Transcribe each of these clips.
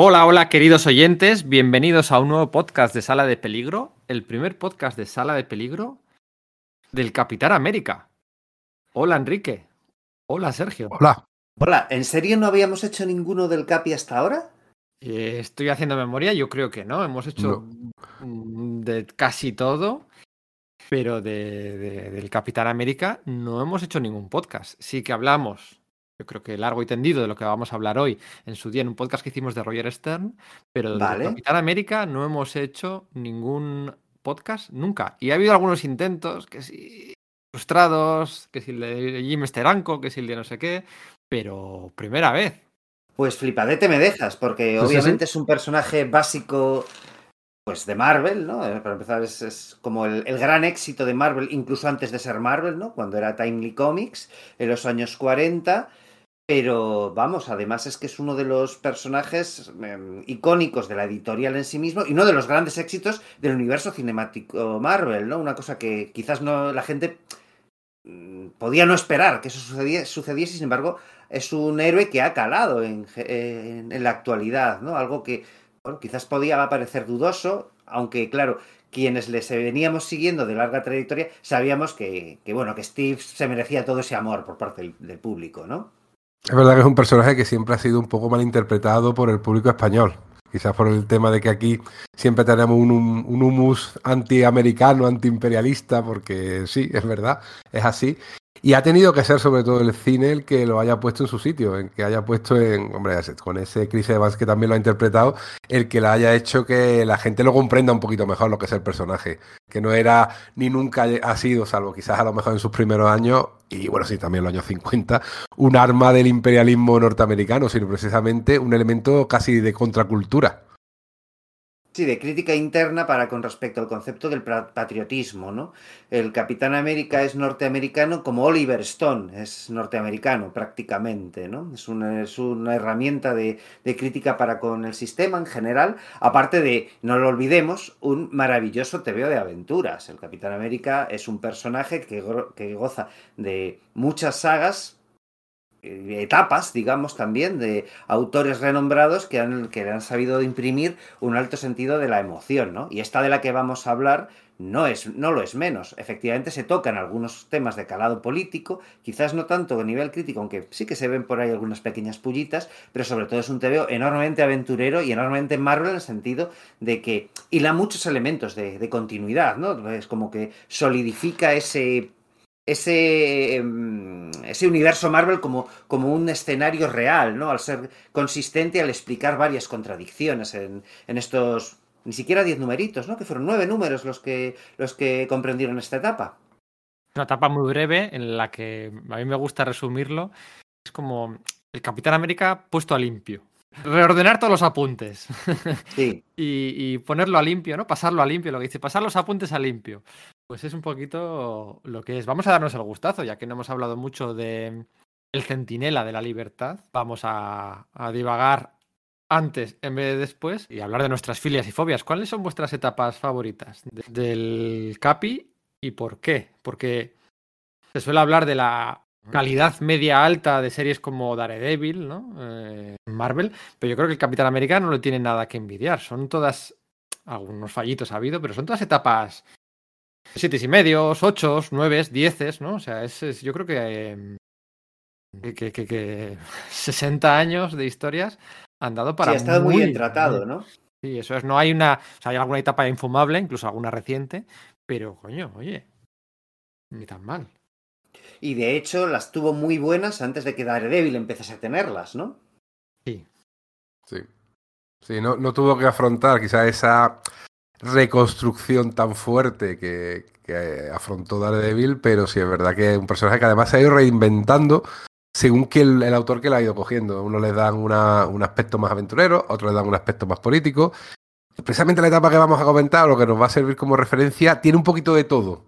Hola, hola queridos oyentes, bienvenidos a un nuevo podcast de Sala de Peligro, el primer podcast de Sala de Peligro del Capitán América. Hola Enrique. Hola Sergio. Hola. Hola, ¿en serio no habíamos hecho ninguno del Capi hasta ahora? Eh, estoy haciendo memoria, yo creo que no, hemos hecho no. de casi todo, pero de, de, del Capitán América no hemos hecho ningún podcast. Sí que hablamos yo creo que largo y tendido de lo que vamos a hablar hoy en su día en un podcast que hicimos de Roger Stern, pero Vale. de Capitán América no hemos hecho ningún podcast nunca. Y ha habido algunos intentos, que si frustrados, que si el de Jim Steranko, que si el de no sé qué, pero primera vez. Pues flipadete me dejas, porque Pues obviamente sí. es un personaje básico pues de Marvel, ¿no? Eh, Para empezar es, es como el, el, gran éxito de Marvel, incluso antes de ser Marvel, ¿no? Cuando era Timely Comics, en los años 40. Pero vamos, además es que es uno de los personajes eh, icónicos de la editorial en sí mismo y uno de los grandes éxitos del universo cinemático Marvel, ¿no? Una cosa que quizás no la gente mm, podía no esperar que eso sucediese, sin embargo, es un héroe que ha calado en, en, en la actualidad, ¿no? Algo que, bueno, quizás podía parecer dudoso, aunque claro, quienes les veníamos siguiendo de larga trayectoria sabíamos que, que bueno, que Steve se merecía todo ese amor por parte del público, ¿no? Es verdad que es un personaje que siempre ha sido un poco mal interpretado por el público español. Quizás por el tema de que aquí siempre tenemos un, un humus antiamericano, antiimperialista, porque sí, es verdad, es así. Y ha tenido que ser sobre todo el cine el que lo haya puesto en su sitio, en que haya puesto en, hombre, con ese Chris Evans que también lo ha interpretado, el que la haya hecho que la gente lo comprenda un poquito mejor lo que es el personaje, que no era ni nunca ha sido, salvo quizás a lo mejor en sus primeros años, y bueno, sí, también en los años 50, un arma del imperialismo norteamericano, sino precisamente un elemento casi de contracultura. Sí, de crítica interna para con respecto al concepto del patriotismo, ¿no? El Capitán América es norteamericano como Oliver Stone es norteamericano prácticamente, ¿no? Es una, es una herramienta de, de, crítica para con el sistema en general, aparte de, no lo olvidemos, un maravilloso TVO de aventuras. El Capitán América es un personaje que, que goza de muchas sagas, etapas, digamos, también de autores renombrados que, han, que han sabido imprimir un alto sentido de la emoción, ¿no? Y esta de la que vamos a hablar no, es, no lo es menos. Efectivamente se tocan algunos temas de calado político, quizás no tanto a nivel crítico, aunque sí que se ven por ahí algunas pequeñas pullitas, pero sobre todo es un TVO enormemente aventurero y enormemente Marvel en el sentido de que hila muchos elementos de, de continuidad, ¿no? Es como que solidifica ese ese, ese universo Marvel como, como, un escenario real, ¿no? Al ser consistente, al explicar varias contradicciones en, en estos, ni siquiera diez numeritos, ¿no? Que fueron nueve números los que, los que comprendieron esta etapa. Una etapa muy breve en la que a mí me gusta resumirlo. Es como el Capitán América puesto a limpio. Reordenar todos los apuntes. Sí. y, y, ponerlo a limpio, ¿no? Pasarlo a limpio, lo que dice, pasar los apuntes a limpio. Pues es un poquito lo que es. Vamos a darnos el gustazo, ya que no hemos hablado mucho de el centinela de la libertad. Vamos a, a divagar antes en vez de después y hablar de nuestras filias y fobias. ¿Cuáles son vuestras etapas favoritas de, del Capi y por qué? Porque se suele hablar de la calidad media alta de series como Daredevil, ¿no? Eh, Marvel, pero yo creo que el Capitán América no le tiene nada que envidiar. Son todas, algunos fallitos ha habido, pero son todas etapas siete y medios, ocho, nueve, dieces, ¿no? O sea, es, es yo creo que, eh, que, que, que, 60 años de historias han dado para. Sí, ha estado muy, muy bien tratado, ¿no? Sí, eso es. No hay una. O sea, hay alguna etapa infumable, incluso alguna reciente, pero coño, oye, ni tan mal. Y de hecho las tuvo muy buenas antes de que Daredevil empezase a tenerlas, ¿no? Sí. Sí. Sí, no, no tuvo que afrontar quizá esa reconstrucción tan fuerte que, que, afrontó Daredevil, pero sí es verdad que es un personaje que además se ha ido reinventando según que el, autor que la ha ido cogiendo. Uno le dan una, un aspecto más aventurero, otro le dan un aspecto más político. Precisamente la etapa que vamos a comentar, lo que nos va a servir como referencia, tiene un poquito de todo.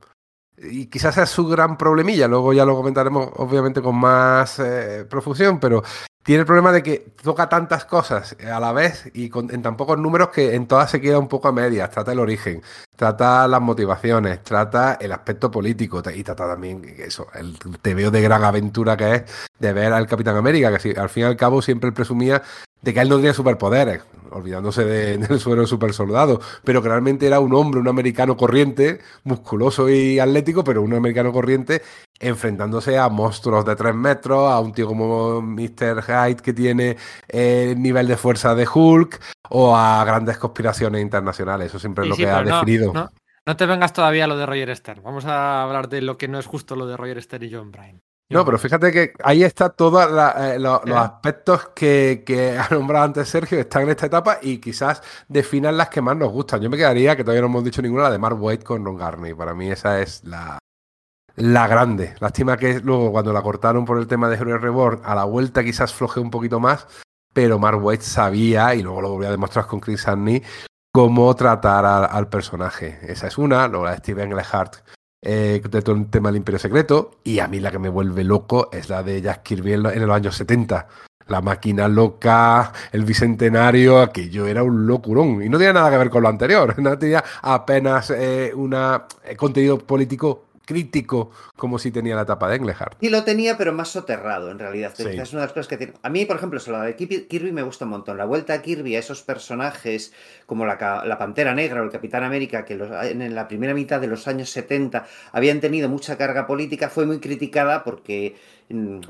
Y quizás sea su gran problemilla, luego ya lo comentaremos obviamente con más eh, profusión, pero tiene el problema de que toca tantas cosas a la vez y con, en tan pocos números que en todas se queda un poco a medias. Trata el origen, trata las motivaciones, trata el aspecto político y trata también eso, el veo de gran aventura que es de ver al Capitán América, que si, al fin y al cabo siempre presumía de que él no tenía superpoderes. Olvidándose de, del suero super soldado, pero que realmente era un hombre, un americano corriente, musculoso y atlético, pero un americano corriente enfrentándose a monstruos de 3 metros, a un tío como Mr. Hyde que tiene el nivel de fuerza de Hulk, o a grandes conspiraciones internacionales. Eso siempre es lo que ha definido. No, te vengas todavía a lo de Roger Stern. Vamos a hablar de lo que no es justo lo de Roger Stern y John Bryan. No, pero fíjate que ahí está todos eh, los aspectos que, que, ha nombrado antes Sergio, están en esta etapa y quizás definan las que más nos gustan. Yo me quedaría, que todavía no hemos dicho ninguna, la de Mark Waite con Ron Garney. Para mí esa es la, la grande. Lástima que luego cuando la cortaron por el tema de Hero Reborn, a la vuelta quizás floje un poquito más, pero Mark Waite sabía, y luego lo volví a demostrar con Chris Annie, cómo tratar al, personaje. Esa es una, luego la de Steven Englehart eh, de todo el tema del Imperio Secreto, y a mí la que me vuelve loco es la de Jack Kirby en, los años 70. La máquina loca, el bicentenario, aquello era un locurón. Y no tenía nada que ver con lo anterior, no tenía apenas eh, un eh, contenido político crítico como si tenía la tapa de Englehart. Sí lo tenía, pero más soterrado en realidad. Es una de las cosas que tiene. A mí, por ejemplo, la de Kirby me gusta un montón. La vuelta a Kirby a esos personajes como la, Pantera Negra o el Capitán América, que en la primera mitad de los años 70 habían tenido mucha carga política, fue muy criticada porque mm,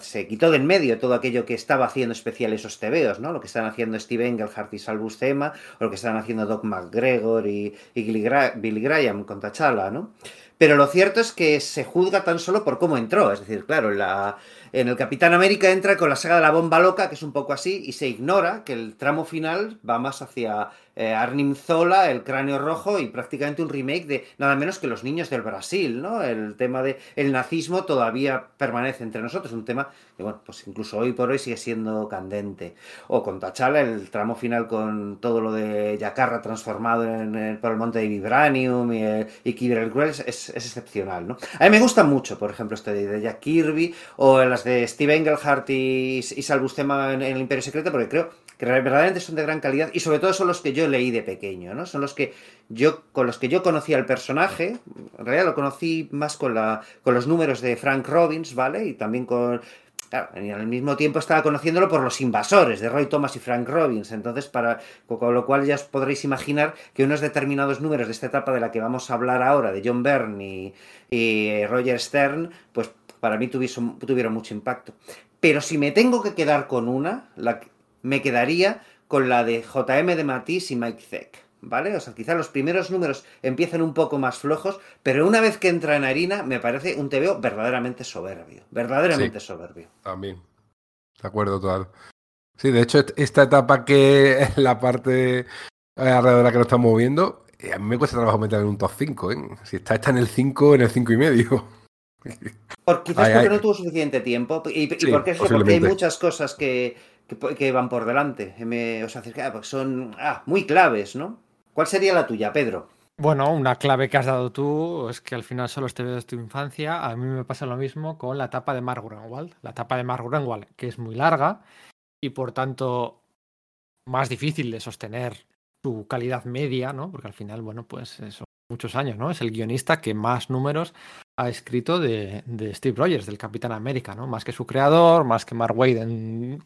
se quitó del medio todo aquello que estaba haciendo especial esos tebeos, ¿no? Lo que están haciendo Steve Englehart y Salvus Thema, o lo que están haciendo Doc McGregor y, y Billy Graham con T'Challa, ¿no? Pero lo cierto es que se juzga tan solo por cómo entró. Es decir, claro, la, en el Capitán América entra con la saga de la bomba loca, que es un poco así, y se ignora que el tramo final va más hacia eh, Arnim Zola, El cráneo rojo y prácticamente un remake de nada menos que Los niños del Brasil, ¿no? El tema del el nazismo todavía permanece entre nosotros, un tema que, bueno, pues incluso hoy por hoy sigue siendo candente. O con Tachala, el tramo final con todo lo de Yakarra transformado en, por el monte de Vibranium y, eh, y el Cruel es, es, excepcional, ¿no? A mí me gusta mucho, por ejemplo, este de Jack Kirby o las de Steve Englehart y, y Salvus en el Imperio Secreto, porque creo que verdaderamente son de gran calidad y sobre todo son los que yo leí de pequeño, ¿no? Son los que yo con los que yo conocí al personaje, en realidad lo conocí más con la con los números de Frank Robbins, ¿vale? Y también con Claro, y al mismo tiempo estaba conociéndolo por los invasores de Roy Thomas y Frank Robbins. Entonces, para, con lo cual ya os podréis imaginar que unos determinados números de esta etapa de la que vamos a hablar ahora, de John Byrne y, y Roger Stern, pues para mí tuvieron, tuvieron mucho impacto. Pero si me tengo que quedar con una, la, me quedaría con la de JM de Matisse y Mike Zeck. ¿Vale? O sea, quizá los primeros números empiezan un poco más flojos, pero una vez que entra en harina, me parece un TVO verdaderamente soberbio. Verdaderamente soberbio. También. De acuerdo, total. Sí, de hecho, esta etapa que es la parte eh, alrededor de la que nos estamos moviendo, eh, a mí me cuesta trabajo meter en un top 5, ¿eh? Si está, está en el 5, en el 5 y medio. Por, quizás porque no tuvo suficiente tiempo y, porque, eso, porque hay muchas cosas que, que, van por delante. o sea, pues son ah, muy claves, ¿no? ¿Cuál sería la tuya, Pedro? Bueno, una clave que has dado tú es que al final solo te de tu infancia. A mí me pasa lo mismo con la etapa de Mark Grunwald. La etapa de Mark Grunwald, que es muy larga y por tanto más difícil de sostener su calidad media, ¿no? Porque al final, bueno, pues son muchos años, ¿no? Es el guionista que más números ha escrito de, Steve Rogers, del Capitán América, ¿no? Más que su creador, más que Mark Wade en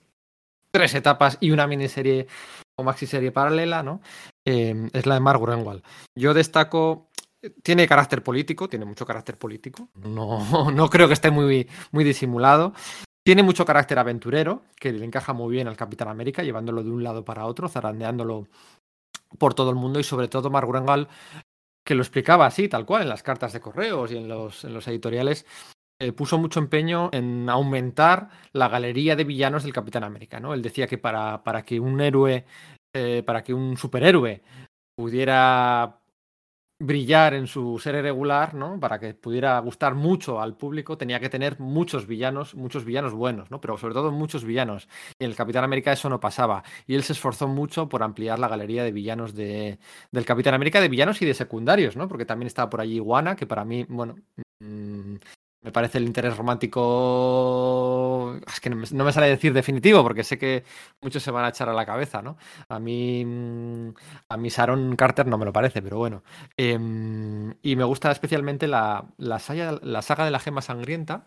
tres etapas y una miniserie o maxi serie paralela, ¿no? Em, es la de Mark Grunwald. Yo destaco, tiene carácter político, tiene mucho carácter político, no, no creo que esté muy, muy disimulado. Tiene mucho carácter aventurero, que le encaja muy bien al Capitán América, llevándolo de un lado para otro, zarandeándolo por todo el mundo y sobre todo Mark Grunwald, que lo explicaba así, tal cual, en las cartas de correos y en los, en los editoriales, eh, puso mucho empeño en aumentar la galería de villanos del Capitán América. ¿no? Él decía que para, para que un héroe, eh, para que un superhéroe pudiera brillar en su ser regular, ¿no? Para que pudiera gustar mucho al público, tenía que tener muchos villanos, muchos villanos buenos, ¿no? Pero sobre todo muchos villanos. Y en el Capitán América eso no pasaba. Y él se esforzó mucho por ampliar la galería de villanos de, del Capitán América, de villanos y de secundarios, ¿no? Porque también estaba por allí Iguana, que para mí, bueno, mm, me parece el interés romántico. Es que no me, sale decir definitivo, porque sé que muchos se van a echar a la cabeza, ¿no? A mí. Mm, a mí Sharon Carter no me lo parece, pero bueno. Em, y me gusta especialmente la, la, saga, de la gema sangrienta,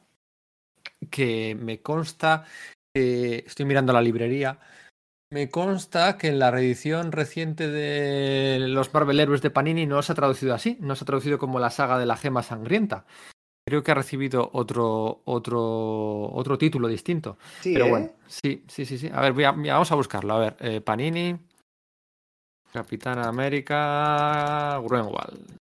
que me consta que estoy mirando la librería. Me consta que en la reedición reciente de los Marvel Héroes de Panini no se ha traducido así, no se ha traducido como la saga de la gema sangrienta. Creo que ha recibido otro, otro, otro título distinto. Sí, Pero ¿eh? bueno, sí, sí, sí, sí. A ver, voy a- mira, vamos a buscarlo. A ver, eh, Panini, Capitán América, Grunwald.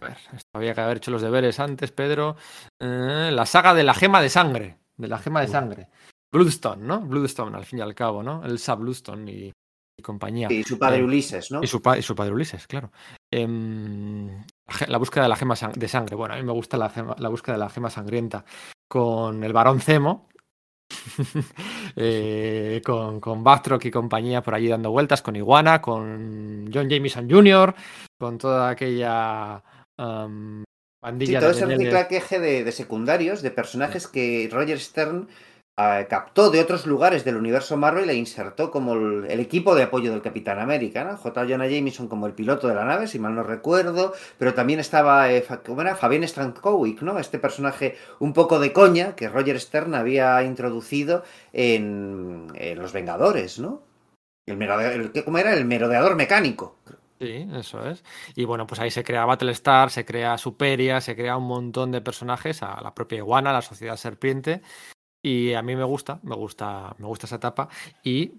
A ver, esto había que haber hecho los deberes antes, Pedro. Eh, la saga de la gema de sangre. De la gema de sangre. Bloodstone, ¿no? Bloodstone, al fin y al cabo, ¿no? Elsa Bloodstone y, y compañía. Y su padre Eh, Ulises, ¿no? Y su, y su padre Ulises, claro. Em, la búsqueda de la gema de sangre. Bueno, a mí me gusta la, gema- la búsqueda de la gema sangrienta con el varón Zemo. eh, con, con y compañía por allí dando vueltas, con Iguana, con John Jameson Jr., con toda aquella am, Sí, todo de ese reciclaje de, de secundarios, de personajes que Roger Stern eh, captó de otros lugares del universo Marvel e insertó como el, equipo de apoyo del Capitán América, ¿no? J. Jonah Jameson como el piloto de la nave, si mal no recuerdo, pero también estaba, eh, ¿cómo era? Fabián Strankovic, ¿no? Este personaje un poco de coña que Roger Stern había introducido en, Los Vengadores, ¿no? El el, ¿Cómo era? El merodeador mecánico. Sí, eso es. Y bueno, pues ahí se crea Battlestar, se crea Superia, se crea un montón de personajes, a la propia Iguana, la Sociedad Serpiente. Y a mí me gusta, me gusta, me gusta esa etapa. Y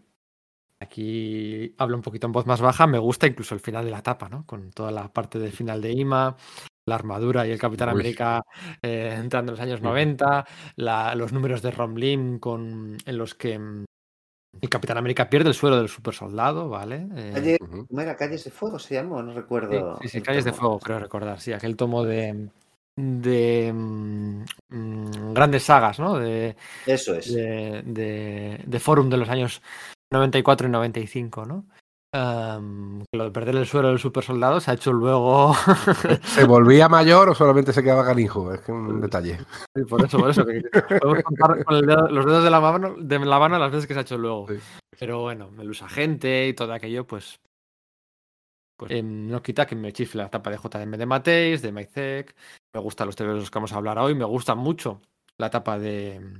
aquí hablo un poquito en voz más baja, me gusta incluso el final de la etapa, ¿no? Con toda la parte del final de Ima, la armadura y el Capitán Uy. América eh, entrando en los años Ujú. 90, la- los números de Rom Lim con, en los que mm, el Capitán América pierde el suelo del super soldado, ¿vale? Eh, Calle-. ¿Cómo era? ¿Calles de Fuego se llamó? No recuerdo. sí, sí, Calles de. Fuego, creo recordar, sí, aquel tomo de, de mm, mm, grandes sagas, ¿no? De, Eso es. de, de, de Forum de los años 94 y 95, ¿no? Que lo de perder el suelo del super soldado se ha hecho luego. ¿Se volvía mayor o solamente se quedaba canijo? Es que un detalle. Sí, por eso, por eso. que podemos contar con dedo- los dedos de la, mano, de la mano las veces que se ha hecho luego. Sí. Pero bueno, el usagente y todo aquello, pues. pues em, no quita que me chifle la etapa de JM de Mateis, de Maizek. Me gustan los los que vamos a hablar hoy. Me gusta mucho la etapa de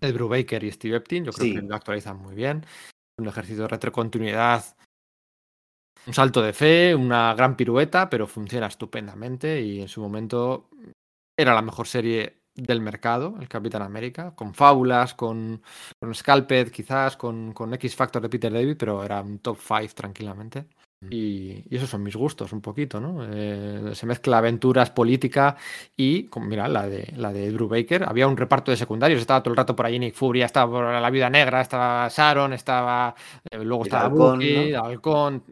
Ed Brubaker y Steve Epstein. Yo creo Sí. que lo actualizan muy bien. Un ejercicio de retrocontinuidad. Un salto de fe, una gran pirueta, pero funciona estupendamente y en su momento era la mejor serie del mercado, el Capitán América, con fábulas, con, con Scalped quizás, con, con X Factor de Peter David, pero era un top 5 tranquilamente. Y, y esos son mis gustos un poquito, ¿no? Eh, se mezcla aventuras, política y, como, mira, la de, la de Drew Baker. Había un reparto de secundarios, estaba todo el rato por ahí Nick Fury, estaba por la Viuda Negra, estaba Sharon, estaba... eh, luego estaba Halcón, Bucky, ¿no? Halcón.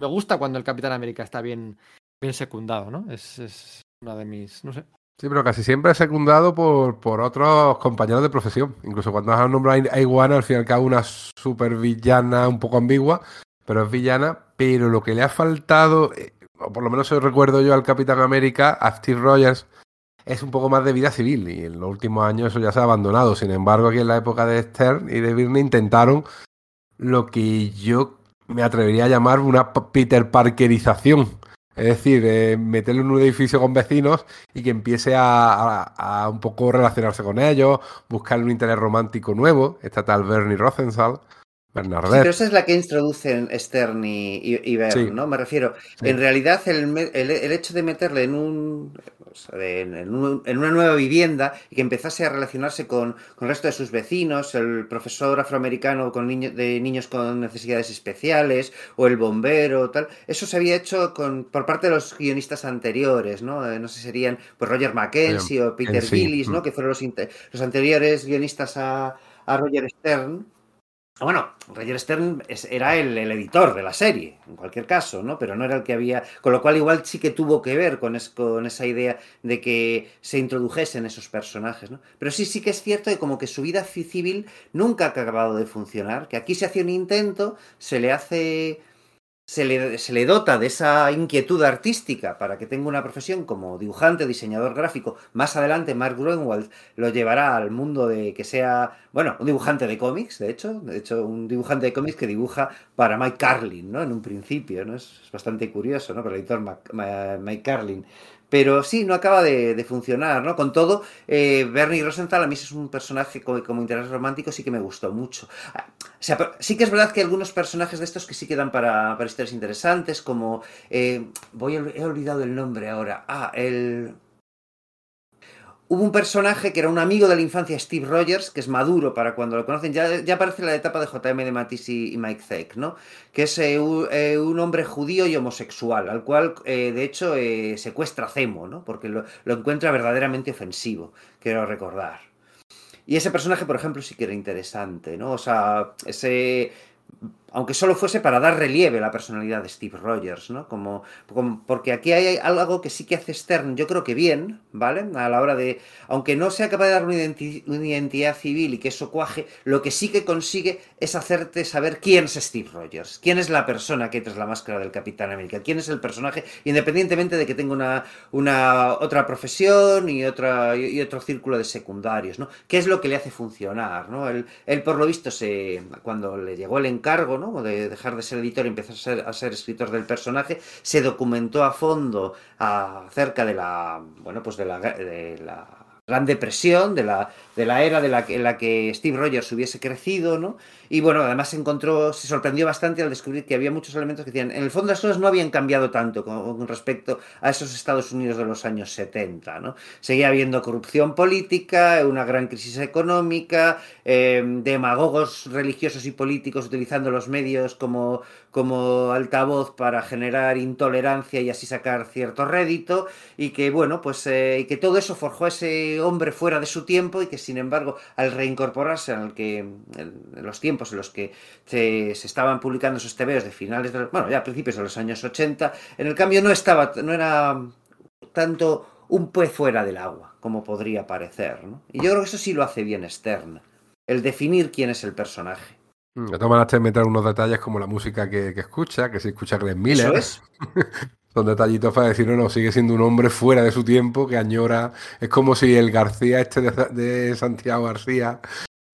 Me gusta cuando el Capitán América está bien, bien secundado, ¿no? Es, es una de mis, no sé, Sí, pero casi siempre es secundado por, por otros compañeros de profesión. Incluso cuando has nombrado a Iguana, al fin y al cabo una super villana un poco ambigua, pero es villana. Pero lo que le ha faltado, eh, o por lo menos recuerdo yo al Capitán América, a Steve Rogers, es un poco más de vida civil. Y en los últimos años eso ya se ha abandonado. Sin embargo, aquí en la época de Stern y de Birney intentaron lo que yo me atrevería a llamar una Peter Parkerización. Es decir, eh, meterlo en un edificio con vecinos y que empiece a un poco relacionarse con ellos, buscarle un interés romántico nuevo. Está tal Bernie Rosenthal, Sí, pero esa es la que introducen Stern y, y, Sí. ¿no? Me refiero, Sí. en realidad el, el- el hecho de meterle en un, en, un- en una nueva vivienda y que empezase a relacionarse con, con el resto de sus vecinos, el profesor afroamericano con niños de niños con necesidades especiales o el bombero, tal, eso se había hecho con, por parte de los guionistas anteriores, ¿no? Eh, no sé, serían pues Roger Mackenzie o Peter Gillis, ¿no? mm. Que fueron los, los anteriores guionistas a, a Roger Stern. Ah, Bueno, Roger Stern era el, el editor de la serie, en cualquier caso, ¿no? Pero no era el que había. Con lo cual, igual sí que tuvo que ver con, es- con esa idea de que se introdujesen esos personajes, ¿no? Pero sí, sí que es cierto que como que su vida ci- civil nunca ha acabado de funcionar. Que aquí se hace un intento, se le hace. Se le, se le dota de esa inquietud artística para que tenga una profesión como dibujante, diseñador gráfico. Más adelante, Mark Gruenwald lo llevará al mundo de que sea, bueno, un dibujante de cómics, de hecho, de hecho, un dibujante de cómics que dibuja para Mike Carlin, ¿no? En un principio, ¿no? Es, bastante curioso, ¿no? Para el editor Mike Carlin. Pero sí, no acaba de, funcionar, ¿no? Con todo, eh, Bernie Rosenthal a mí es un personaje como, interés romántico, sí que me gustó mucho. O sea, sí que es verdad que algunos personajes de estos que sí quedan para, para historias interesantes, como... Eh, voy, he olvidado el nombre ahora. Ah, el... Hubo un personaje que era un amigo de la infancia, Steve Rogers, que es maduro para cuando lo conocen. Ya, ya aparece la etapa de JM de Matisse y, Mike Zeck, ¿no? Que es eh, eh, un, hombre judío y homosexual, al cual, eh, de hecho, secuestra Zemo, ¿no? Porque lo, lo, encuentra verdaderamente ofensivo, quiero recordar. Y ese personaje, por ejemplo, sí que era interesante, ¿no? O sea, ese aunque solo fuese para dar relieve a la personalidad de Steve Rogers, ¿no? Como, porque aquí hay algo que sí que hace Stern, yo creo que bien, ¿vale? A la hora de, aunque no sea capaz de dar una, identidad civil y que eso cuaje, lo que sí que consigue es hacerte saber quién es Steve Rogers, quién es la persona que tras la máscara del Capitán América, quién es el personaje, independientemente de que tenga una, otra profesión y, otra, y otro círculo de secundarios, ¿no? ¿Qué es lo que le hace funcionar, ¿no? Él, él por lo visto, se, cuando le llegó el encargo, ¿no? De dejar de ser editor y empezar a ser, a ser escritor del personaje, se documentó a fondo acerca de la, bueno, pues de la, de la Gran Depresión, de la, de la era de la, en la que Steve Rogers hubiese crecido, ¿no? Y bueno, además se encontró, se sorprendió bastante al descubrir que había muchos elementos que decían, en el fondo las cosas no habían cambiado tanto con, respecto a esos Estados Unidos de los años 70, ¿no? Seguía habiendo corrupción política, una gran crisis económica, eh, demagogos religiosos y políticos utilizando los medios como, como altavoz para generar intolerancia y así sacar cierto rédito, y que bueno, pues eh, y que todo eso forjó a ese hombre fuera de su tiempo y que sin embargo al reincorporarse el que, en los tiempos en los que se, estaban publicando esos TVOs de finales de, bueno, ya a principios de los años 80, en el cambio no estaba, no era tanto un pez fuera del agua, como podría parecer, ¿no? Y yo creo que eso sí lo hace bien Stern, el definir quién es el personaje. Mm, de todas maneras, meter unos detalles como la música que, escucha, que se escucha Glenn Miller. es. Son detallitos para decir, no, no, sigue siendo un hombre fuera de su tiempo, que añora. Es como si el García este de Santiago García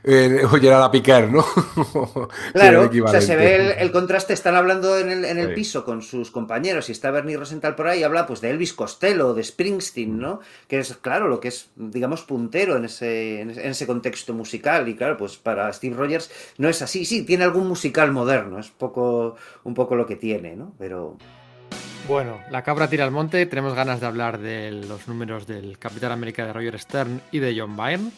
eh, oyera la picar, ¿no? claro, o sea, se ve el, contraste, están hablando en el, en el piso con sus compañeros y está Bernie Rosenthal por ahí y habla pues de Elvis Costello, de Springsteen, ¿no? Que es, claro, lo que es, digamos, puntero en ese, en ese contexto musical y claro, pues para Steve Rogers no es así, sí, tiene algún musical moderno, es poco, un poco lo que tiene, ¿no? Pero... Bueno, la cabra tira al monte, tenemos ganas de hablar de los números del Capitán América de Roger Stern y de John Byrne.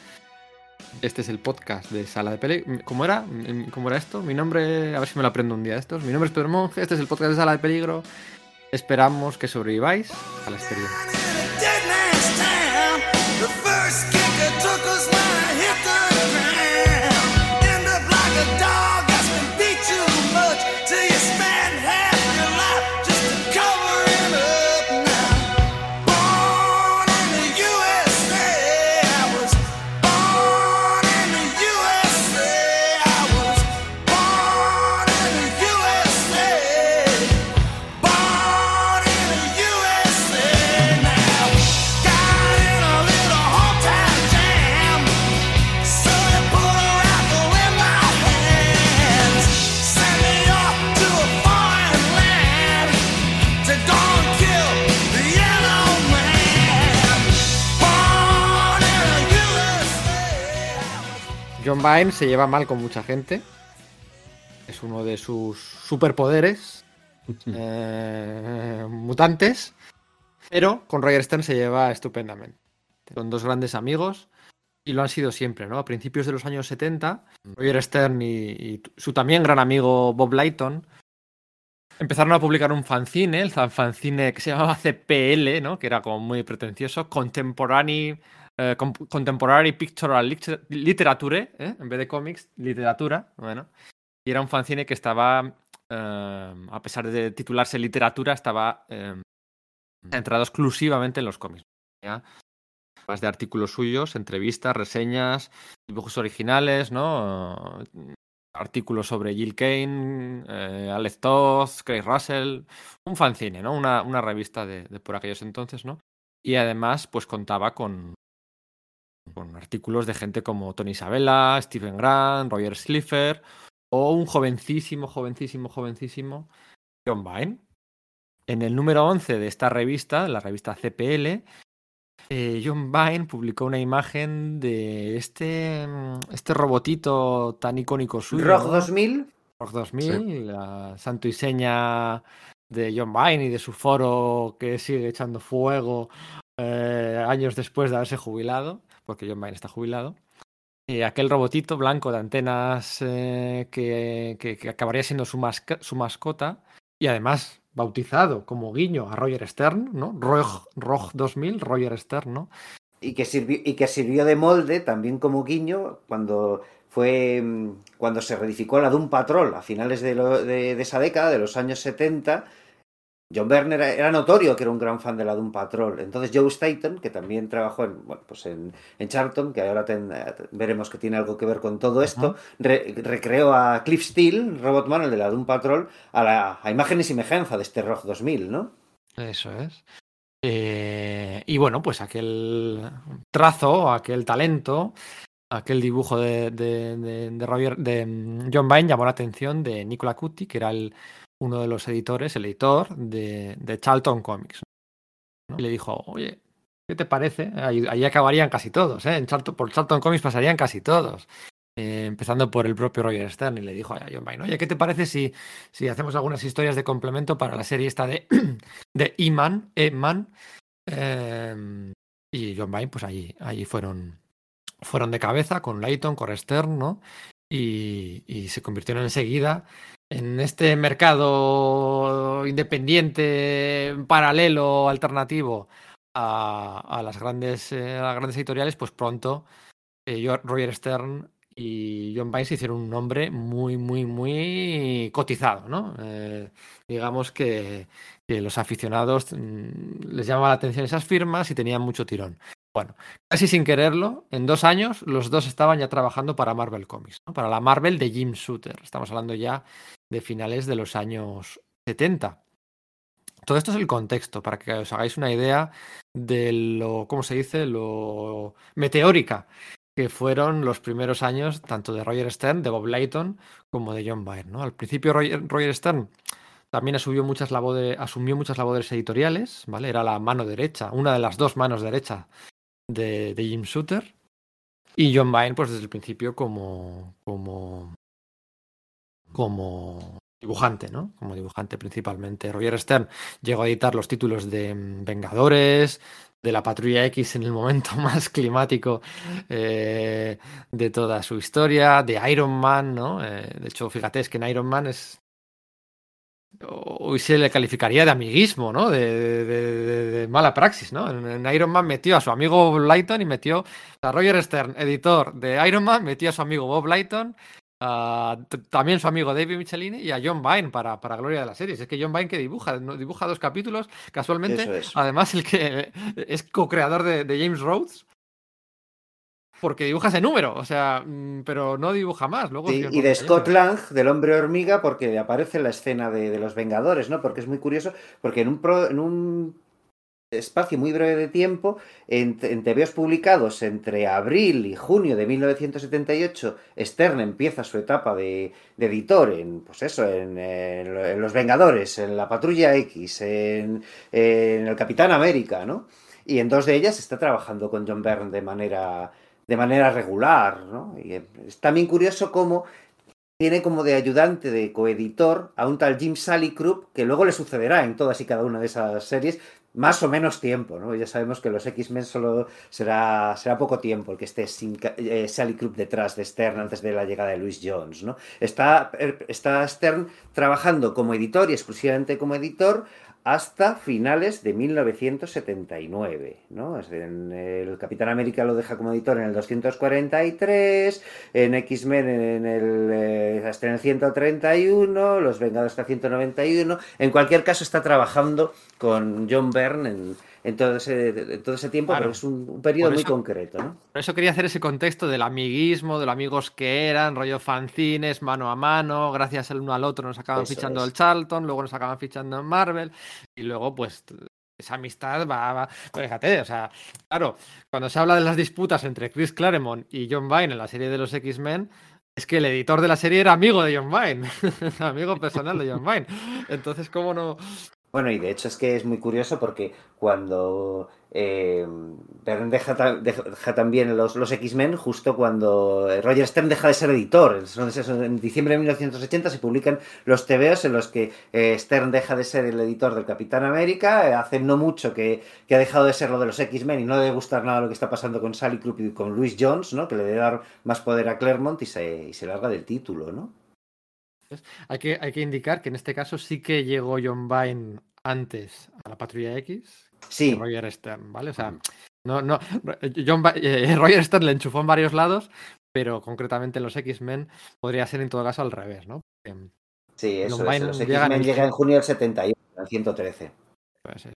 Este es el podcast de Sala de Peligro. ¿Cómo era? ¿Cómo era esto? Mi nombre, a ver si me lo aprendo un día estos. Mi nombre es Pedro Monge, este es el podcast de Sala de Peligro. Esperamos que sobreviváis a la experiencia. Byrne se lleva mal con mucha gente. Es uno de sus superpoderes eh, mutantes. Pero con Roger Stern se lleva estupendamente. Son dos grandes amigos y lo han sido siempre, ¿no? A principios de los años 70, Roger Stern y, su también gran amigo Bob Lighton empezaron a publicar un fanzine, el fanzine que se llamaba CPL, ¿no? Que era como muy pretencioso, Contemporary eh, contemporary Pictorial Literature, ¿eh? en vez de cómics, literatura, bueno. Y era un fanzine que estaba, eh, a pesar de titularse literatura, estaba centrado exclusivamente en los cómics. Más de artículos suyos, entrevistas, reseñas, dibujos originales, ¿no? artículos sobre Jill Kane, Alex Toth, Craig Russell, un fanzine, ¿no? Una, una revista de, de, por aquellos entonces, ¿no? Y además, pues contaba con, con artículos de gente como Tony Isabella, Stephen Grant, Roger Slipher o un jovencísimo, jovencísimo, jovencísimo John Vine. en el número 11 de esta revista, la revista CPL, eh, John Vine publicó una imagen de este, este robotito tan icónico suyo. ¿Rock 2000? Rock 2000, la santo y seña de John Vine y de su foro que sigue echando fuego eh, años después de haberse jubilado, porque John Vine está jubilado. Y aquel robotito blanco de antenas eh, que, que, acabaría siendo su, mascota y además bautizado como guiño a Roger Stern, ¿no? Rog, Rog 2000, Roger Stern, ¿no? Y que, sirvió, y que sirvió de molde también como guiño cuando fue cuando se reedificó la Doom Patrol a finales de, de esa década, de los años 70, John Werner era, notorio que era un gran fan de la Doom Patrol. Entonces Joe Staten, que también trabajó en, bueno, pues en, en Charlton, que ahora ten, veremos que tiene algo que ver con todo esto, uh -huh. re, recreó a Cliff Steele, Robotman, el de la Doom Patrol, a, la, a imagen y semejanza de este ROG 2000, ¿no? Eso es. Eh, y bueno, pues aquel trazo, aquel talento, aquel dibujo de, de, de, de, Roger, de John Vine llamó la atención de Nicola Cutti, que era el uno de los editores, el editor de, Charlton Comics. ¿no? Y le dijo, oye, ¿qué te parece? Ahí, acabarían casi todos, ¿eh? En Charlton, por Charlton Comics pasarían casi todos. Eh, empezando por el propio Roger Stern, y le dijo a John Vine, oye, ¿qué te parece si, si hacemos algunas historias de complemento para la serie esta de, de E-Man? E-Man. Eh, y John Vine, pues allí, allí fueron, fueron de cabeza con Layton, con Stern, ¿no? Y, se convirtieron enseguida en este mercado independiente, paralelo, alternativo a, las, grandes, eh, a las grandes editoriales, pues pronto eh, Roger Stern y John se hicieron un nombre muy, muy, muy cotizado, ¿no? Eh, digamos que, que, los aficionados mmm, les llamaba la atención esas firmas y tenían mucho tirón. Bueno, casi sin quererlo, en dos años los dos estaban ya trabajando para Marvel Comics, ¿no? para la Marvel de Jim Shooter. Estamos hablando ya de finales de los años 70. Todo esto es el contexto, para que os hagáis una idea de lo, ¿cómo se dice?, lo meteórica que fueron los primeros años tanto de Roger Stern, de Bob Layton, como de John Byrne. ¿no? Al principio Roger, Roger Stern también asumió muchas, labores, asumió muchas labores editoriales, ¿vale? Era la mano derecha, una de las dos manos derechas de, de Jim Shooter. Y John Byrne, pues desde el principio como, como, como dibujante, ¿no? Como dibujante principalmente. Roger Stern llegó a editar los títulos de Vengadores, de la Patrulla X en el momento más climático eh, de toda su historia, de Iron Man, ¿no? Eh, de hecho, fíjate, es que en Iron Man es hoy se le calificaría de amiguismo, ¿no? De, de, de, de mala praxis, ¿no? En, en, Iron Man metió a su amigo Bob Lighton y metió a Roger Stern, editor de Iron Man, metió a su amigo Bob Lighton, a, también su amigo David Michelini y a John Vine para, para gloria de la serie. Es que John Vine que dibuja, dibuja dos capítulos, casualmente, es. además el que es co-creador de, James Rhodes porque dibuja ese número, o sea, mm, pero no dibuja más. Luego sí, y de Scott Lang, del hombre hormiga, porque aparece en la escena de, de, los Vengadores, ¿no? Porque es muy curioso, porque en un, pro, en un espacio muy breve de tiempo, en, en TVOs publicados entre abril y junio de 1978, Stern empieza su etapa de, de editor en, pues eso, en, en, en, Los Vengadores, en La Patrulla X, en, en El Capitán América, ¿no? Y en dos de ellas está trabajando con John Byrne de manera de manera regular, ¿no? Y es también curioso cómo tiene como de ayudante, de coeditor, a un tal Jim Salicrup, que luego le sucederá en todas y cada una de esas series, más o menos tiempo, ¿no? Ya sabemos que los X-Men solo será, será poco tiempo el que esté sin, eh, Salicrup detrás de Stern antes de la llegada de Louis Jones, ¿no? Está, está Stern trabajando como editor y exclusivamente como editor hasta finales de 1979. ¿no? El Capitán América lo deja como editor en el 243, en X-Men en el, eh, hasta en el 131, Los Vengadores hasta 191. En cualquier caso está trabajando con John Byrne en, en todo ese, en todo ese tiempo, claro. pero es un, un periodo eso, muy concreto. ¿no? Por eso quería hacer ese contexto del amiguismo, de los amigos que eran, rollo fanzines, mano a mano, gracias el uno al otro nos acaban eso fichando el Charlton, luego nos acaban fichando en Marvel, y luego pues esa amistad va, va, fíjate, o sea, claro, cuando se habla de las disputas entre Chris Claremont y John Vine en la serie de los X-Men, es que el editor de la serie era amigo de John Vine, amigo personal de John Vine. Entonces, ¿cómo no, Bueno, y de hecho es que es muy curioso porque cuando eh, deja, deja, también los, X-Men, justo cuando Roger Stern deja de ser editor. En diciembre de 1980 se publican los TVOs en los que eh, Stern deja de ser el editor del Capitán América. Eh, hace no mucho que, ha dejado de ser lo de los X-Men y no debe gustar nada lo que está pasando con Sally Club y con Louis Jones, ¿no? que le debe dar más poder a Claremont y se, y se larga del título. ¿no? Hay que, hay que indicar que en este caso sí que llegó John Vine antes a la Patrulla X sí. que Roger Stern, ¿vale? O sea, no, no, John, eh, Roger Stern le enchufó en varios lados, pero concretamente en los X-Men podría ser en todo caso al revés, ¿no? sí, eso es, los X-Men llega en junio del 71, en 113. Pues,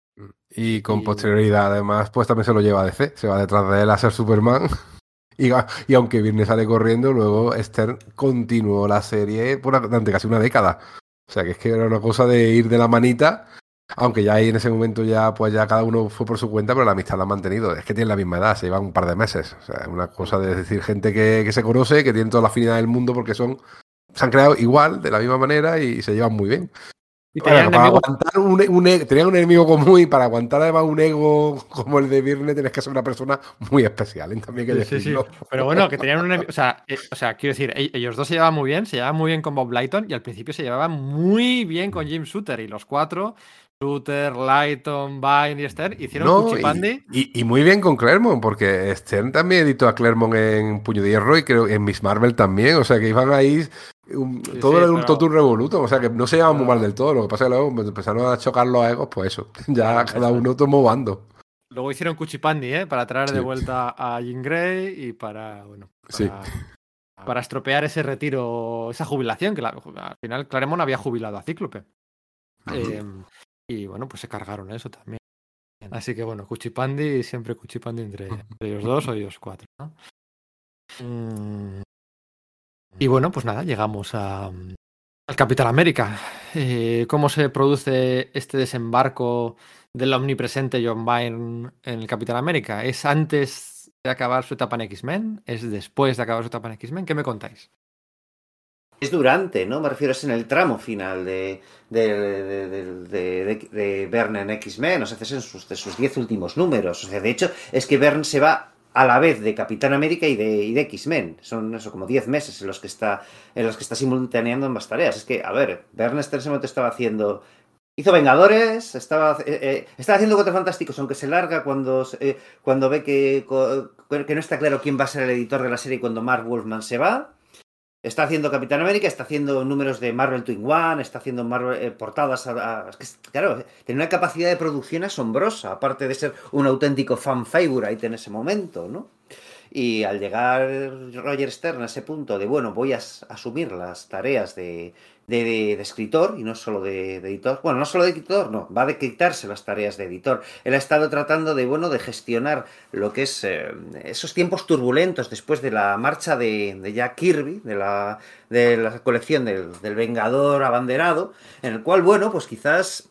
y con posterioridad, además, pues también se lo lleva a DC, se va detrás de él a ser Superman. Y, aunque Virne sale corriendo, luego Stern continuó la serie por durante casi una década. O sea que es que era una cosa de ir de la manita, aunque ya ahí en ese momento ya pues ya cada uno fue por su cuenta, pero la amistad la han mantenido. Es que tienen la misma edad, se llevan un par de meses. O sea, es una cosa de decir gente que, que se conoce, que tienen toda la afinidad del mundo porque son se han creado igual, de la misma manera y se llevan muy bien. Y para aguantar un, un, e, tenían un enemigo común y para aguantar además un ego como el de Virne tienes que ser una persona muy especial. ¿eh? También que sí, sí, sí. Pero bueno, que tenían un enemigo. O sea, eh, o sea, quiero decir, ellos dos se llevaban muy bien, se llevaban muy bien con Bob Lighton y al principio se llevaban muy bien con Jim Shooter y los cuatro Shooter, Lighton, Vine y Stern hicieron no, Cuchipandi. Y, y, muy bien con Claremont, porque Stern también editó a Claremont en Puño de Hierro y creo en Miss Marvel también. O sea que iban ahí un, sí, todo sí, era un pero... totum revoluto, o sea que no se llevaban muy mal del todo. Lo que pasa es que luego empezaron a chocar los egos, pues eso, ya cada uno tomó bando. Luego hicieron Cuchipandi, ¿eh? Para traer de vuelta a Jean Grey y para, bueno, para, para estropear ese retiro, esa jubilación, que la, al final Claremont había jubilado a Cíclope. Eh, y bueno, pues se cargaron eso también. Así que bueno, Cuchipandi, siempre Cuchipandi entre, entre ellos dos o ellos cuatro, ¿no? Mm. Y bueno, pues nada, llegamos a, al Capitán América. Eh, ¿Cómo se produce este desembarco del omnipresente John Byrne en el Capitán América? ¿Es antes de acabar su etapa en X-Men? ¿Es después de acabar su etapa en X-Men? ¿Qué me contáis? Es durante, ¿no? Me refiero, es en el tramo final de, de, de, de, en X-Men, o sea, es en sus, de sus diez últimos números. O sea, de hecho, es que Byrne se va a la vez de Capitán América y de, de X-Men. Son eso, como 10 meses en los que está en los que está simultaneando ambas tareas. Es que, a ver, Bernstein se estaba haciendo. Hizo Vengadores, estaba, eh, eh, estaba haciendo Cuatro Fantásticos, aunque se larga cuando, eh, cuando ve que, que no está claro quién va a ser el editor de la serie cuando Mark Wolfman se va. Está haciendo Capitán América, está haciendo números de Marvel Twin One, está haciendo Marvel, eh, portadas. A, claro, tiene una capacidad de producción asombrosa, aparte de ser un auténtico fan favorite en ese momento, ¿no? Y al llegar Roger Stern a ese punto de, bueno, voy a asumir las tareas de, de, escritor y no solo de, editor. Bueno, no solo de editor, no, va a quitarse las tareas de editor. Él ha estado tratando de, bueno, de gestionar lo que es eh, esos tiempos turbulentos después de la marcha de, Jack Kirby, de la, de la colección del, del, Vengador abanderado, en el cual, bueno, pues quizás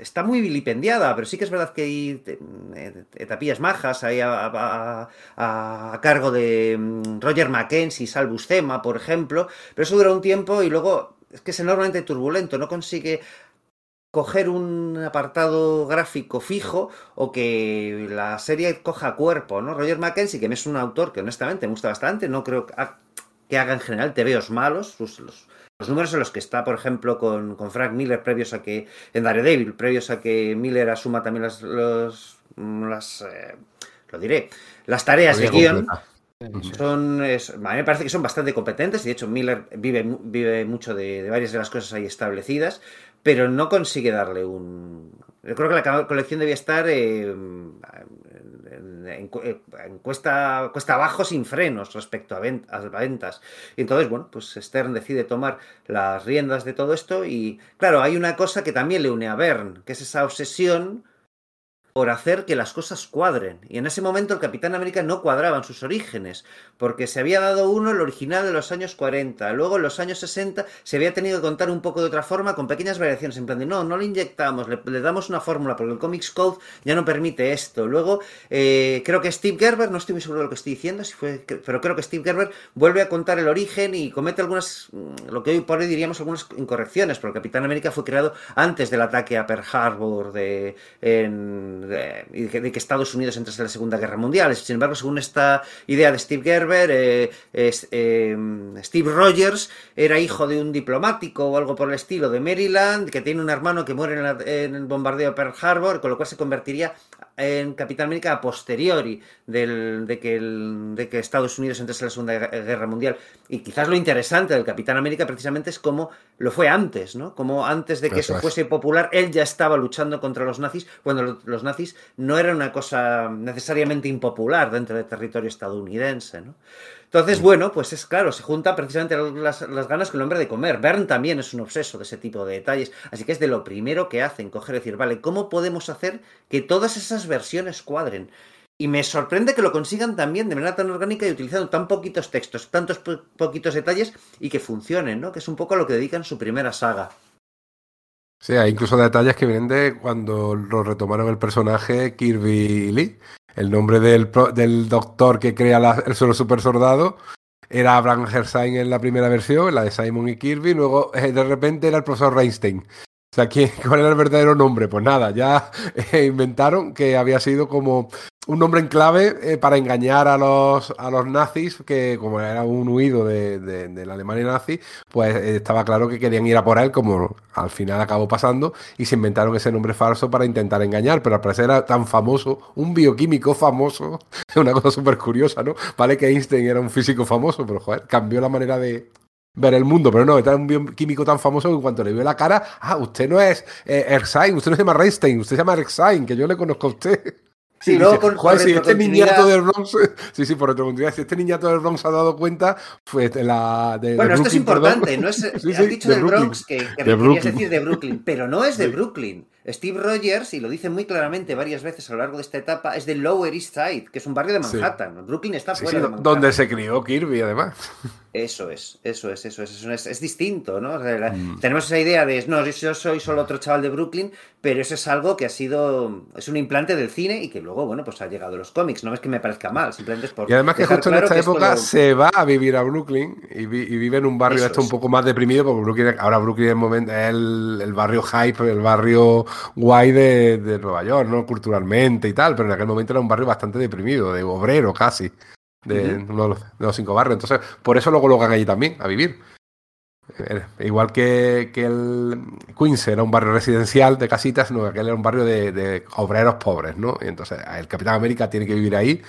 está muy vilipendiada, pero sí que es verdad que hay eh, etapillas majas ahí a, a, a, a cargo de mm, Roger Mackenzie, Salvus Thema, por ejemplo, pero eso dura un tiempo y luego es que es enormemente turbulento, no consigue coger un apartado gráfico fijo o que la serie coja cuerpo, ¿no? Roger Mackenzie, que es un autor que honestamente me gusta bastante, no creo que haga en general tebeos malos, sus, los, los, números en los que está, por ejemplo, con, con, Frank Miller, previos a que, en Daredevil, previos a que Miller asuma también las, los, las eh, lo diré, las tareas de guion. Son, es, a mí me parece que son bastante competentes. De hecho, Miller vive, vive mucho de, varias de las cosas ahí establecidas, pero no consigue darle un. Yo creo que la colección debía estar eh, en, en, en, cuesta, cuesta abajo sin frenos respecto a, a ventas. Y entonces, bueno, pues Stern decide tomar las riendas de todo esto. Y claro, hay una cosa que también le une a Bern, que es esa obsesión por hacer que las cosas cuadren. Y en ese momento el Capitán América no cuadraba en sus orígenes, porque se había dado uno el original de los años 40, luego en los años 60 se había tenido que contar un poco de otra forma con pequeñas variaciones, en plan de no, no le inyectamos, le, damos una fórmula, porque el Comics Code ya no permite esto. Luego, eh, creo que Steve Gerber, no estoy muy seguro de lo que estoy diciendo, si fue, pero creo que Steve Gerber vuelve a contar el origen y comete algunas, mm, lo que hoy por hoy diríamos algunas incorrecciones, porque el Capitán América fue creado antes del ataque a Pearl Harbor de, de, que Estados Unidos entrase en la Segunda Guerra Mundial. Sin embargo, según esta idea de Steve Gerber, eh, eh, Steve Rogers era hijo de un diplomático o algo por el estilo de Maryland, que tiene un hermano que muere en, el bombardeo de Pearl Harbor, con lo cual se convertiría en Capitán América a posteriori de, que de que Estados Unidos entrase en la Segunda Guerra Mundial. Y quizás lo interesante del Capitán América precisamente es cómo lo fue antes, ¿no? Como antes de que eso, fuese popular, él ya estaba luchando contra los nazis, cuando los nazis no eran una cosa necesariamente impopular dentro del territorio estadounidense, ¿no? Entonces, bueno, pues es claro, se juntan precisamente las, ganas con el hombre de comer. Bern también es un obseso de ese tipo de detalles, así que es de lo primero que hacen, coger y decir, vale, ¿cómo podemos hacer que todas esas versiones cuadren? Y me sorprende que lo consigan también de manera tan orgánica y utilizando tan poquitos textos, tantos poquitos detalles y que funcionen, ¿no? Que es un poco a lo que dedican su primera saga. Sí, hay incluso detalles que vienen de cuando lo retomaron el personaje Kirby Lee. El nombre del, del doctor que crea el solo super soldado era Abraham Hersain en la primera versión, la de Simon y Kirby, luego eh, de repente era el profesor Reinstein. O sea, ¿cuál era el verdadero nombre? Pues nada, ya eh, inventaron que había sido como un nombre en clave eh, para engañar a los, a los nazis, que como era un huido de, de, la Alemania nazi, pues eh, estaba claro que querían ir a por él, como al final acabó pasando, y se inventaron ese nombre falso para intentar engañar, pero al parecer era tan famoso, un bioquímico famoso, es una cosa súper curiosa, ¿no? Vale que Einstein era un físico famoso, pero joder, cambió la manera de, ver el mundo, pero no, era un bioquímico tan famoso que en cuanto le vio la cara, ah, usted no es eh, usted no se llama Reinstein, usted se llama Erskine, que yo le conozco a usted. Sí, luego con, Juan, si este niñato del Bronx, sí, sí, por retrocontinuidad, si este niñato del Bronx ha dado cuenta, fue de la. De, bueno, esto es importante, no es, sí, has dicho del Bronx, que, que querías decir de Brooklyn, pero no es de Brooklyn. Steve Rogers, y lo dice muy claramente varias veces a lo largo de esta etapa, es de Lower East Side, que es un barrio de Manhattan. Brooklyn está fuera de Manhattan. Donde se crió Kirby, además. Eso es, eso es, eso es, es, es distinto, ¿no? Mm. Tenemos esa idea de, no, yo soy solo otro chaval de Brooklyn, pero eso es algo que ha sido, es un implante del cine y que luego, bueno, pues ha llegado a los cómics, no es que me parezca mal, simplemente es por... Y además que justo en esta época se va a vivir a Brooklyn y, vive en un barrio esto un poco más deprimido, porque Brooklyn, ahora Brooklyn es, momento, es el, barrio hype, el barrio guay de, de Nueva York, ¿no? Culturalmente y tal, pero en aquel momento era un barrio bastante deprimido, de obrero casi de uno de los, cinco barrios. Entonces, por eso lo colocan allí también, a vivir. Eh, igual que, que, el Queens era un barrio residencial de casitas, no, aquel era un barrio de, de, obreros pobres, ¿no? Y entonces el Capitán América tiene que vivir ahí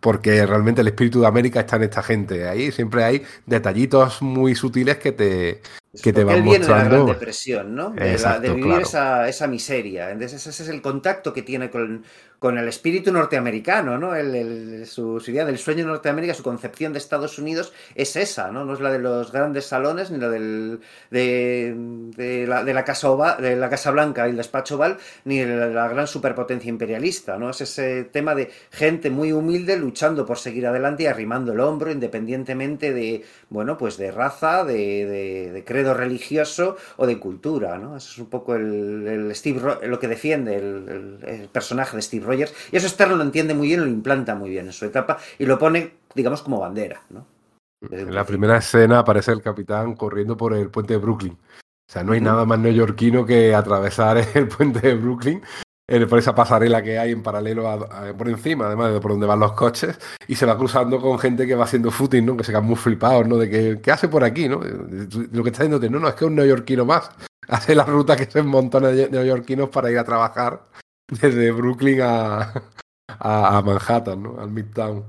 porque realmente el espíritu de América está en esta gente. Ahí siempre hay detallitos muy sutiles que te, que te van mostrando. de la Gran Depresión, ¿no? De, vivir esa, esa, miseria. Entonces ese es el contacto que tiene con, con el espíritu norteamericano, ¿no? El, su, idea del sueño de Norteamérica, su concepción de Estados Unidos es esa, ¿no? No es la de los grandes salones ni la del, de, la, de, la casa de la Casa Blanca y el despacho Oval, ni la, la, gran superpotencia imperialista, ¿no? Es ese tema de gente muy humilde luchando por seguir adelante y arrimando el hombro independientemente de, bueno, pues de raza, de, de credo religioso o de cultura, ¿no? Eso es un poco el, Steve, lo que defiende el, el personaje de Steve Rogers. Y eso Stern lo entiende muy bien, lo implanta muy bien en su etapa y lo pone, digamos, como bandera. ¿no? En la primera escena aparece el capitán corriendo por el puente de Brooklyn. O sea, no hay nada más neoyorquino que atravesar el puente de Brooklyn por esa pasarela que hay en paralelo por encima, además de por donde van los coches, y se va cruzando con gente que va haciendo footing, ¿no? Que se quedan muy flipados, ¿no? De que, ¿qué hace por aquí, no? Lo que está diciendo, no, no, es que es un neoyorquino más. Hace la ruta que se montones de neoyorquinos para ir a trabajar desde Brooklyn a, a, Manhattan, ¿no? al Midtown.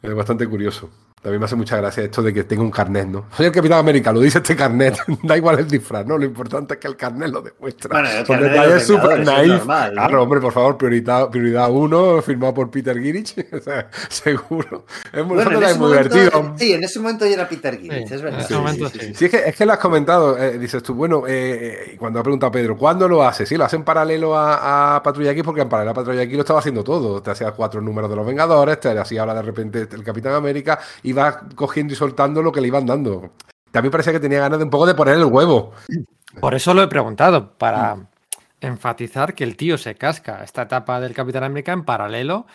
Es bastante curioso. También me hace mucha gracia esto de que tenga un carnet, ¿no? Soy el Capitán América, lo dice este carnet. da igual el disfraz, ¿no? Lo importante es que el carnet lo demuestra. Bueno, el carnet de es súper naif. Claro, hombre, por favor, prioridad, prioridad uno, firmado por Peter Girich. o sea, seguro. Es muy, bueno, muy divertido. Sí, en ese momento ya era Peter Girich, es verdad. Sí, sí, sí, es, que, es que lo has comentado. Eh, dices tú, bueno, eh, cuando ha preguntado Pedro, ¿cuándo lo hace? Sí, lo hace en paralelo a, a Patrulla X, porque en paralelo a Patrulla X lo estaba haciendo todo. Te hacía cuatro números de los Vengadores, te hacía ahora de repente el Capitán América, y va cogiendo y soltando lo que le iban dando. También parecía que tenía ganas de un poco de poner el huevo. Por eso lo he preguntado, para enfatizar que el tío se casca esta etapa del Capitán América en paralelo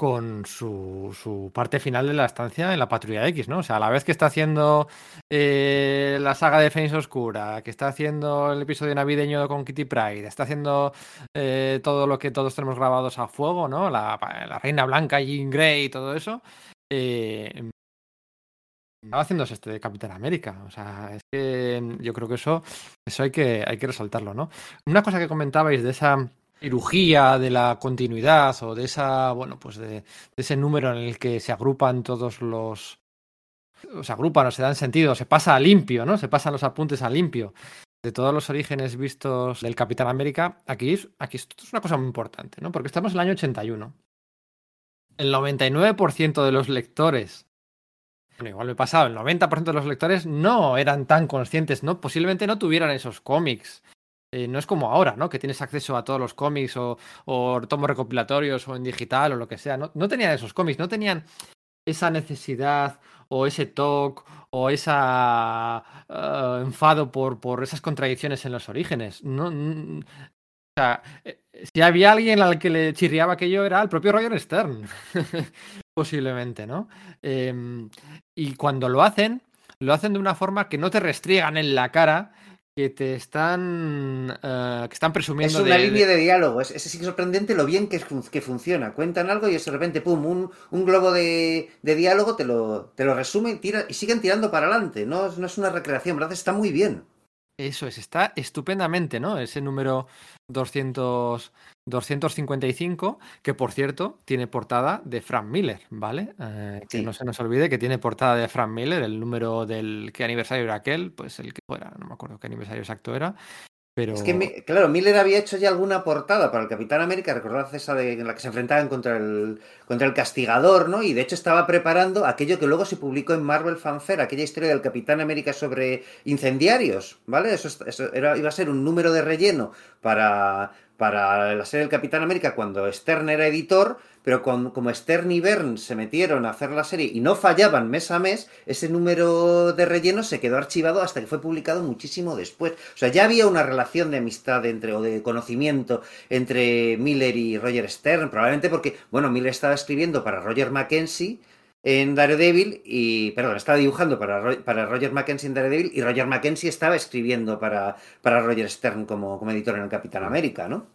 con su, parte final de la estancia en la Patrulla X, ¿no? O sea, a la vez que está haciendo eh, la saga de Fénix Oscura, que está haciendo el episodio navideño con Kitty Pride, está haciendo eh, todo lo que todos tenemos grabados a fuego, ¿no? La, Reina Blanca, Jean Grey y todo eso. Eh, estaba haciéndose este de Capitán América. O sea, es que yo creo que eso, eso hay que, hay que resaltarlo, ¿no? Una cosa que comentabais de esa cirugía de la continuidad o de esa, bueno, pues de, ese número en el que se agrupan todos los. O se agrupan o se dan sentido, se pasa a limpio, ¿no? Se pasan los apuntes a limpio. De todos los orígenes vistos del Capitán América, aquí, aquí esto es una cosa muy importante, ¿no? Porque estamos en el año 81. El 99% de los lectores bueno, igual me he pasado, el 90% de los lectores no eran tan conscientes, ¿no? Posiblemente no tuvieran esos cómics. Eh, no es como ahora, ¿no? Que tienes acceso a todos los cómics o, tomos recopilatorios o en digital o lo que sea. No, no tenían esos cómics, no tenían esa necesidad o ese toque o esa eh, enfado por, por esas contradicciones en los orígenes. No, o sea, eh, si había alguien al que le chirriaba aquello era el propio Roger Stern. Posiblemente, ¿no? Em, y cuando lo hacen, lo hacen de una forma que no te restriegan en la cara, que te están, eh, que están presumiendo. Es una línea de diálogo, es, es, sorprendente lo bien que, que, funciona. Cuentan algo y de repente, pum, un, un globo de, de, diálogo te lo, te lo resume y, tira, y siguen tirando para adelante. No, no es una recreación, ¿verdad? Está muy bien. Eso es, está estupendamente, ¿no? Ese número 200, 255, que por cierto tiene portada de Frank Miller, ¿vale? Eh, que no se nos olvide que tiene portada de Frank Miller, el número del qué aniversario era aquel, pues el que fuera, no me acuerdo qué aniversario exacto era, es que, claro, Miller había hecho ya alguna portada para el Capitán América, recordad esa de, en la que se enfrentaban contra el, contra el Castigador, ¿no? Y de hecho estaba preparando aquello que luego se publicó en Marvel Fanfare, aquella historia del Capitán América sobre incendiarios, ¿vale? Eso, era, iba a ser un número de relleno para, para la serie del Capitán América cuando Stern era editor, pero como Stern y Bern se metieron a hacer la serie y no fallaban mes a mes, ese número de relleno se quedó archivado hasta que fue publicado muchísimo después. O sea, ya había una relación de amistad entre, o de conocimiento entre Miller y Roger Stern, probablemente porque, bueno, Miller estaba escribiendo para Roger Mackenzie en Daredevil y, perdón, estaba dibujando para, para Roger Mackenzie en Daredevil y Roger Mackenzie estaba escribiendo para, para Roger Stern como, como editor en el Capitán América, ¿no?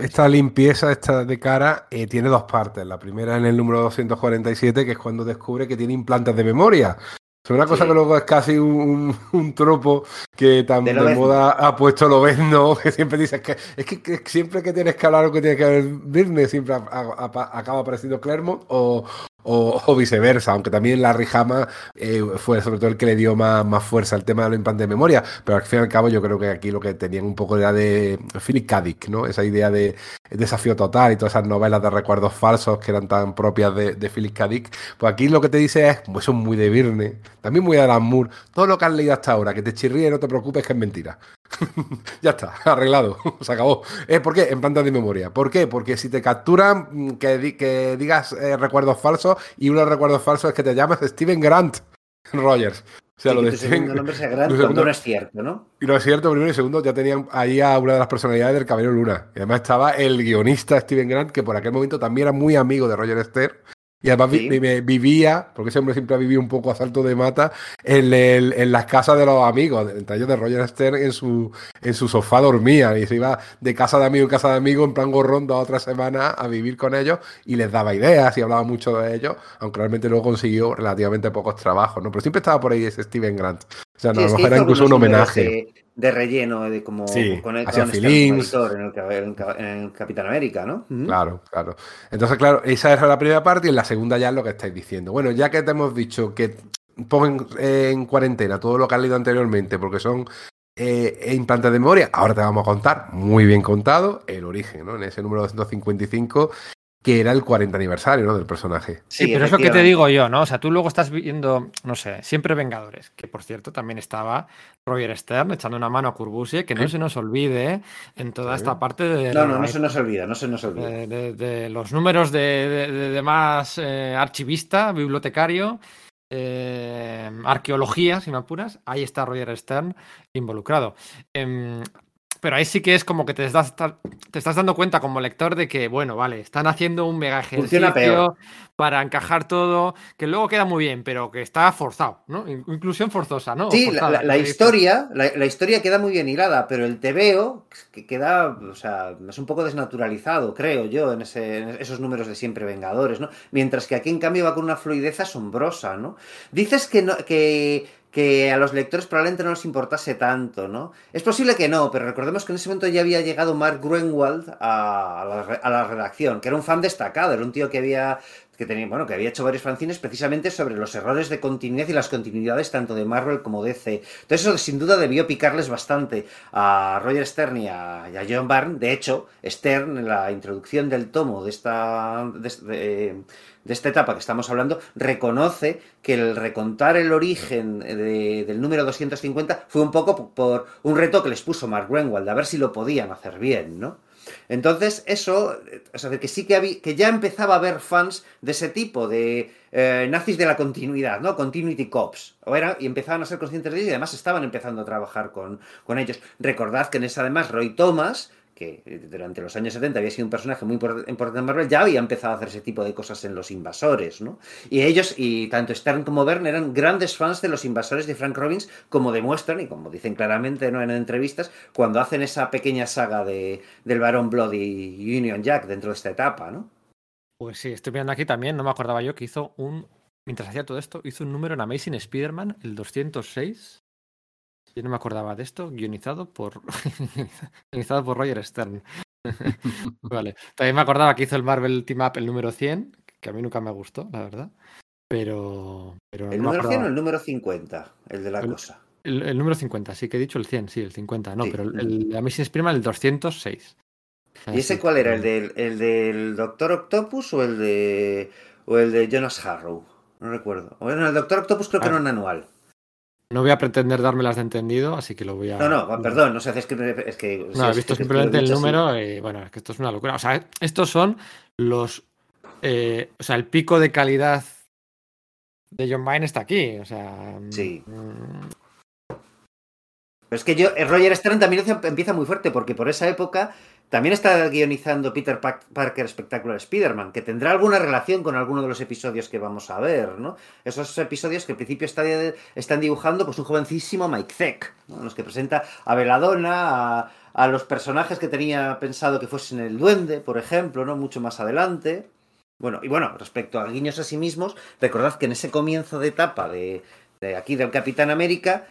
Esta, limpieza esta de cara eh, tiene dos partes. La primera en el número 247, que es cuando descubre que tiene implantes de memoria. Es una cosa que luego es casi un, un, tropo que tan de, moda ha puesto lo ¿no? que siempre dices que es que, siempre que tienes que hablar o que tiene que ver Virne, siempre acaba apareciendo Clermont o, o, viceversa, aunque también la Rijama eh, fue sobre todo el que le dio más, más fuerza al tema de los implantes de memoria, pero al fin y al cabo yo creo que aquí lo que tenían un poco era de Philip K. ¿no? Esa idea de desafío total y todas esas novelas de recuerdos falsos que eran tan propias de, de Philip K. Pues aquí lo que te dice es, pues son muy de Virne, también muy de Alan Moore, todo lo que has leído hasta ahora, que te chirríe, no te preocupes que es mentira. ya está, arreglado, se acabó. Eh, ¿Por qué? En plantas de memoria. ¿Por qué? Porque si te capturan mm, que, que digas eh, recuerdos falsos y uno de los recuerdos falsos es que te llamas Steven Grant Rogers. O sea, lo de Steven nombre sea Grant segundo, no es cierto, ¿no? Y no es cierto, primero y segundo, ya tenían ahí a una de las personalidades del Caballero Luna. Y además estaba el guionista Steven Grant, que por aquel momento también era muy amigo de Roger Esther y además vivía, porque ese hombre siempre ha vivido un poco a salto de mata, en, en las casas de los amigos, entre ellos de Roger Stern, en su, en su sofá dormía y se iba de casa de amigo en casa de amigo en plan gorrón dos o tres semanas a vivir con ellos y les daba ideas y hablaba mucho de ellos, aunque realmente luego consiguió relativamente pocos trabajos, ¿no? Pero siempre estaba por ahí ese Steven Grant. O sea, a lo mejor era incluso un homenaje. de relleno, de como Sí, con el, con editor en el, en el Capitán América, ¿no? Claro, claro. Entonces, claro, esa era la primera parte y en la segunda ya es lo que estáis diciendo. Bueno, ya que te hemos dicho que pongan en cuarentena todo lo que has leído anteriormente porque son eh, implantes de memoria, ahora te vamos a contar, muy bien contado, el origen, ¿no? En ese número 255, que era el 40 aniversario, ¿no? Del personaje. Sí, pero es lo que te digo yo, ¿no? O sea, tú luego estás viendo, no sé, siempre Vengadores, que por cierto también estaba Roger Stern echando una mano a Curbusier, que no se nos olvide en toda esta parte de, No, no, no se nos olvida, no se nos olvida. de, de- de los números de, de- de- de más eh, archivista, bibliotecario, eh, arqueología, si me apuras, ahí está Roger Stern involucrado. Em, pero ahí sí que es como que te estás, te estás dando cuenta como lector de que, bueno, vale, están haciendo un mega ejercicio para encajar todo, que luego queda muy bien, pero que está forzado, ¿no? In- Inclusión forzosa, ¿no? Sí, la, forzada, la- como la dices. historia, la, la historia queda muy bien hilada, pero el TVO que queda, o sea, es un poco desnaturalizado, creo yo, en, ese- en esos números de siempre Vengadores, ¿no? Mientras que aquí en cambio va con una fluidez asombrosa, ¿no? Dices que no, que, que a los lectores probablemente no les importase tanto, ¿no? Es posible que no, pero recordemos que en ese momento ya había llegado Mark Gruenwald a, a la, a la redacción, que era un fan destacado, era un tío que había que tenía, bueno, que había hecho varios fanzines precisamente sobre los errores de continuidad y las continuidades tanto de Marvel como DC. Entonces eso sin duda debió picarles bastante a Roger Stern y a, John Byrne. De hecho, Stern en la introducción del tomo de esta, de, de- de esta etapa que estamos hablando, reconoce que el recontar el origen de- del número 250 fue un poco por un reto que les puso Mark Greenwald, a ver si lo podían hacer bien, ¿no? Entonces, eso, o sea, que sí que, había, que ya empezaba a haber fans de ese tipo, de eh, nazis de la continuidad, ¿no? Continuity Cops. O era, y empezaban a ser conscientes de ello y además estaban empezando a trabajar con, con ellos. Recordad que en esa además Roy Thomas, que durante los años 70 había sido un personaje muy import- importante en Marvel, ya había empezado a hacer ese tipo de cosas en Los Invasores, ¿no? Y ellos, y tanto Stern como Byrne, eran grandes fans de Los Invasores de Frank Robbins, como demuestran y como dicen claramente en entrevistas, cuando hacen esa pequeña saga de, del Barón Bloody y Union Jack dentro de esta etapa, ¿no? Pues sí, estoy viendo aquí también, no me acordaba yo que hizo un, mientras hacía todo esto, hizo un número en Amazing Spider-Man, el 206. Yo no me acordaba de esto, guionizado por guionizado por Roger Stern. vale. También me acordaba que hizo el Marvel Team Up el número 100, que a mí nunca me gustó, la verdad. Pero, pero ¿El no número 100 o el número 50? El de la El- cosa. El, el número 50, sí que he dicho el 100, sí, el 50, no, Sí. pero el, el Amazing Spider-Man el 206. ¿Y ese cuál era? ¿El del, el del Doctor Octopus o el de o el de Jonas Harrow? No recuerdo. Bueno, el Doctor Octopus creo que Ah. era un anual. No voy a pretender dármelas de entendido, así que lo voy a. No, no, perdón, no sé, es que... Es que No, he es visto que simplemente el así. número y bueno, es que esto es una locura. O sea, estos son los. eh, o sea, el pico de calidad de John Byrne está aquí. O sea. Sí. mm, Pero es que yo, eh, Roger Stern también empieza muy fuerte, porque por esa época también está guionizando Peter Parker Spectacular Spider-Man, que tendrá alguna relación con alguno de los episodios que vamos a ver, ¿no? Esos episodios que al principio está- están dibujando pues un jovencísimo Mike Zeck, ¿no? Los que presenta a Veladona, a, los personajes que tenía pensado que fuesen el duende, por ejemplo, ¿no? Mucho más adelante. Bueno, y bueno, respecto a guiños a sí mismos, recordad que en ese comienzo de etapa de aquí del Capitán América,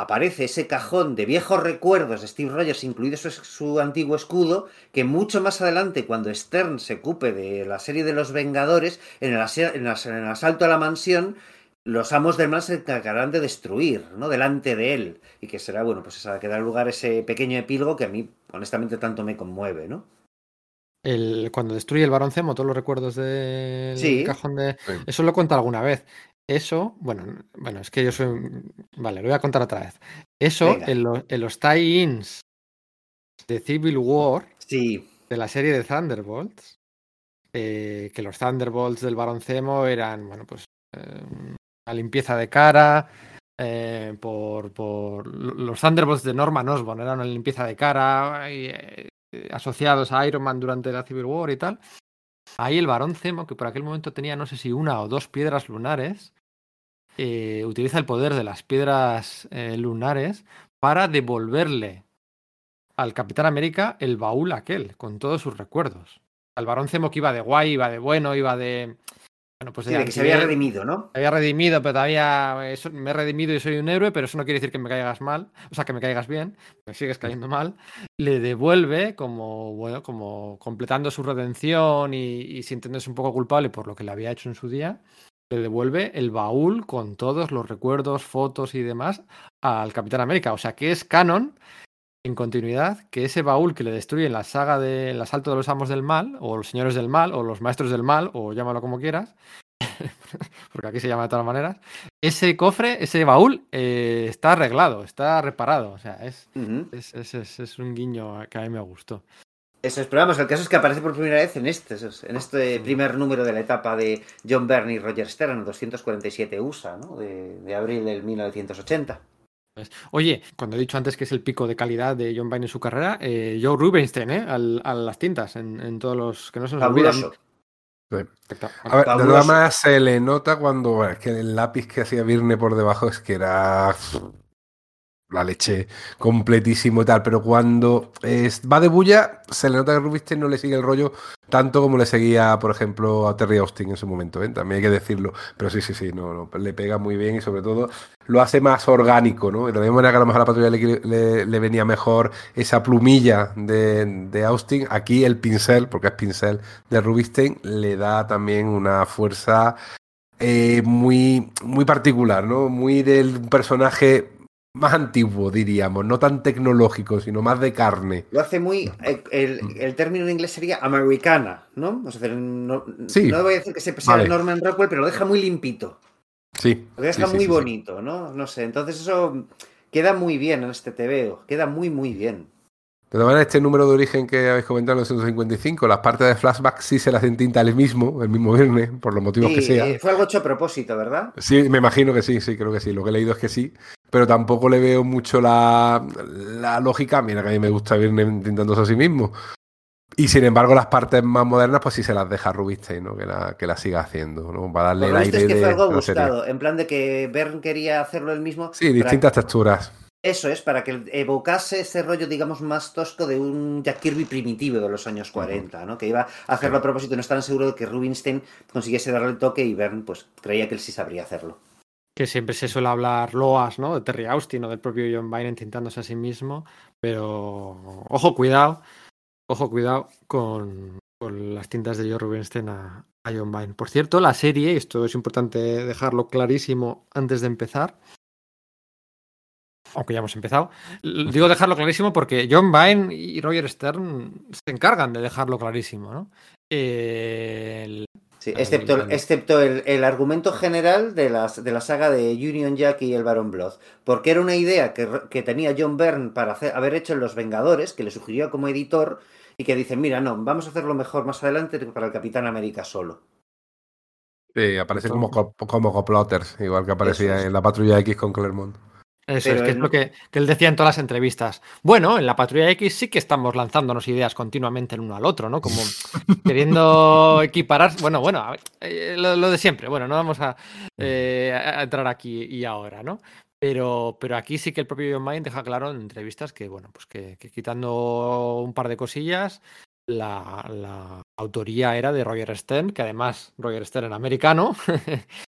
aparece ese cajón de viejos recuerdos de Steve Rogers, incluido su, su antiguo escudo, que mucho más adelante, cuando Stern se ocupe de la serie de los Vengadores, en el, ase- en las- en el asalto a la mansión, los amos del mal se encargarán de destruir, ¿no? Delante de él. Y que será, bueno, pues esa, que da lugar a ese pequeño epílogo que a mí, honestamente, tanto me conmueve, ¿no? el, cuando destruye el Barón Zemo, todos los recuerdos del Sí. cajón de. Sí. Eso lo he contado alguna vez. Eso, bueno, bueno, es que yo soy. Vale, lo voy a contar otra vez. Eso Venga. en, lo- en los tie-ins de Civil War. Sí, de la serie de Thunderbolts, eh, que los Thunderbolts del Barón Zemo eran, bueno, pues eh, una limpieza de cara, eh, por, por los Thunderbolts de Norman Osborn eran una limpieza de cara y, eh, asociados a Iron Man durante la Civil War y tal. Ahí el Barón Zemo, que por aquel momento tenía no sé si una o dos piedras lunares, eh, utiliza el poder de las piedras eh, lunares para devolverle al Capitán América el baúl aquel, con todos sus recuerdos. Al Barón Zemo que iba de guay, iba de bueno, iba de. Bueno, pues Sí, de que se había redimido, ¿no? Me había redimido, pero todavía eso- me he redimido y soy un héroe, pero eso no quiere decir que me caigas mal, o sea, que me caigas bien, me sigues cayendo mal. Le devuelve como, bueno, como completando su redención y, y sintiéndose un poco culpable por lo que le había hecho en su día, le devuelve el baúl con todos los recuerdos, fotos y demás al Capitán América. O sea, que es canon en continuidad que ese baúl que le destruye en la saga del asalto de los amos del mal, o los señores del mal, o los maestros del mal, o llámalo como quieras, porque aquí se llama de todas maneras, ese cofre, ese baúl, eh, está arreglado, está reparado. O sea, es, es- es- es un guiño que a mí me gustó. Eso es, pero vamos, el caso es que aparece por primera vez en este, eso es, en este primer número de la etapa de John Byrne y Roger Stern, 247 USA, ¿no? De, de abril del 1980. Pues, Oye, cuando he dicho antes que es el pico de calidad de John Byrne en su carrera, eh, Joe Rubinstein, ¿eh? Al- a las tintas, en, en todos los que no se nos olvidan. Sí. A ver, todas maneras se le nota cuando bueno, es que el lápiz que hacía Virne por debajo es que era la leche completísimo y tal, pero cuando va de bulla se le nota que Rubinstein no le sigue el rollo tanto como le seguía, por ejemplo, a Terry Austin en su momento, ¿eh? también hay que decirlo, pero sí, sí, sí, no, no, le pega muy bien y sobre todo lo hace más orgánico, ¿no? De la misma manera que a lo mejor a la patrulla le, le- le venía mejor esa plumilla de, de Austin, aquí el pincel, porque es pincel de Rubinstein, le da también una fuerza eh, muy, muy particular, ¿no? Muy del personaje más antiguo, diríamos, no tan tecnológico, sino más de carne. Lo hace muy. El, el- el término en inglés sería americana, ¿no? O sea, no, Sí. no voy a decir que se sea Vale. Norman Rockwell, pero lo deja muy limpito. Sí. Lo deja sí, muy sí. bonito, ¿no? No sé. Entonces eso queda muy bien en este TVO. Queda muy, muy bien. De todas maneras, este número de origen que habéis comentado en los 155, las partes de flashback sí se las entinta el mismo, el mismo viernes, por los motivos que sea. eh, fue algo hecho a propósito, ¿verdad? Sí, me imagino que sí, sí, creo que sí. Lo que he leído es que sí, pero tampoco le veo mucho la, la lógica. Mira que a mí me gusta Virne tintándose a sí mismo. Y sin embargo, las partes más modernas, pues sí se las deja Rubinstein, ¿no? Que la, que la siga haciendo, ¿no? Para darle el aire es que de fue algo serie. buscado, en plan de que Bern quería hacerlo él mismo. Sí, distintas texturas. Eso es, para que evocase ese rollo, digamos, más tosco de un Jack Kirby primitivo de los años 40, ¿no? Que iba a hacerlo a propósito no estaban seguros de que Rubinstein consiguiese darle el toque y Bern, pues, creía que él sí sabría hacerlo. Que siempre se suele hablar loas, ¿no? De Terry Austin o del propio John Byrne intentándose a sí mismo. Pero ojo, cuidado. Ojo, cuidado con, con las tintas de Joe Rubinstein a, a John Byrne. Por cierto, la serie, y esto es importante dejarlo clarísimo antes de empezar. Aunque ya hemos empezado. Digo dejarlo clarísimo porque John Byrne y Roger Stern se encargan de dejarlo clarísimo, ¿no? Eh, el- Sí, excepto, el- excepto el, el argumento general de, las, de la saga de Union Jack y el Baron Blood. Porque era una idea que, que tenía John Byrne para hacer- haber hecho en Los Vengadores, que le sugirió como editor, y que dicen, mira, no, vamos a hacerlo mejor más adelante para el Capitán América solo. Sí, aparece como, co- como coplotters, igual que aparecía es. en la patrulla X con Claremont. Eso Pero es, que es lo que, que él decía en todas las entrevistas. Bueno, en la Patrulla X sí que estamos lanzándonos ideas continuamente el uno al otro, ¿no? Como queriendo equiparar. Bueno, bueno, a ver, eh, lo, lo de siempre. Bueno, no vamos a, eh, a- entrar aquí y ahora, ¿no? Pero, pero aquí sí que el propio John Byrne deja claro en entrevistas que, bueno, pues que, que quitando un par de cosillas, la, la autoría era de Roger Stern, que además Roger Stern era americano.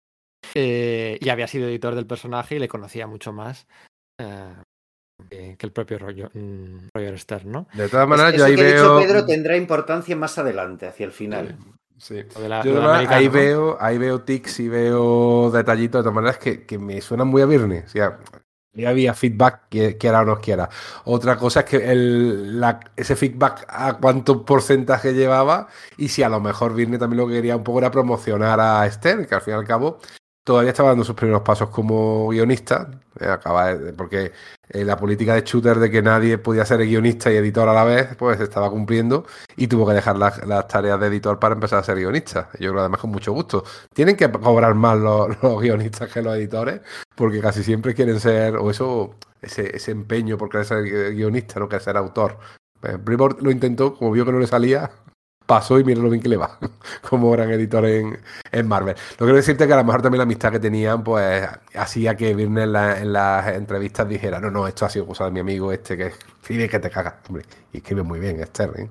eh, y había sido editor del personaje y le conocía mucho más eh, que, el propio Roger, mm, Roger Stern, ¿no? De todas Es- maneras, Eso yo ahí que ha dicho veo. Pedro tendrá importancia más adelante, hacia el final. Sí. La- Yo ahí veo, ahí veo tics y veo detallitos de todas maneras que, que me suenan muy a Virne. O sea, ya había feedback, que- quiera o no quiera. Otra cosa es que el, la- ese feedback a cuánto porcentaje llevaba y si a lo mejor Virne también lo que quería un poco era promocionar a Stern, que al fin y al cabo todavía estaba dando sus primeros pasos como guionista. eh, acaba porque eh, la política de Shooter de que nadie podía ser guionista y editor a la vez, pues estaba cumpliendo y tuvo que dejar las, las tareas de editor para empezar a ser guionista. Yo creo además con mucho gusto. Tienen que cobrar más los, los guionistas que los editores, porque casi siempre quieren ser, o eso, ese, ese empeño por querer ser guionista, no querer ser autor. Eh, Brevoort lo intentó, como vio que no le salía, pasó y mira lo bien que le va, como gran editor en, en Marvel. Lo quiero decirte que a lo mejor también la amistad que tenían, pues hacía que Virne en, la- en las entrevistas dijera, no, no, esto ha sido cosa de mi amigo este que escribe que te cagas, y escribe muy bien, ¿eh?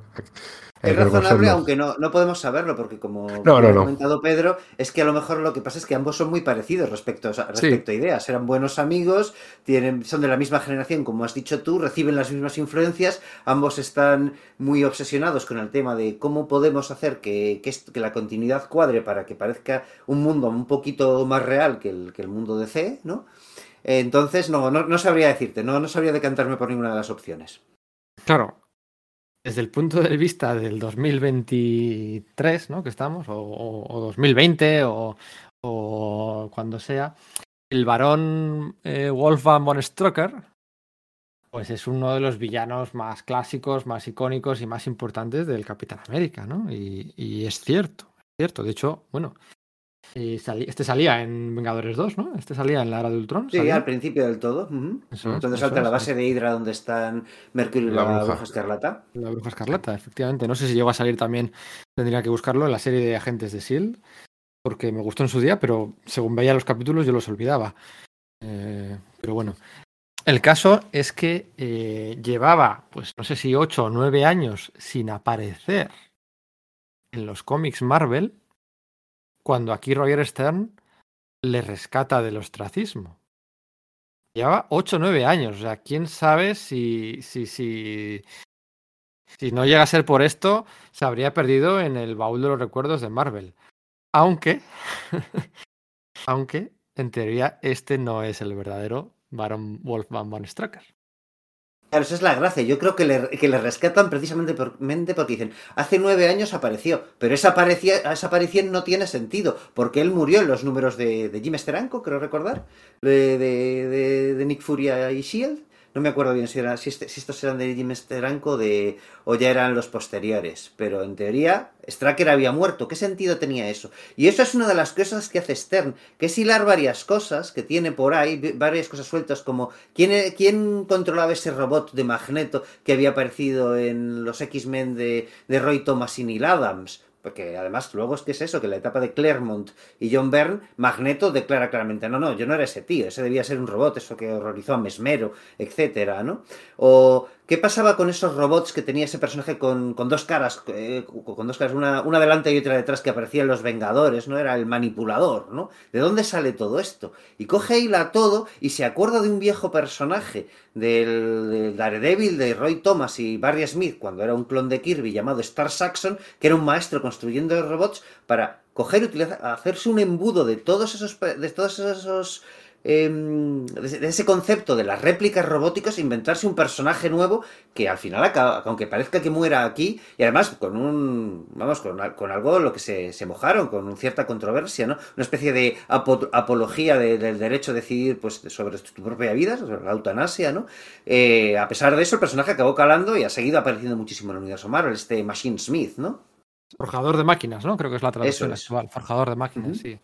Es razonable, aunque no, no podemos saberlo, porque como No, no, ha no. comentado Pedro, es que a lo mejor lo que pasa es que ambos son muy parecidos respecto, a- respecto a ideas. Eran buenos amigos, tienen, son de la misma generación, como has dicho tú, reciben las mismas influencias, ambos están muy obsesionados con el tema de cómo podemos hacer que, que, esto- que la continuidad cuadre para que parezca un mundo un poquito más real que el, que el mundo de C, ¿no? Entonces, no, no, no sabría decirte, no, no sabría decantarme por ninguna de las opciones. Claro, desde el punto de vista del 2023, ¿no? Que estamos, o, o- o 2020, o, cuando sea, el varón eh, Wolfgang von Strucker, pues es uno de los villanos más clásicos, más icónicos y más importantes del Capitán América, ¿no? Y, y es cierto, es cierto. De hecho, bueno, eh, sali- este salía en Vengadores 2, ¿no? Este salía en la Era de Ultron. Sí, ¿salía? al principio del todo. Eso es, Entonces eso salta la es. base de Hydra donde están Mercurio y La la, bruja. bruja escarlata. La Bruja Escarlata, efectivamente. No sé si llegó a salir también, tendría que buscarlo en la serie de Agentes de S.H.I.E.L.D., porque me gustó en su día, pero según veía los capítulos yo los olvidaba. Eh, pero bueno, el caso es que eh, llevaba, pues no sé si ocho o nueve años sin aparecer en los cómics Marvel, cuando aquí Roger Stern le rescata del ostracismo. Llevaba 8 o 9 años. O sea, quién sabe si, si, si, si no llega a ser por esto, se habría perdido en el baúl de los recuerdos de Marvel. Aunque, aunque, en teoría, este no es el verdadero Baron Wolfgang von Strucker. Claro, esa es la gracia. Yo creo que le, que le rescatan precisamente por- porque dicen, hace nueve años apareció, pero esa, aparecia- esa aparición no tiene sentido, porque él murió en los números de, de Jim Steranko, creo recordar, de, de- de Nick Furia y Shield. No me acuerdo bien si, era, si, este- estos eran de Jim Steranko de, o ya eran los posteriores, pero en teoría Stracker había muerto. ¿Qué sentido tenía eso? Y eso es una de las cosas que hace Stern, que es hilar varias cosas que tiene por ahí, varias cosas sueltas como ¿quién, quién controlaba ese robot de Magneto que había aparecido en los X-Men de, de Roy Thomas y Neil Adams. Porque además luego es que es eso, que en la etapa de Claremont y John Byrne, Magneto declara claramente, no, no, yo no era ese tío, ese debía ser un robot, eso que horrorizó a Mesmero, etcétera, ¿no? O qué pasaba con esos robots que tenía ese personaje con, con dos caras, eh, con dos caras, una, una delante y otra detrás que aparecían los Vengadores, ¿no? Era el manipulador, ¿no? ¿De dónde sale todo esto? Y coge hila todo y se acuerda de un viejo personaje del, Daredevil de Roy Thomas y Barry Smith cuando era un clon de Kirby llamado Star Saxon, que era un maestro construyendo robots para coger y utilizar, hacerse un embudo de todos esos, de todos esos em, de ese- concepto de las réplicas robóticas, inventarse un personaje nuevo que al final acaba, aunque parezca que muera aquí, y además con un, vamos, con, con algo lo que se, se mojaron, con cierta controversia, ¿no? Una especie de apo- apología de- del derecho a decidir pues, sobre tu propia vida, sobre la eutanasia, ¿no? Eh, a pesar de eso, el personaje acabó calando y ha seguido apareciendo muchísimo en el universo Marvel, este Machine Smith, ¿no? Forjador de máquinas, ¿no? Creo que es la traducción es. actual. Forjador de máquinas, sí.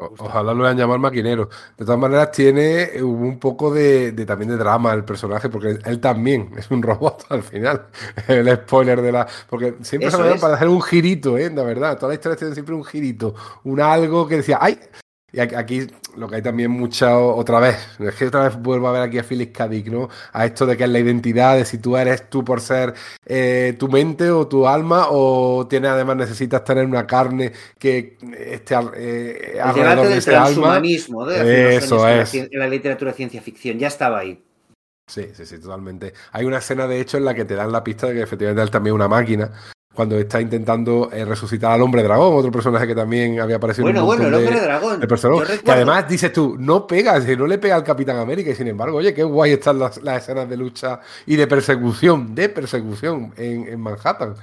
O- Ojalá lo hayan llamado maquinero. De todas maneras, tiene un poco de, de- también de drama el personaje, porque él también es un robot al final. El spoiler de la. Porque siempre Eso se me es. para hacer un girito, ¿eh? La verdad. Todas las historias tienen siempre un girito. Un algo que decía, ¡ay! Y aquí- lo que hay también mucha, otra vez, es que otra vez vuelvo a ver aquí a Phyllis Kadik, ¿no? A esto de que es la identidad, de si tú eres tú por ser eh, tu mente o tu alma, o tienes además necesitas tener una carne que esté eh, alrededor debate de del ese alma. de Eso es. en la literatura de ciencia ficción, ya estaba ahí. Sí, sí, sí, totalmente. Hay una escena, de hecho, en la que te dan la pista de que efectivamente él también es una máquina, cuando está intentando eh, resucitar al hombre dragón, otro personaje que también había aparecido en Bueno, un bueno, el hombre de, dragón. de personajes. Yo Que además dices tú, no pega, no le pega al Capitán América, y sin embargo, oye, qué guay están las, las escenas de lucha y de persecución, de persecución en, en Manhattan.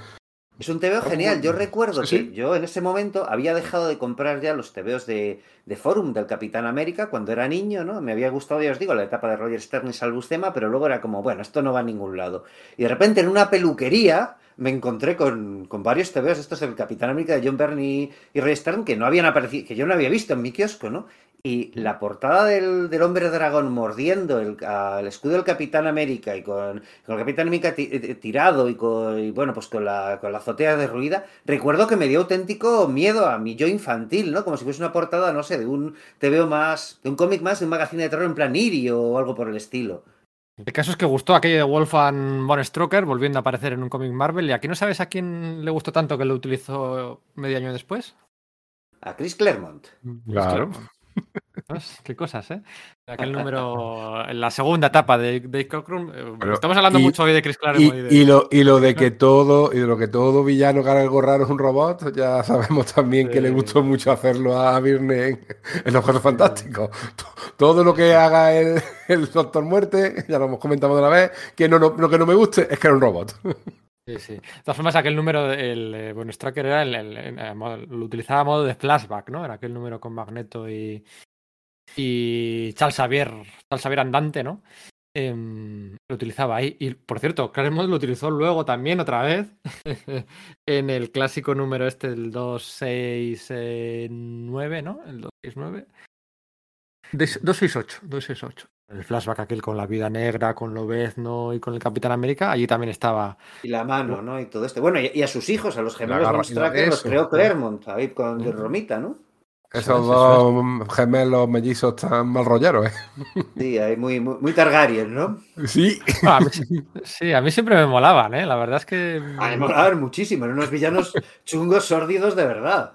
Es un TVO genial. Yo recuerdo Sí, que sí. yo en ese momento había dejado de comprar ya los TVOs de, de Forum del Capitán América cuando era niño, ¿no? Me había gustado, ya os digo, la etapa de Roger Stern y Salbustema, pero luego era como, bueno, esto no va a ningún lado. Y de repente en una peluquería me encontré con, con varios TVOs estos del Capitán América de John Byrne y, y Roger Stern que no habían aparecido, que yo no había visto en mi kiosco, ¿no? Y la portada del, del hombre dragón mordiendo el, escudo del Capitán América y con, el Capitán América eh, tirado y, con, y, bueno, pues con la, con la azotea derruida, recuerdo que me dio auténtico miedo a mi yo infantil, ¿no? Como si fuese una portada, no sé, de un TVO más, de un cómic más, de un magazine de terror en plan Iri o algo por el estilo. El caso es que gustó aquello de Wolfgang von Stroker volviendo a aparecer en un cómic Marvel. ¿Y aquí no sabes a quién le gustó tanto que lo utilizó medio año después? A Chris Claremont. Claro. Qué cosas, ¿eh? Aquel número, en la segunda etapa de Dave Cockrum. eh, Pero- Estamos hablando y- mucho hoy de Chris Claremont. y de- y lo, y lo de que todo y de lo que todo villano que haga algo raro es un robot, ya sabemos también que le gustó mucho hacerlo a Virne en, en los Juegos Fantásticos. To- Todo lo que haga el, el Doctor Muerte, ya lo hemos comentado de una vez, que no, no- lo que no me guste es que era un robot. Sí, sí. De todas formas, aquel número, el eh, bonus tracker era eh, lo utilizaba a modo de flashback, ¿no? Era aquel número con Magneto y, y Charles Xavier, Charles Xavier andante, ¿no? Em, lo utilizaba ahí. Y por cierto, Claremont lo utilizó luego también otra vez en el clásico número este, el 269, ¿no? El 269. Des- 268, 268. El flashback aquel con la vida negra, con Lobezno y con el Capitán América, allí también estaba Y la mano, ¿no? Y todo esto. Bueno, y, y a sus hijos, a los gemelos Stracker, los creó Claremont, ahí con de Mm. Romita, ¿no? Esos es, dos gemelos mellizos tan mal rolleros, ¿eh? Sí, ahí muy, muy, muy Targaryen, ¿no? Sí. Ah, a mí sí- sí, a mí siempre me molaban, ¿eh? La verdad es que. A mí me molaban muchísimo, eran unos villanos chungos, sórdidos de verdad.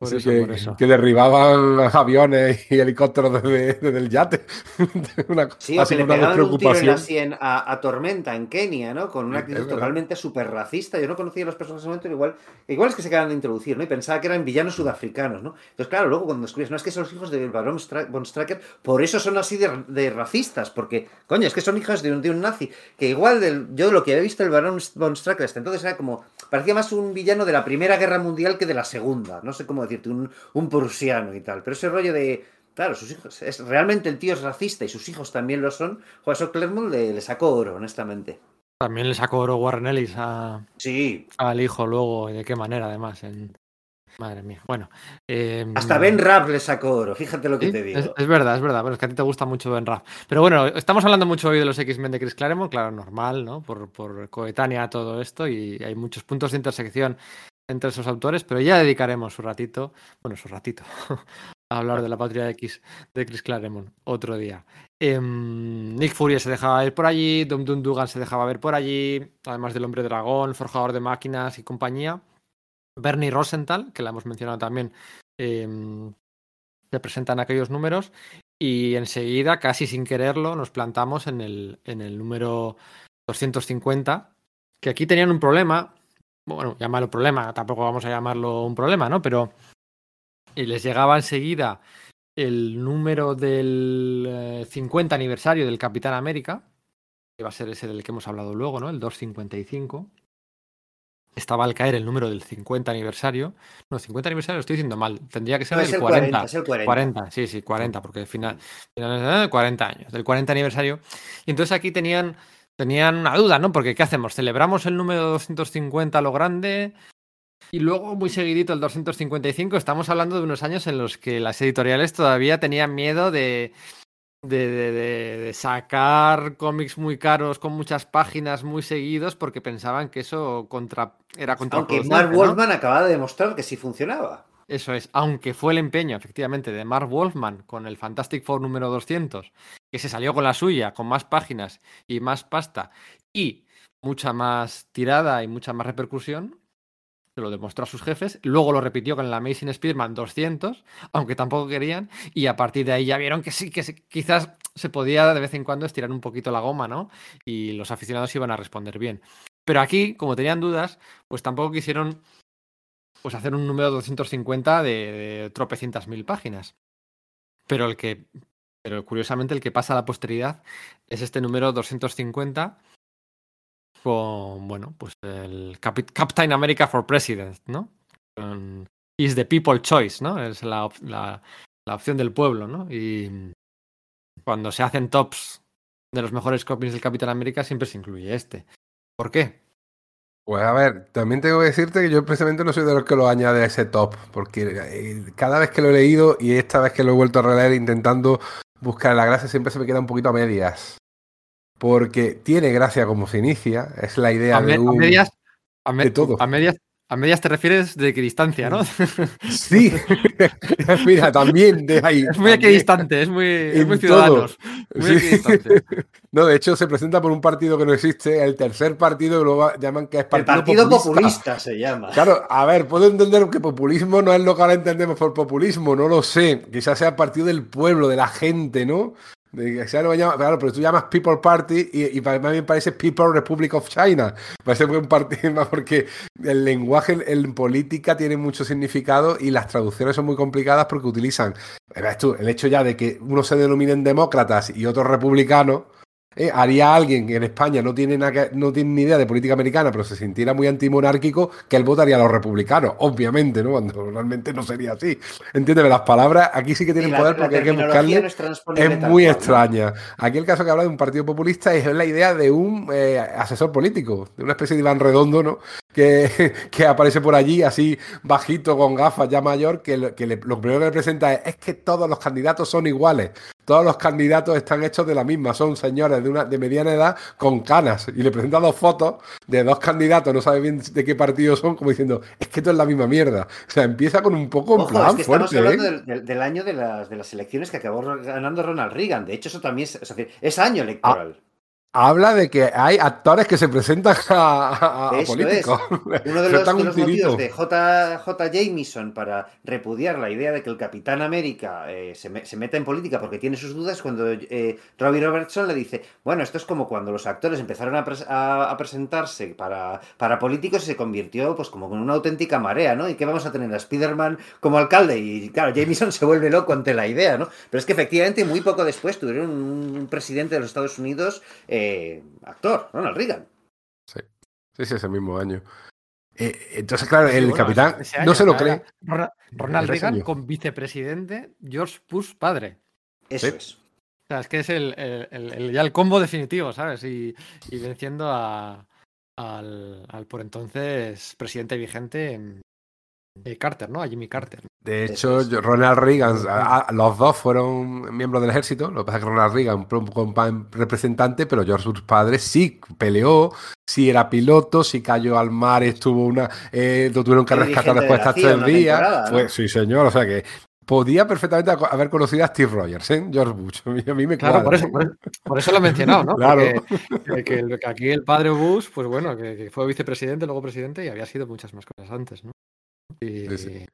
Por Sí, eso, que, por eso. que derribaban aviones y helicópteros desde, desde el yate. Una, Sí, o que le una pegaban un tiro en la sien a, a Tormenta en Kenia, ¿no? Con una actitud totalmente súper racista. Yo no conocía a los personajes en ese momento, pero igual, igual es que se acaban de introducir, ¿no? Y pensaba que eran villanos sudafricanos, ¿no? Entonces, claro, luego cuando descubres, no, es que son los hijos de Baron Stra- von Stracker, por eso son así de, de racistas, porque, coño, es que son hijos de un, de un nazi, que igual del, yo lo que había visto el Baron von Stracker hasta entonces era como, parecía más un villano de la Primera Guerra Mundial que de la Segunda, no sé cómo decirte, un, un prusiano y tal, pero ese rollo de... Claro, sus hijos. Es, realmente el tío es racista y sus hijos también lo son. Joder, eso Claremont le, le sacó oro, honestamente. También le sacó oro Warren Ellis a- Sí. al hijo luego, y de qué manera además. En... Madre mía. Bueno. em, Hasta Ben Rapp le sacó oro, fíjate lo que sí, te digo. es, es verdad, es verdad. Bueno, es que a ti te gusta mucho Ben Raff. Pero bueno, estamos hablando mucho hoy de los X-Men de Chris Claremont, claro, normal, ¿no? Por, por coetánea todo esto y hay muchos puntos de intersección entre esos autores, pero ya dedicaremos su ratito, bueno, su ratito, a hablar de la Patria X de Chris Claremont otro día. Em, Nick Fury se dejaba ver por allí, Dum Dum Dugan se dejaba ver por allí, además del Hombre Dragón, Forjador de Máquinas y compañía. Bernie Rosenthal, que la hemos mencionado también, em, se presentan aquellos números y enseguida, casi sin quererlo, nos plantamos en el, en el número 250, que aquí tenían un problema, bueno, llamarlo problema, tampoco vamos a llamarlo un problema, ¿no? Pero y les llegaba enseguida el número del eh, 50 aniversario del Capitán América, que va a ser ese del que hemos hablado luego, ¿no? El 255. Estaba al caer el número del 50 aniversario. No, 50 aniversario lo estoy diciendo mal. Tendría que ser No, el es el 40. 40, es el 40. 40, sí, sí, 40, porque al final, final, eh, 40 años, del 40 aniversario. Y entonces aquí tenían, tenían una duda, ¿no? Porque ¿qué hacemos? ¿Celebramos el número 250 a lo grande? Y luego, muy seguidito, el 255, estamos hablando de unos años en los que las editoriales todavía tenían miedo de, de, de- de- de sacar cómics muy caros con muchas páginas muy seguidos porque pensaban que eso contra, era Aunque contraproducente. Mark ¿no? Wolfman acaba de demostrar que sí funcionaba. Eso es, aunque fue el empeño, efectivamente, de Mark Wolfman con el Fantastic Four número 200, que se salió con la suya, con más páginas y más pasta y mucha más tirada y mucha más repercusión, se lo demostró a sus jefes, luego lo repitió con el Amazing Spider-Man 200, aunque tampoco querían, y a partir de ahí ya vieron que sí, que quizás se podía de vez en cuando estirar un poquito la goma, ¿no? Y los aficionados iban a responder bien. Pero aquí, como tenían dudas, pues tampoco quisieron pues hacer un número 250 de, de tropecientas mil páginas. Pero el que, pero curiosamente el que pasa a la posteridad es este número 250 con, bueno, pues el Capi- Captain America for President, ¿no? Con- is the people choice, ¿no? Es la, la, la opción del pueblo, ¿no? Y cuando se hacen tops de los mejores cómics del Capitán América siempre se incluye este. ¿Por qué? Pues a ver, también tengo que decirte que yo precisamente no soy de los que lo añade a ese top, porque eh, cada vez que lo he leído y esta vez que lo he vuelto a releer intentando buscar la gracia siempre se me queda un poquito a medias. Porque tiene gracia como se inicia, es la idea A, de a un... medias, a, me- de todo. a medias, A medias te refieres de equidistancia, ¿no? Sí, mira, también de ahí. Es muy equidistante, es muy, es muy ciudadanos. Muy. No, de hecho se presenta por un partido que no existe, el tercer partido que luego llaman que es Partido, el partido populista. populista. se llama. Claro, a ver, puedo entender que populismo no es lo que ahora entendemos por populismo, no lo sé. Quizás sea partido del pueblo, de la gente, ¿no? Lo llama, claro, pero tú llamas People Party y, y más bien parece People Republic of China. Parece un partido porque el lenguaje en política tiene mucho significado y las traducciones son muy complicadas porque utilizan. Tú, el hecho ya de que uno se denominen demócratas y otros republicanos ¿eh? haría alguien que en España no tiene, no tiene ni idea de política americana, pero se sintiera muy antimonárquico, que él votaría a los republicanos, obviamente, ¿no? Cuando realmente no sería así. Entiéndeme, las palabras aquí sí que tienen poder porque hay que buscarle. es, muy extraña. Aquí el caso que habla de un partido populista es la idea de un eh, asesor político, de una especie de Iván Redondo, ¿no? Que, que, aparece por allí así bajito con gafas ya mayor, que, lo, que lo primero que le presenta es, es que todos los candidatos son iguales todos los candidatos están hechos de la misma, son señores de, una, de mediana edad con canas. Y le presenta dos fotos de dos candidatos, no sabe bien de qué partido son, como diciendo, es que esto es la misma mierda. O sea, empieza con un poco en plan es Estamos hablando ¿eh? del, año de las, de las elecciones que acabó ganando Ronald Reagan. De hecho, eso también es, es, año electoral. Ah, habla de que hay actores que se presentan a, políticos. Uno de los, de los motivos de J. J. Jameson para repudiar la idea de que el Capitán América eh, se, me, se, meta en política porque tiene sus dudas cuando eh, Robbie Robertson le dice, bueno, esto es como cuando los actores empezaron a, pres a, presentarse para, para políticos y se convirtió pues como con una auténtica marea, ¿no? Y que vamos a tener a Spider-Man como alcalde y claro, Jameson se vuelve loco ante la idea, ¿no? Pero es que efectivamente muy poco después tuvieron un presidente de los Estados Unidos eh, eh, actor, Ronald Reagan. Sí, sí, sí, ese mismo año. Eh, entonces, claro, el sí, bueno, capitán año, no se lo cree. Ronald Reagan con vicepresidente George Bush padre. Eso sí. es. O sea, es que es el, el, el, ya el combo definitivo, ¿sabes? Y, y venciendo a, al, al, por entonces presidente vigente eh, Carter, ¿no? A Jimmy Carter. De hecho, Ronald Reagan, a, a, los dos fueron miembros del ejército. Lo que pasa es que Ronald Reagan un representante, pero George Bush padre sí peleó, sí era piloto, sí cayó al mar, estuvo una. Eh, lo tuvieron que rescatar después de tres días. Fue, sí, señor. O sea que podía perfectamente haber conocido a Steve Rogers, ¿eh? George Bush. A mí me claro, por eso, por eso, por eso, lo he mencionado, ¿no? claro. Porque, que, que, aquí el padre Bush, pues bueno, que, que, fue vicepresidente, luego presidente y había sido muchas más cosas antes, ¿no? Y, sí, sí.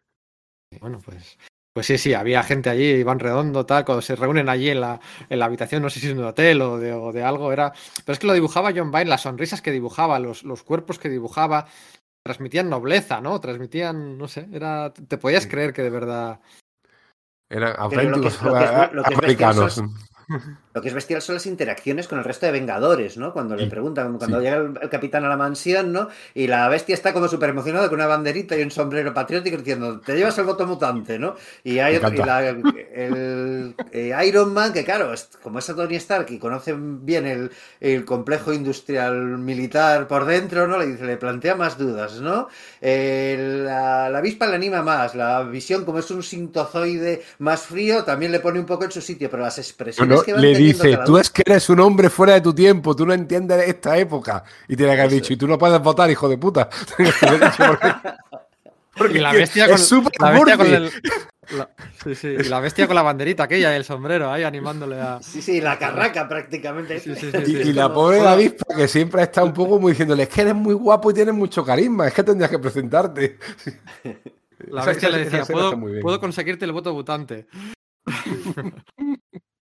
y bueno, pues pues sí, sí, había gente allí, Iván Redondo, tal, cuando se reúnen allí en la, en la habitación, no sé si es un hotel o de, o de, algo, era. Pero es que lo dibujaba John Byrne, las sonrisas que dibujaba, los, los cuerpos que dibujaba, transmitían nobleza, ¿no? Transmitían, no sé, era. Te podías creer que de verdad. Eran auténticos americanos. Lo que es bestial son las interacciones con el resto de Vengadores, ¿no? Cuando le preguntan, cuando sí. llega el, el, capitán a la mansión, ¿no? Y la bestia está como súper emocionada con una banderita y un sombrero patriótico diciendo, te llevas el voto mutante, ¿no? Y hay otro, y la, el, eh, Iron Man, que claro, como es a Tony Stark y conoce bien el, el, complejo industrial militar por dentro, ¿no? Le dice, le plantea más dudas, ¿no? Eh, la, la avispa le anima más, la visión, como es un sintozoide más frío, también le pone un poco en su sitio, pero las expresiones bueno, que van le dice, tú es que eres un hombre fuera de tu tiempo, tú no entiendes esta época. Y tiene que haber dicho, y tú no puedes votar, hijo de puta. Porque y la bestia con, la bestia con el, la, sí, sí, y la bestia con la banderita aquella y el sombrero ahí animándole a. Sí, sí, la carraca prácticamente. Sí, sí, y, y, la pobre David, que siempre está un poco muy diciéndole, es que eres muy guapo y tienes mucho carisma, es que tendrías que presentarte. La bestia esa, le decía, ¿Puedo, puedo conseguirte el voto votante.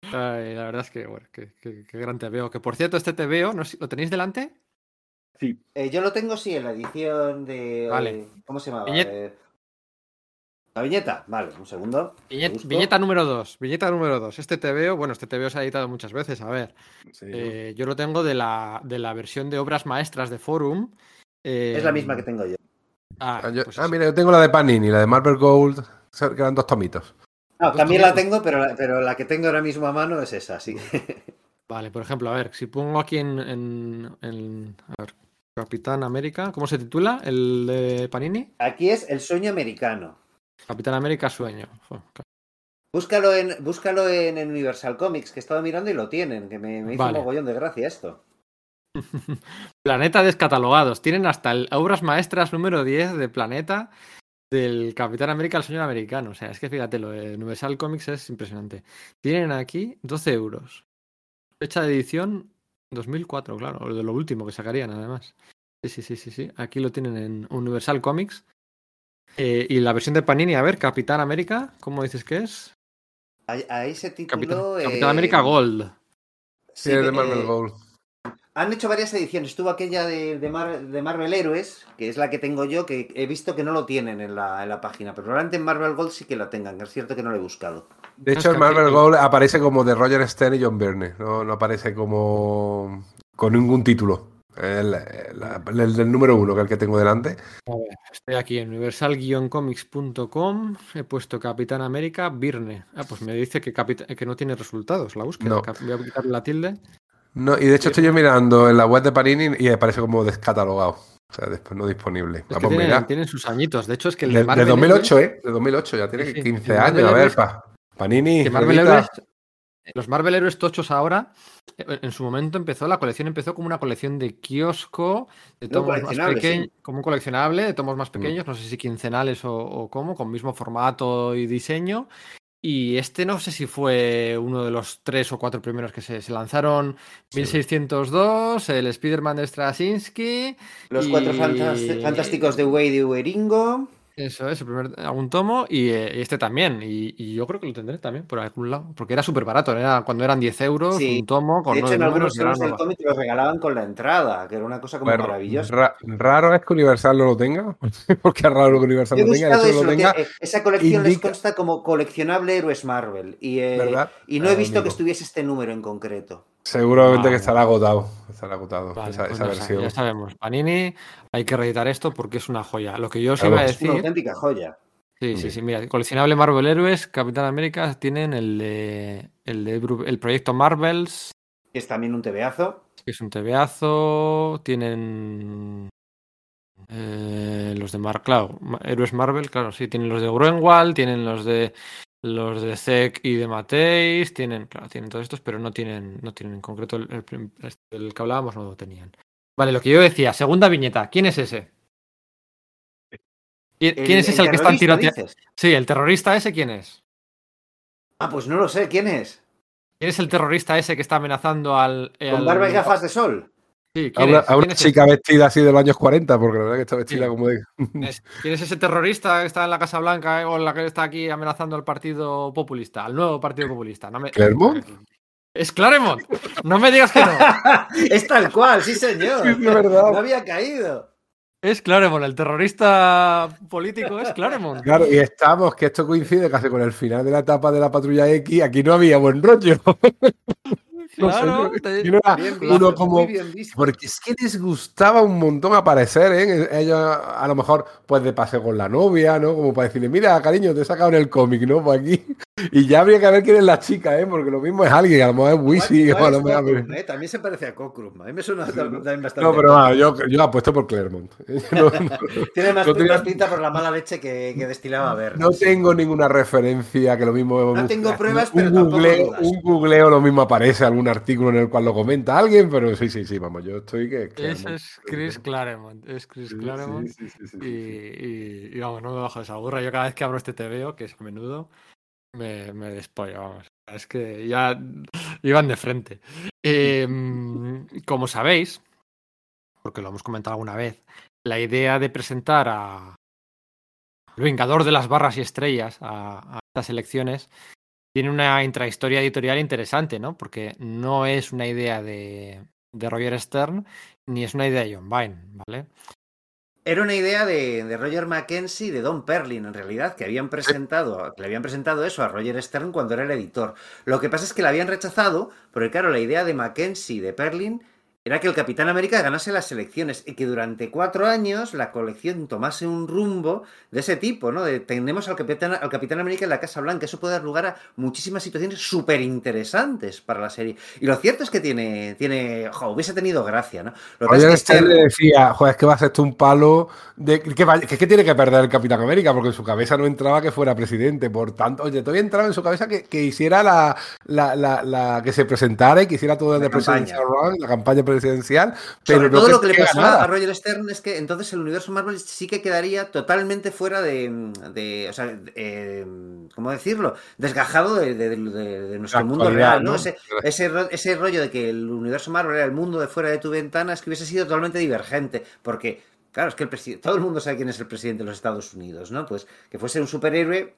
Ay, la verdad es que, bueno, que, que, que, gran te veo. Que por cierto, este te veo, ¿no, ¿lo tenéis delante? Sí. Eh, yo lo tengo, sí, en la edición de. Vale. ¿Cómo se llama? Viñet... Eh... La viñeta, vale, un segundo. Viñet, viñeta número 2. Viñeta número 2. Este te veo, bueno, este te veo se ha editado muchas veces. A ver. Sí, eh, yo lo tengo de la, de la versión de obras maestras de Forum. Eh... Es la misma que tengo yo. Ah, ah, yo, pues ah mira, yo tengo la de Panini, la de Marvel Gold, que eran dos tomitos. No, también la tengo, pero la, pero la que tengo ahora mismo a mano es esa, sí. Vale, por ejemplo, a ver, si pongo aquí en, en, en a ver, Capitán América, ¿cómo se titula? ¿El de Panini? Aquí es El sueño americano. Capitán América Sueño. Búscalo en, búscalo en Universal Comics, que he estado mirando y lo tienen, que me, me hizo vale. un mogollón de gracia esto. Planeta descatalogados. Tienen hasta el obras maestras número 10 de Planeta del Capitán América al señor americano. O sea, es que fíjate, lo de Universal Comics es impresionante. Tienen aquí 12 euros. Fecha de edición 2004, claro, de lo último que sacarían además. Sí, sí, sí, sí, sí. Aquí lo tienen en Universal Comics. Eh, y la versión de Panini, a ver, Capitán América, ¿cómo dices que es? A, a ese título. Capitán, Capitán América Gold. Sí, de Marvel eh, Gold. Han hecho varias ediciones. Estuvo aquella de, de, Mar- de Marvel Héroes, que es la que tengo yo, que he visto que no lo tienen en la, en la página. Pero probablemente en Marvel Gold sí que lo tengan. Es cierto que no lo he buscado. De hecho, el Marvel Gold aparece como de Roger Stern y John Byrne. No, no aparece como con ningún título. El, el- el del número uno, que es el que tengo delante. A ver, estoy aquí en universal-comics.com. He puesto Capitán América Virne. Ah, pues me dice que, que no tiene resultados la búsqueda. No. Voy a quitarle la tilde. No, y de hecho estoy yo mirando en la web de Panini y aparece como descatalogado. O sea, después no disponible. Es Vamos, tienen, mira. tienen sus añitos. De hecho, es que el De, de de Marvel 2008, Heroes- ¿eh? De 2008, ya tiene Sí, sí. 15 El años. Marvel A ver, Heroes- pa. Panini. que Marvel. Heroes- los Marvel Héroes tochos ahora, eh, en su momento empezó, la colección empezó como una colección de kiosco, de No, tomos más pequeños, sí. como un coleccionable, de tomos más Mm. pequeños, no sé si quincenales o, o cómo, con mismo formato y diseño. Y este no sé si fue uno de los tres o cuatro primeros que se, se lanzaron. Sí. 1602, el Spider-Man de Straczynski. Los Y- cuatro fantásticos de Wade y Weringo. Eso es, el primer algún tomo y, eh, y este también. Y, y yo creo que lo tendré también por algún lado. Porque era súper barato, era cuando eran 10 euros, Sí. un tomo con De hecho, en algunos números. del una- cómic los regalaban con la entrada, que era una cosa como Bueno, maravillosa. ra- raro es que Universal no lo tenga. Porque es raro que Universal Yo no tenga. Eso, lo lo que, tenga. eh, esa colección les indica- consta como coleccionable héroes Marvel. Y, eh, y no he Ah, visto que estuviese este número en concreto. Seguramente Vale. que estará agotado. Estará agotado Vale, esa, pues esa versión. ya sabemos. Panini, hay que reeditar esto porque es una joya. Lo que yo os Claro, iba a Es una decir. auténtica joya. Sí, sí, sí. Mira, coleccionable Marvel Héroes, Capitán América, tienen el de, el de el proyecto Marvels, que Es también un tebeazo. que es un tebeazo. Tienen eh, los de Mar, claro, Héroes Marvel, claro, sí. Tienen los de Gruenwald, tienen los de los de Zek y de Mateis, tienen, claro, tienen todos estos, pero no tienen, no tienen en concreto el, este, el que hablábamos, no lo tenían. Vale, lo que yo decía, segunda viñeta, ¿quién es ese? ¿Quién, es ese el que están tiroteando? Sí, el terrorista ese, ¿quién es? Ah, pues no lo sé. ¿Quién es? ¿Quién es el terrorista ese que está amenazando al. Con al- barba y gafas de sol. Sí, A ¿quién, una, es? a una ¿Quién es chica vestida así de los años 40, porque la verdad que está vestida Sí. como de. Es- ¿Quién es ese terrorista que está en la Casa Blanca eh, o la que está aquí amenazando al Partido Populista, al nuevo Partido Populista? No me... ¿Claremont? Es Claremont. No me digas que no. es tal cual, sí, señor. Sí, de verdad. No había caído. Es Claremont, el terrorista político es Claremont. Claro, y estamos, que esto coincide casi con el final de la etapa de la patrulla X. Aquí no había buen rollo. Claro, te- era Bien uno como. bien. Porque es que les gustaba un montón aparecer, ¿eh? Ellos, a lo mejor, pues de paseo con la novia, ¿no? Como para decirle, mira, cariño, te he sacado en el cómic, ¿no? Pues aquí. Y ya habría que ver quién es la chica, ¿eh? Porque lo mismo es alguien, a lo mejor es Wisi, Igual o a lo es mejor. Cockrum, ¿eh? También se parece a Cockrum. A mí me suena también bastante. No, pero yo, yo apuesto por Claremont. No, no- Tiene más, no tenía- más pinta por la mala leche que, que destilaba a ver. no tengo ninguna referencia que lo mismo. No tengo pruebas, un pero tampoco googleo, dudas. un googleo lo mismo aparece algún artículo en el cual lo comenta alguien, pero sí, sí, sí, vamos, yo estoy que. Ese Claremont. es Chris Claremont. Es Chris Sí, Claremont. sí, sí, sí, sí, Y, sí. y- y vamos, no me bajo de esa burra. Yo cada vez que abro este TVO, que es a menudo, me, despollo, vamos. Es que ya iban de frente. Eh, como sabéis, porque lo hemos comentado alguna vez, la idea de presentar a el Vengador de las Barras y Estrellas a, a estas elecciones tiene una intrahistoria editorial interesante, ¿no? Porque no es una idea de, de Roger Stern ni es una idea de John Vine, ¿vale? Era una idea de, de Roger Mackenzie y de Don Perlin, en realidad, que habían presentado, le habían presentado eso a Roger Stern cuando era el editor. Lo que pasa es que la habían rechazado, porque claro, la idea de Mackenzie y de Perlin era que el Capitán América ganase las elecciones y que durante cuatro años la colección tomase un rumbo de ese tipo, ¿no? De tenemos al Capitán, al Capitán América en la Casa Blanca. Eso puede dar lugar a muchísimas situaciones súper interesantes para la serie. Y lo cierto es que tiene, tiene, jo, hubiese tenido gracia, ¿no? Lo que es que Stern- le decía, joder, es que va a ser esto un palo de que, que que tiene que perder el Capitán América, porque en su cabeza no entraba que fuera presidente. Por tanto, oye, todavía entraba en su cabeza que, que hiciera la, la, la, la- que se presentara y que hiciera todo La el Presidential Run, la campaña presidencial, pero todo no lo que le pasó a Roger Stern es que entonces el universo Marvel sí que quedaría totalmente fuera de, o sea, eh, ¿cómo decirlo? Desgajado de, nuestro mundo real, ¿no? Ese, ese rollo de que el universo Marvel era el mundo de fuera de tu ventana es que hubiese sido totalmente divergente, porque Claro, es que el todo el mundo sabe quién es el presidente de los Estados Unidos, ¿no? Pues que fuese un superhéroe,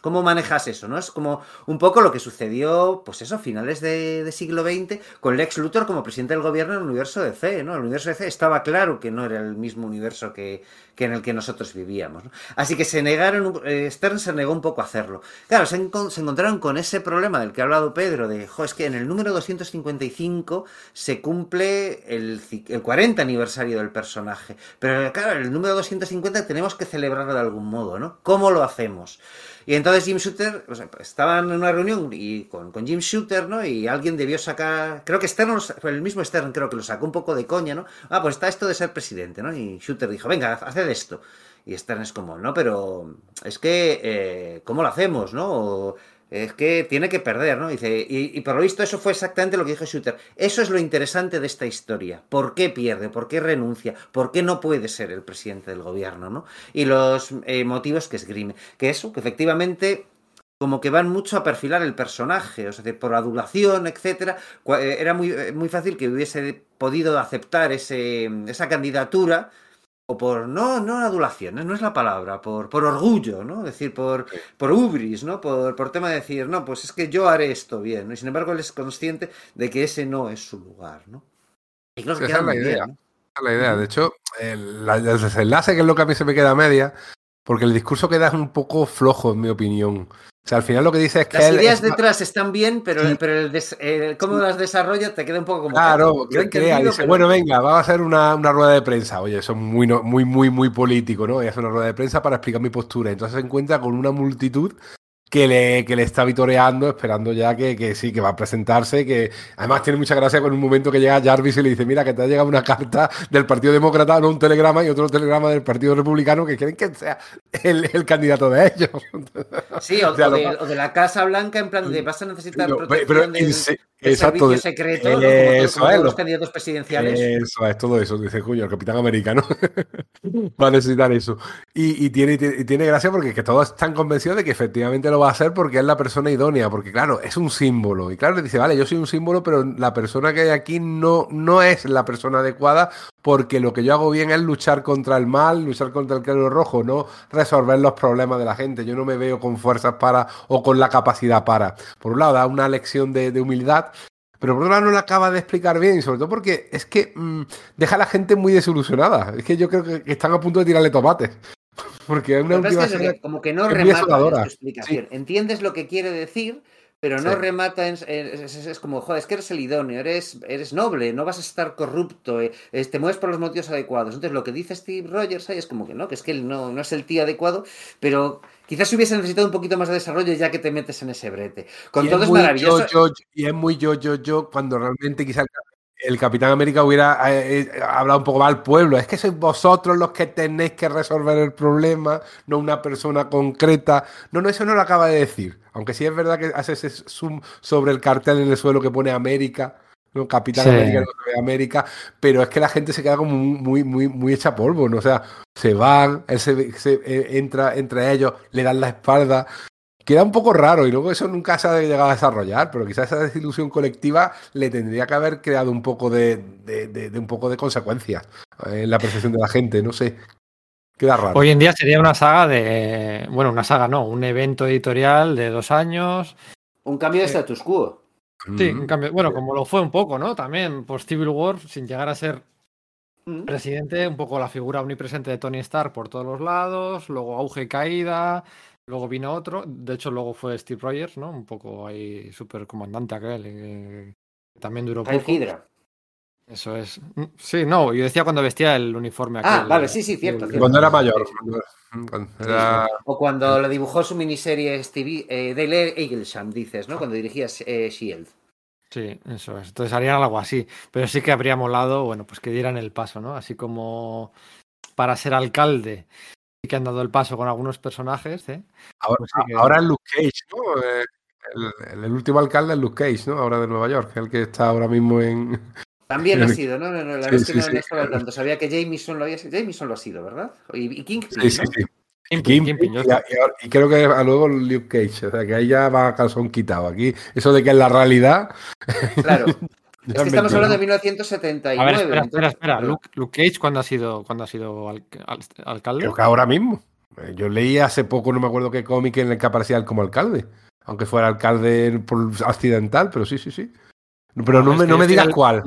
¿cómo, manejas eso, no? Es como un poco lo que sucedió, pues eso, a finales de, siglo XX, con Lex Luthor como presidente del gobierno del universo de C, ¿no? El universo de C estaba claro que no era el mismo universo que, que en el que nosotros vivíamos. Así que se negaron, eh, Stern se negó un poco a hacerlo. Claro, se, encontraron con ese problema del que ha hablado Pedro, de, es que en el número 255 se cumple el, el 40 aniversario del personaje. Pero claro, en el número 250 tenemos que celebrarlo de algún modo, ¿no? ¿Cómo lo hacemos? Y entonces Jim Shooter, o sea, estaban en una reunión y con, con, Jim Shooter, ¿no? Y alguien debió sacar, creo que Stern, el mismo Stern creo que lo sacó un poco de coña, ¿no? Ah, pues está esto de ser presidente, ¿no? Y Shooter dijo, venga, haced esto. Y Stern es como, no, pero es que, eh, ¿cómo lo hacemos, no? Es que tiene que perder, ¿no? Dice, y, por lo visto eso fue exactamente lo que dijo Shooter. Eso es lo interesante de esta historia. ¿Por qué pierde? ¿Por qué renuncia? ¿Por qué no puede ser el presidente del gobierno, ¿no? Y los eh, motivos que esgrime. Que eso, que efectivamente como que van mucho a perfilar el personaje, o sea, por adulación, etcétera, eh, era muy, eh, muy fácil que hubiese podido aceptar ese, esa candidatura o por, no, no adulación, no es la palabra, por, por orgullo, ¿no? Es decir, por, por ubris, ¿no? Por, por tema de decir, no, pues es que yo haré esto bien, Y sin embargo él es consciente de que ese no es su lugar, ¿no? Y creo que esa es la idea. es la idea. De hecho, el, el, desenlace, que es lo que a mí se me queda media, porque el discurso queda un poco flojo, en mi opinión. O sea, al final lo que dice es que. Las ideas detrás están bien, pero, pero el, cómo las desarrolla te queda un poco como. Claro, crea, dice, bueno, venga, va a hacer una, una, rueda de prensa. Oye, eso es muy, muy, muy, muy político, ¿no? Voy a hacer una rueda de prensa para explicar mi postura. Entonces se encuentra con una multitud que le, que le está vitoreando, esperando ya que, que, sí, que va a presentarse, que además tiene mucha gracia con un momento que llega Jarvis y le dice, mira, que te ha llegado una carta del Partido Demócrata, no un telegrama y otro telegrama del Partido Republicano que quieren que sea el, candidato de ellos. Sí, o, de, la Casa Blanca, en plan de vas a necesitar protección del, servicio secreto, eso es, los candidatos presidenciales. Eso es, todo eso, dice Julio, el capitán americano va a necesitar eso. Y, tiene, y tiene gracia porque que todos están convencidos de que efectivamente lo va a hacer porque es la persona idónea, porque claro, es un símbolo. Y claro, dice, vale, yo soy un símbolo, pero la persona que hay aquí no, no es la persona adecuada porque lo que yo hago bien es luchar contra el mal, luchar contra el claro rojo, no resolver los problemas de la gente. Yo no me veo con fuerzas para o con la capacidad para. Por un lado, da una lección de, humildad, pero por otro lado no la acaba de explicar bien, sobre todo porque es que mm, deja a la gente muy desilusionada. Es que yo creo que, están a punto de tirarle tomates. Porque es una última como que no remata su explicación. Entiendes lo que quiere decir, pero no remata en, es, como, joder, es que eres el idóneo, eres, eres noble, no vas a estar corrupto, eh, te mueves por los motivos adecuados. Entonces, lo que dice Steve Rogers ahí es como que no, que es que él no, no es el tío adecuado, pero quizás hubiese necesitado un poquito más de desarrollo ya que te metes en ese brete. Con todo es, maravilloso. y es muy yo, yo, yo, cuando realmente quizás el Capitán América hubiera eh, eh, hablado un poco más al pueblo. Es que sois vosotros los que tenéis que resolver el problema, no una persona concreta. No, no, eso no lo acaba de decir. Aunque sí es verdad que hace ese zoom sobre el cartel en el suelo que pone América. ¿no? Capitán América, no América, pero es que la gente se queda como muy, muy, muy hecha polvo, ¿no? O sea, se van, él se, eh, entra entre ellos, le dan la espalda, Queda un poco raro y luego eso nunca se ha llegado a desarrollar, pero quizás esa desilusión colectiva le tendría que haber creado un poco de, de, un poco de consecuencias en la percepción de la gente, no sé. Queda raro. Hoy en día sería una saga de. Bueno, una saga no, un evento editorial de dos años. Un cambio de status quo. Sí, un cambio. Bueno, como lo fue un poco, ¿no? También por Civil War, sin llegar a ser presidente, un poco la figura omnipresente de Tony Stark por todos los lados, luego auge y caída, Luego vino otro, de hecho luego fue Steve Rogers, ¿no? Un poco ahí super comandante aquel, eh, también duró poco. Hydra. Eso es. Mm, sí, no, yo decía cuando vestía el uniforme ah, aquel. Ah, vale, sí, sí, cierto. Cuando era mayor. O cuando lo dibujó su miniserie Stevie, eh, Dale Eaglesham, dices, ¿no? Cuando dirigía eh, Shield. Sí, eso es. Entonces harían algo así. Pero sí que habría molado, bueno, pues que dieran el paso, ¿no? Así como para ser alcalde que han dado el paso con algunos personajes. ¿eh? Ahora, pues ahora es Luke Cage, ¿no? Eh, el, último alcalde es Luke Cage, ¿no? Ahora de Nueva York, el que está ahora mismo en. También lo ha sido, ¿no? no, no la verdad es que no, estaba tanto. Sabía que Jameson lo había sido. Jameson lo ha sido, ¿verdad? Y, y King. Sí, sí, sí. y, creo que luego Luke Cage, o sea que ahí ya va a calzón quitado. Aquí, eso de que es la realidad. Claro. es que estamos hablando de 1979. A ver, espera, espera, espera. Luke, Cage, ¿cuándo ha sido, ¿cuándo ha sido alcalde? Creo que ahora mismo. Yo leí hace poco, no me acuerdo qué cómic en el que aparecía él como alcalde. Aunque fuera alcalde por accidental, pero sí, sí, sí. Pero no, me, no me digas cuál.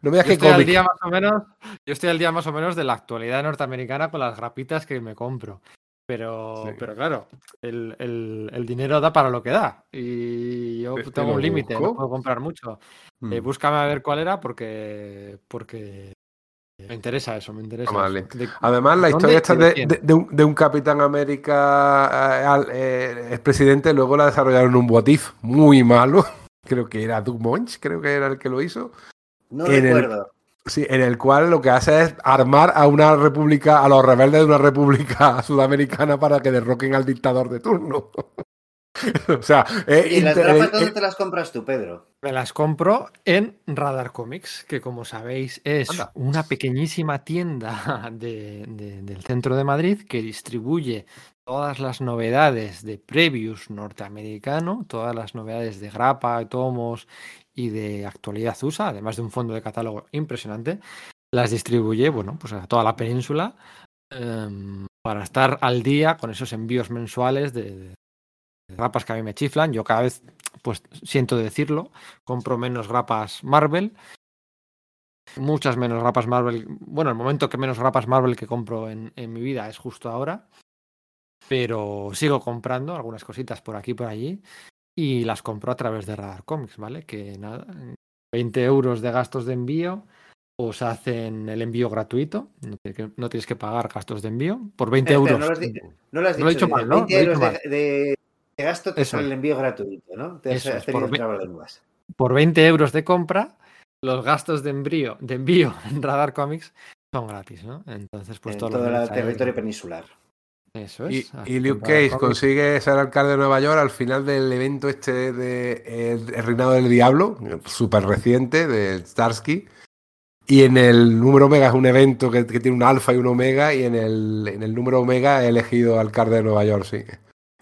No me digas qué cómic. Día más o menos, yo estoy al día más o menos de la actualidad norteamericana con las grapitas que me compro. Pero, pero claro, el, el, el, dinero da para lo que da. Y yo tengo un límite, no puedo comprar mucho. Eh, mm. búscame a ver cuál era porque, porque me interesa eso, me interesa. Además, la historia esta de, de, un, de, un, Capitán América eh, presidente luego la desarrollaron un what muy malo. Creo que era Doug Monch, creo que era el que lo hizo. No recuerdo. Sí, en el cual lo que hace es armar a una república, a los rebeldes de una república sudamericana para que derroquen al dictador de turno. o sea, eh, ¿Y las grapas dónde te las compras tú, Pedro? Me las compro en Radar Comics, que como sabéis es una pequeñísima tienda del centro de Madrid que distribuye todas las novedades de Previous norteamericano, todas las novedades de grapa, tomos y de actualidad USA, además de un fondo de catálogo impresionante, las distribuye, bueno, pues a toda la península em, para estar al día con esos envíos mensuales de, grapas que a mí me chiflan. Yo cada vez, pues siento decirlo, compro menos grapas Marvel. Muchas menos grapas Marvel. Bueno, el momento que menos grapas Marvel que compro en, en mi vida es justo ahora. Pero sigo comprando algunas cositas por aquí y por allí. Y las compro a través de Radar Comics, ¿vale? Que nada, 20 euros de gastos de envío os hacen el envío gratuito, no tienes que, pagar gastos de envío, por 20 euros. No lo, has, dicho, mal, ¿no? 20 euros de, gasto te sale el envío gratuito, ¿no? Te has por, por 20 euros de compra, los gastos de envío, de envío en Radar Comics son gratis, ¿no? Entonces, pues en todo, el territorio peninsular. Eso es. Y, Luke Cage consigue ser alcalde de Nueva York al final del evento este de El, Reinado del Diablo, súper reciente, de Starsky. Y en el número omega es un evento que, tiene un alfa y un omega, y en el, en el número omega he elegido alcalde de Nueva York, sí.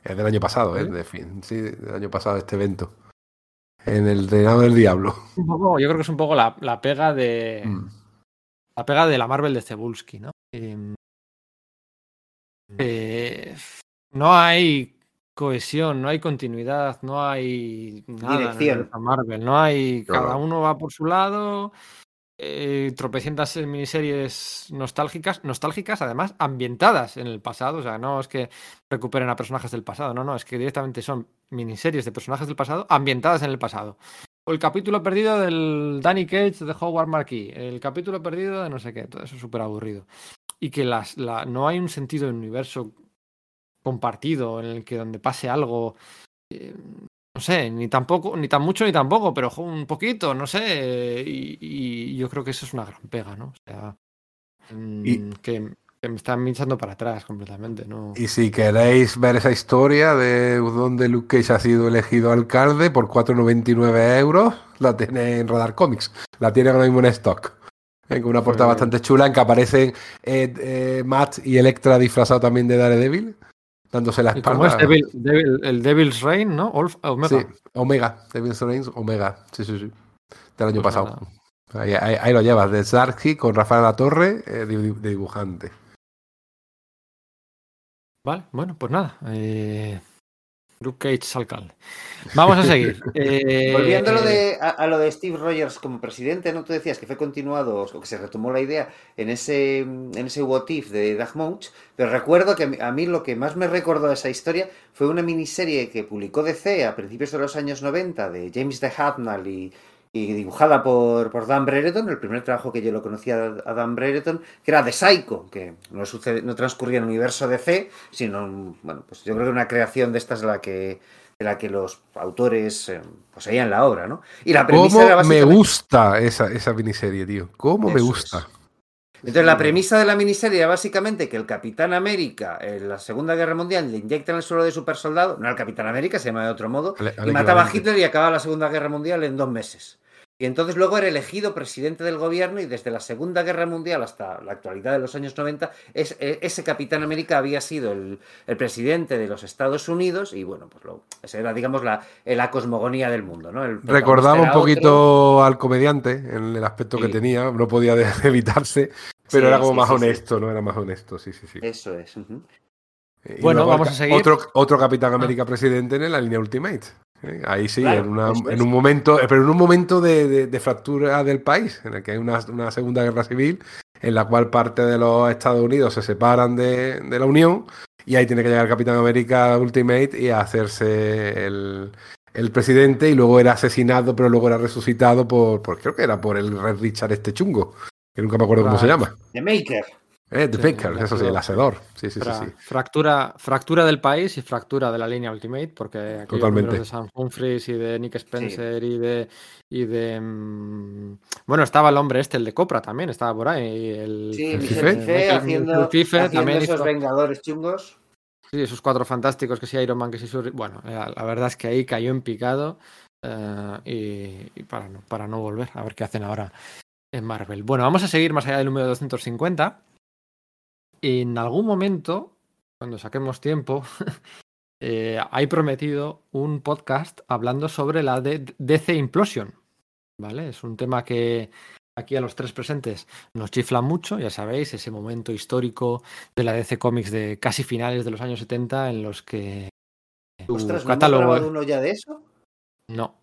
Es del año pasado, ¿eh? De fin, sí, del año pasado este evento. En el Reinado del Diablo. yo creo que es un poco la, la pega de. Mm. La pega de la Marvel de Cebulski, ¿no? Em, eh, no hay cohesión, no hay continuidad, no hay nada Dirección. Marvel, no hay. Cada uno va por su lado eh, tropecientas miniseries nostálgicas, nostálgicas, además ambientadas en el pasado. O sea, no es que recuperen a personajes del pasado, no, no, es que directamente son miniseries de personajes del pasado ambientadas en el pasado. O el capítulo perdido del Danny Cage de Howard Marquis, el capítulo perdido de no sé qué, todo eso es súper aburrido. Y que las, la, no hay un sentido de universo compartido en el que donde pase algo eh, no sé, ni tampoco, ni tan mucho ni tampoco, pero un poquito, no sé. Y, yo creo que eso es una gran pega, ¿no? O sea, mm, que, me están echando para atrás completamente, ¿no? Y si queréis ver esa historia de donde Luke Cage ha sido elegido alcalde por 4,99 euros, la tiene en Radar Comics. La tiene ahora mismo en stock. Con una portada bastante chula en que aparecen eh, Matt y Electra disfrazados también de Daredevil dándose la espalda. ¿Cómo es el Devil's Reign, no? Omega. Sí, Omega. Devil's Reign, Omega. Sí, sí, sí. Del año pues pasado. Ahí, lo llevas, de Zarki con Rafael La Torre eh, de, dibujante. Vale, bueno, pues nada. Eh, Luke Cage alcalde. Vamos a seguir. Eh, Volviendo a lo, de, a, lo de Steve Rogers como presidente, ¿no? Tú decías que fue continuado o que se retomó la idea en ese, en ese What If de Doug Mounch, pero recuerdo que a mí lo que más me recordó de esa historia fue una miniserie que publicó DC a principios de los años 90 de James de Hartnell y, y dibujada por, por, Dan Brereton, el primer trabajo que yo lo conocía a Dan Brereton, que era de Psycho, que no, sucede, no transcurría en el universo DC, sino, bueno, pues yo creo que una creación de estas de la que, de la que los autores eh, poseían la obra, ¿no? Y la premisa ¿Cómo me gusta esa, esa miniserie, tío? ¿Cómo me gusta? Entonces, la premisa de la miniserie era básicamente que el Capitán América en la Segunda Guerra Mundial le inyectan el suelo de super soldado, no era el Capitán América, se llama de otro modo, y mataba a Hitler y acababa la Segunda Guerra Mundial en dos meses. Y entonces luego era elegido presidente del gobierno y desde la Segunda Guerra Mundial hasta la actualidad de los años 90, es, e, ese Capitán América había sido el, el, presidente de los Estados Unidos y bueno, pues lo, esa era, digamos, la, la cosmogonía del mundo. ¿no? El Recordaba un poquito otro... al comediante en el aspecto sí. que tenía, no podía evitarse, pero sí, era como sí, más honesto, ¿no? Era más honesto, sí, sí, sí. Eso es. Uh -huh. Y bueno, vamos a seguir. Otro, otro Capitán América ah. presidente en la línea Ultimate. Ahí sí, claro, en, una, en, un momento, pero en un momento de, de, de, fractura del país, en el que hay una, una, segunda guerra civil, en la cual parte de los Estados Unidos se separan de, de la Unión, y ahí tiene que llegar el Capitán América Ultimate y hacerse el, el, presidente, y luego era asesinado, pero luego era resucitado por, por creo que era por el Red Richard este chungo, que nunca me acuerdo cómo se llama. The Maker. Eh, The sí, Baker, eso sí, el hacedor. Sí, sí, Fra sí, sí, Fractura, fractura del país y fractura de la línea Ultimate, porque aquí Totalmente. de Sam Humphries y de Nick Spencer sí. y de. Y de um, bueno, estaba el hombre este, el de Copra también, estaba por ahí. El, sí, el Fife, Fife haciendo, el Fife, haciendo también esos hizo... Vengadores chungos. Sí, esos cuatro fantásticos, que si Iron Man, que si Sur... Bueno, la, la, verdad es que ahí cayó en picado uh, y, y para, no, para no volver, a ver qué hacen ahora en Marvel. Bueno, vamos a seguir más allá del número 250 en algún momento, cuando saquemos tiempo, eh, hay prometido un podcast hablando sobre la de DC Implosion. ¿Vale? Es un tema que aquí a los tres presentes nos chifla mucho, ya sabéis, ese momento histórico de la DC Comics de casi finales de los años 70 en los que. Ostras, ¿no catálogo... hemos uno ya de eso? No.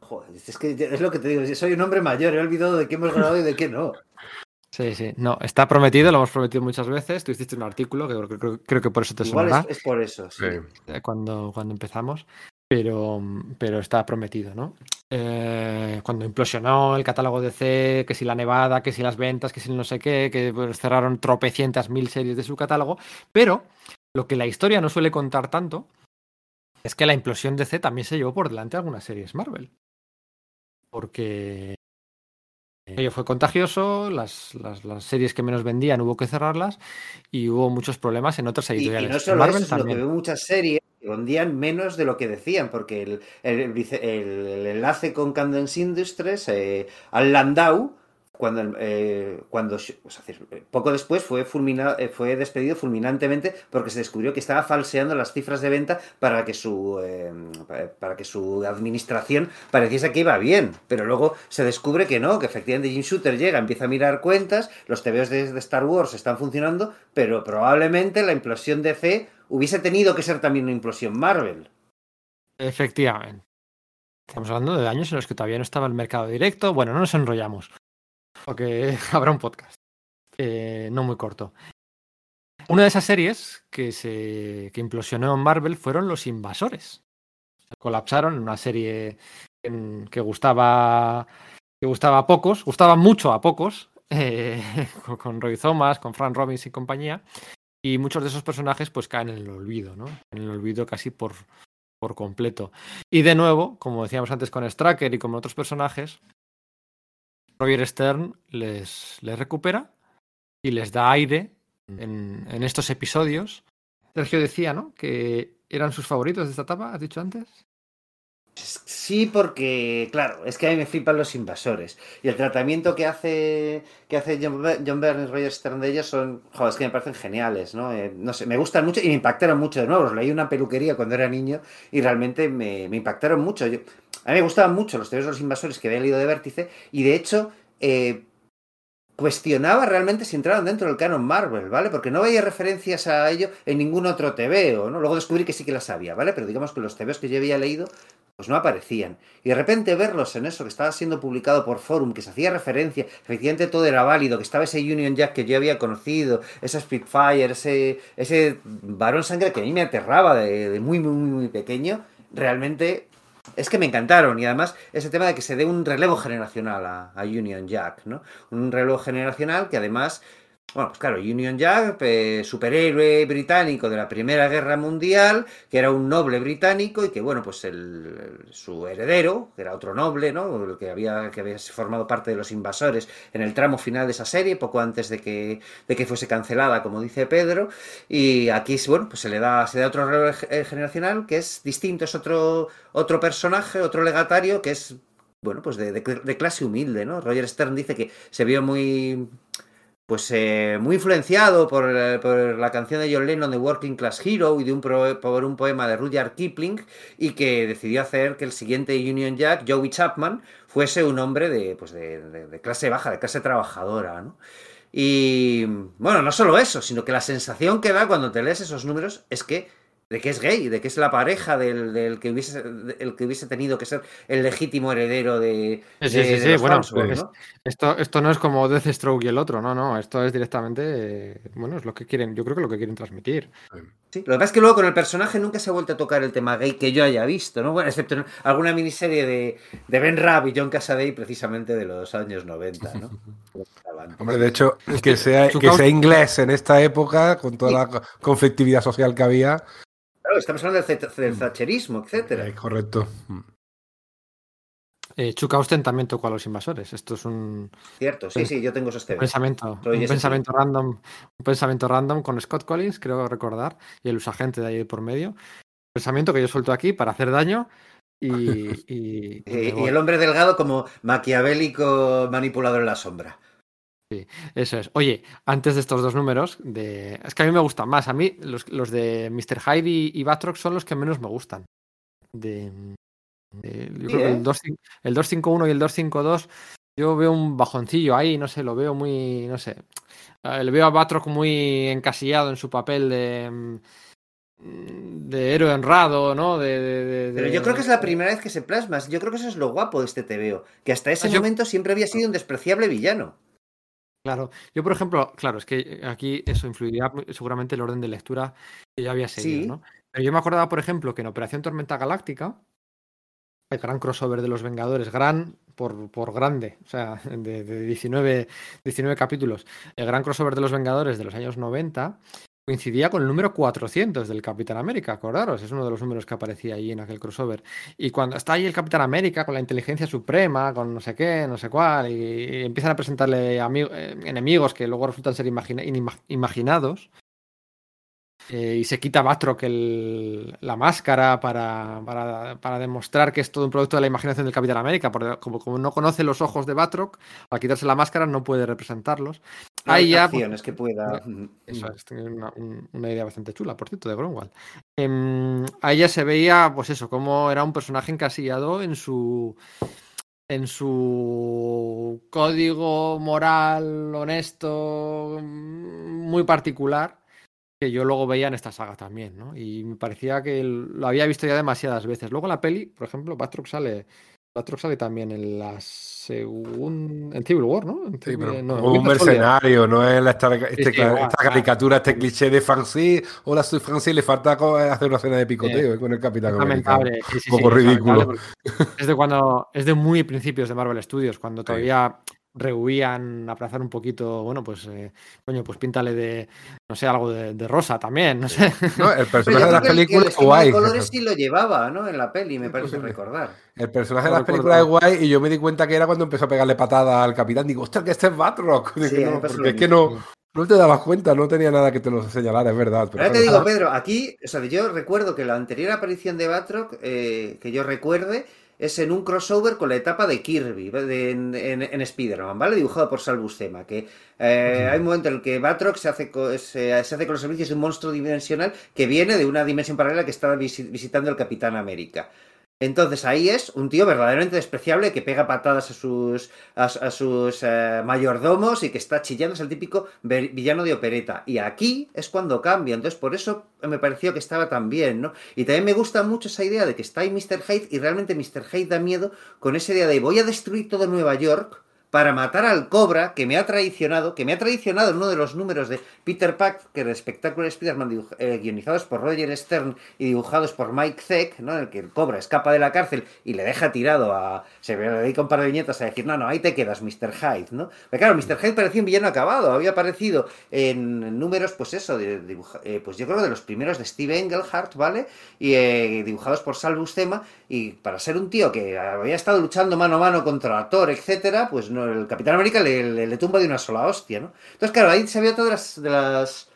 Joder, es que es lo que te digo, soy un hombre mayor, he olvidado de qué hemos grabado y de qué no. Sí, sí. No, está prometido, lo hemos prometido muchas veces. Tú hiciste un artículo, que creo, creo, creo que por eso te Igual sonará. Es, es, por eso, sí. Cuando, cuando empezamos. Pero, pero está prometido, ¿no? Eh, cuando implosionó el catálogo de C, que si la nevada, que si las ventas, que si no sé qué, que pues, cerraron tropecientas mil series de su catálogo. Pero lo que la historia no suele contar tanto es que la implosión de C también se llevó por delante algunas series Marvel. Porque Ello fue contagioso, las, las, las, series que menos vendían hubo que cerrarlas y hubo muchos problemas en otras editoriales. Y, y no solo Marvel eso, sino también. que hubo muchas series que vendían menos de lo que decían, porque el, el, el, el enlace con Candence Industries, eh, al Landau, cuando, eh, cuando poco después eh, fue despedido fulminantemente porque se descubrió que estaba falseando las cifras de venta para que su, eh, para que su administración pareciese que iba bien. Pero luego se descubre que no, que efectivamente Jim Shooter llega, empieza a mirar cuentas, los TVOs de, de Star Wars están funcionando, pero probablemente la implosión de C hubiese tenido que ser también una implosión Marvel. Efectivamente. Estamos hablando de años en los que todavía no estaba el mercado directo. Bueno, no nos enrollamos porque habrá un podcast. Eh, no muy corto. Una de esas series que, se, que implosionó en Marvel fueron Los Invasores. Colapsaron en una serie que gustaba que gustaba a pocos, gustaba mucho a pocos, eh, con Roy Thomas, con Frank Robbins y compañía, y muchos de esos personajes pues caen en el olvido, ¿no? En el olvido casi por, por completo. Y de nuevo, como decíamos antes con Stracker y con otros personajes, Roger Stern les, les recupera y les da aire en, en, estos episodios. Sergio decía, ¿no? Que eran sus favoritos de esta etapa, ¿has dicho antes? Sí, porque, claro, es que a mí me flipan los invasores. Y el tratamiento que hace, que hace John, John Byrne y Roger Stern de ellos son, joder, es que me parecen geniales, ¿no? Eh, no sé, me gustan mucho y me impactaron mucho de nuevo. Los leí una peluquería cuando era niño y realmente me, me impactaron mucho. Yo, a mí me gustaban mucho los teorías de los invasores que había leído de Vértice y de hecho eh, cuestionaba realmente si entraban dentro del canon Marvel, ¿vale? Porque no veía referencias a ello en ningún otro TVO, ¿no? Luego descubrí que sí que las había, ¿vale? Pero digamos que los TVOs que yo había leído pues no aparecían. Y de repente verlos en eso que estaba siendo publicado por Forum, que se hacía referencia, efectivamente todo era válido, que estaba ese Union Jack que yo había conocido, esa Spitfire, ese, ese varón sangre que a mí me aterraba de, de muy, muy, muy pequeño, realmente es que me encantaron y además ese tema de que se dé un relevo generacional a, a, Union Jack, ¿no? Un relevo generacional que además, bueno, pues claro, Union Jack, eh, superhéroe británico de la Primera Guerra Mundial, que era un noble británico y que, bueno, pues el, su heredero, que era otro noble, ¿no? Que había, que había formado parte de los invasores en el tramo final de esa serie, poco antes de que, de que fuese cancelada, como dice Pedro, y aquí, bueno, pues se le da, se da otro relevo generacional que es distinto, es otro, otro personaje, otro legatario que es bueno, pues de clase humilde, ¿no? Roger Stern dice que se vio muy pues eh, muy influenciado por, eh, por, la canción de John Lennon de Working Class Hero y de un por un poema de Rudyard Kipling y que decidió hacer que el siguiente Union Jack, Joey Chapman, fuese un hombre de, pues de clase baja, de clase trabajadora, ¿no? Y bueno, no solo eso, sino que la sensación que da cuando te lees esos números es que de que es gay, de que es la pareja del, del que hubiese el que hubiese tenido que ser el legítimo heredero de, sí, sí, de, sí, de bueno, Hansworth, pues, ¿no? esto, esto no es como Deathstroke y el otro, no, no, esto es directamente, eh, bueno, es lo que quieren, yo creo que lo que quieren transmitir. Sí, lo que pasa es que luego con el personaje nunca se ha vuelto a tocar el tema gay que yo haya visto, ¿no? Bueno, excepto en alguna miniserie de, de Ben Rabb y John Casaday precisamente de los años 90, ¿no? Hombre, de hecho, que sea, que sea inglés en esta época, con toda la conflictividad social que había, Claro, estamos hablando del, del thatcherismo, etcétera. Eh, correcto. Eh, Chuck Austen también tocó a los invasores. Esto es un. Cierto, sí, sí, yo tengo esos temas. pensamiento, Soy un pensamiento random, un pensamiento random con Scott Collins, creo recordar, y el usagente de ahí por medio. Pensamiento que yo suelto aquí para hacer daño y. y, Eh, el hombre delgado como maquiavélico manipulador en la sombra. Eso es. Oye, antes de estos dos números, de... es que a mí me gustan más. A mí los, los de Mr. Hyde y, y Batroc son los que menos me gustan. De, de- yo Sí, creo que ¿eh? el, 2, el 251 y el 252 yo veo un bajoncillo ahí, no sé, lo veo muy, no sé. Eh, Le veo a Batroc muy encasillado en su papel de mm, de héroe honrado, ¿no? De, de- de- Pero yo creo que es la primera vez que se plasma. Yo creo que eso es lo guapo de este TVO. Que hasta ese Ah, yo- momento siempre había sido un despreciable villano. Claro, yo por ejemplo, claro, es que aquí eso influiría seguramente el orden de lectura que yo había seguido, Sí. ¿no? Pero yo me acordaba, por ejemplo, que en Operación Tormenta Galáctica, el gran crossover de los Vengadores, gran por, por grande, o sea, de, de 19, 19 capítulos, el gran crossover de los Vengadores de los años 90 coincidía con el número 400 del Capitán América, acordaros, es uno de los números que aparecía ahí en aquel crossover. Y cuando está ahí el Capitán América con la inteligencia suprema, con no sé qué, no sé cuál, y, empiezan a presentarle eh, enemigos que luego resultan ser imaginados, eh, y se quita Batroc la máscara para, para, para demostrar que es todo un producto de la imaginación del Capitán América, porque como, como no conoce los ojos de Batroc, al quitarse la máscara no puede representarlos. Hay ya, pues, acciones que pueda. eso es, una, un- una idea bastante chula, por cierto, de Grunwald. Em, ahí ya se veía, pues eso, cómo era un personaje encasillado en su en su código moral honesto mm, muy particular que yo luego veía en esta saga también, ¿no? Y me parecía que lo había visto ya demasiadas veces. Luego en la peli, por ejemplo, Batroc sale Batroc sale también en la segunda en Civil War, ¿no? En Civil- no, un Soldier. mercenario, no es la- esta, este- sí, esta caricatura, este cliché de Francis. Hola, soy Francis, le falta hacer una cena de picoteo eh, con el Capitán lamentable, Un poco ridículo. Es de cuando, es de muy principios de Marvel Studios, cuando todavía rehuían aplazar un poquito, bueno, pues, eh, coño, pues píntale de, no sé, algo de, de rosa también, no sé. No, el personaje de el- el películas es guay. colores sí lo llevaba, ¿no? En la peli, me parece posible. recordar. El personaje No de las recuerdo. películas es guay y yo me di cuenta que era cuando empezó a pegarle patada al capitán. Digo, ostras, que este es Batroc. Digo, Sí, no, porque es que no, no te dabas cuenta, no tenía nada que te lo señalara, es verdad. pero Ahora te digo, Pedro, aquí, o sea, yo recuerdo que la anterior aparición de Batroc, eh, que yo recuerde, es en un crossover con la etapa de Kirby, de- en, en, en Spider-Man, ¿vale? Dibujado por Sal Buscema, que eh, hay un momento en el que Batroc se hace, co- se, se hace con los servicios de un monstruo dimensional que viene de una dimensión paralela que estaba visi- visitando el Capitán América. Entonces ahí es un tío verdaderamente despreciable que pega patadas a sus, a, sus eh, mayordomos y que está chillando, es el típico villano de opereta. Y aquí es cuando cambia, entonces por eso me pareció que estaba tan bien, ¿no? Y también me gusta mucho esa idea de que está ahí Mr. Hyde y realmente Mr. Hyde da miedo con esa idea de voy a destruir todo Nueva York para matar al Cobra que me ha traicionado, que me ha traicionado en uno de los números de Peter Parker de Spectacular Spider-Man eh, guionizados por Roger Stern y dibujados por Mike Zeck, ¿no? En el que el Cobra escapa de la cárcel y le deja tirado a... Se le dedica un par de viñetas a decir, no, no, ahí te quedas, Mr. Hyde, ¿no? Pero claro, Mr. Hyde parecía un villano acabado, había aparecido en números, pues eso, de, dibuja- eh, pues yo creo de los primeros de Steve Englehart, ¿vale? Y eh, dibujados por Sal Buscema, y para ser un tío que había estado luchando mano a mano contra Thor, etcétera, pues el Capitán América le, tumba de una sola hostia, ¿no? Entonces, claro, ahí se vio todas las, de las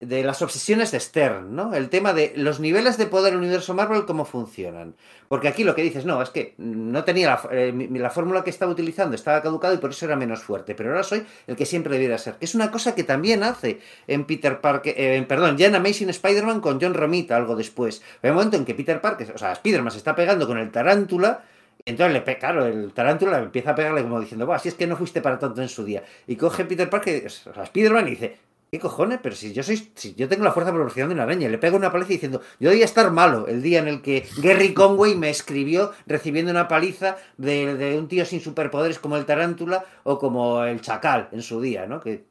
de las obsesiones de Stern, ¿no? El tema de los niveles de poder del universo Marvel, cómo funcionan. Porque aquí lo que dices, no, es que no tenía la, eh, la fórmula que estaba utilizando, estaba caducado y por eso era menos fuerte, pero ahora soy el que siempre debiera ser. Es una cosa que también hace en Peter Parker, eh, perdón, ya en Amazing Spider-Man con John Romita, algo después. Hay un momento en que Peter Parker, o sea, Spider-Man se está pegando con el tarántula entonces le claro, el tarántula empieza a pegarle como diciendo, va, si es que no fuiste para tanto en su día. Y coge Peter Parker, o sea, Spider-Man y dice, ¿Qué cojones? Pero si yo soy, si yo tengo la fuerza proporcional de una araña, le pego una paliza diciendo, yo debía estar malo el día en el que Gary Conway me escribió recibiendo una paliza de, un tío sin superpoderes como el tarántula o como el chacal en su día, ¿no? Que,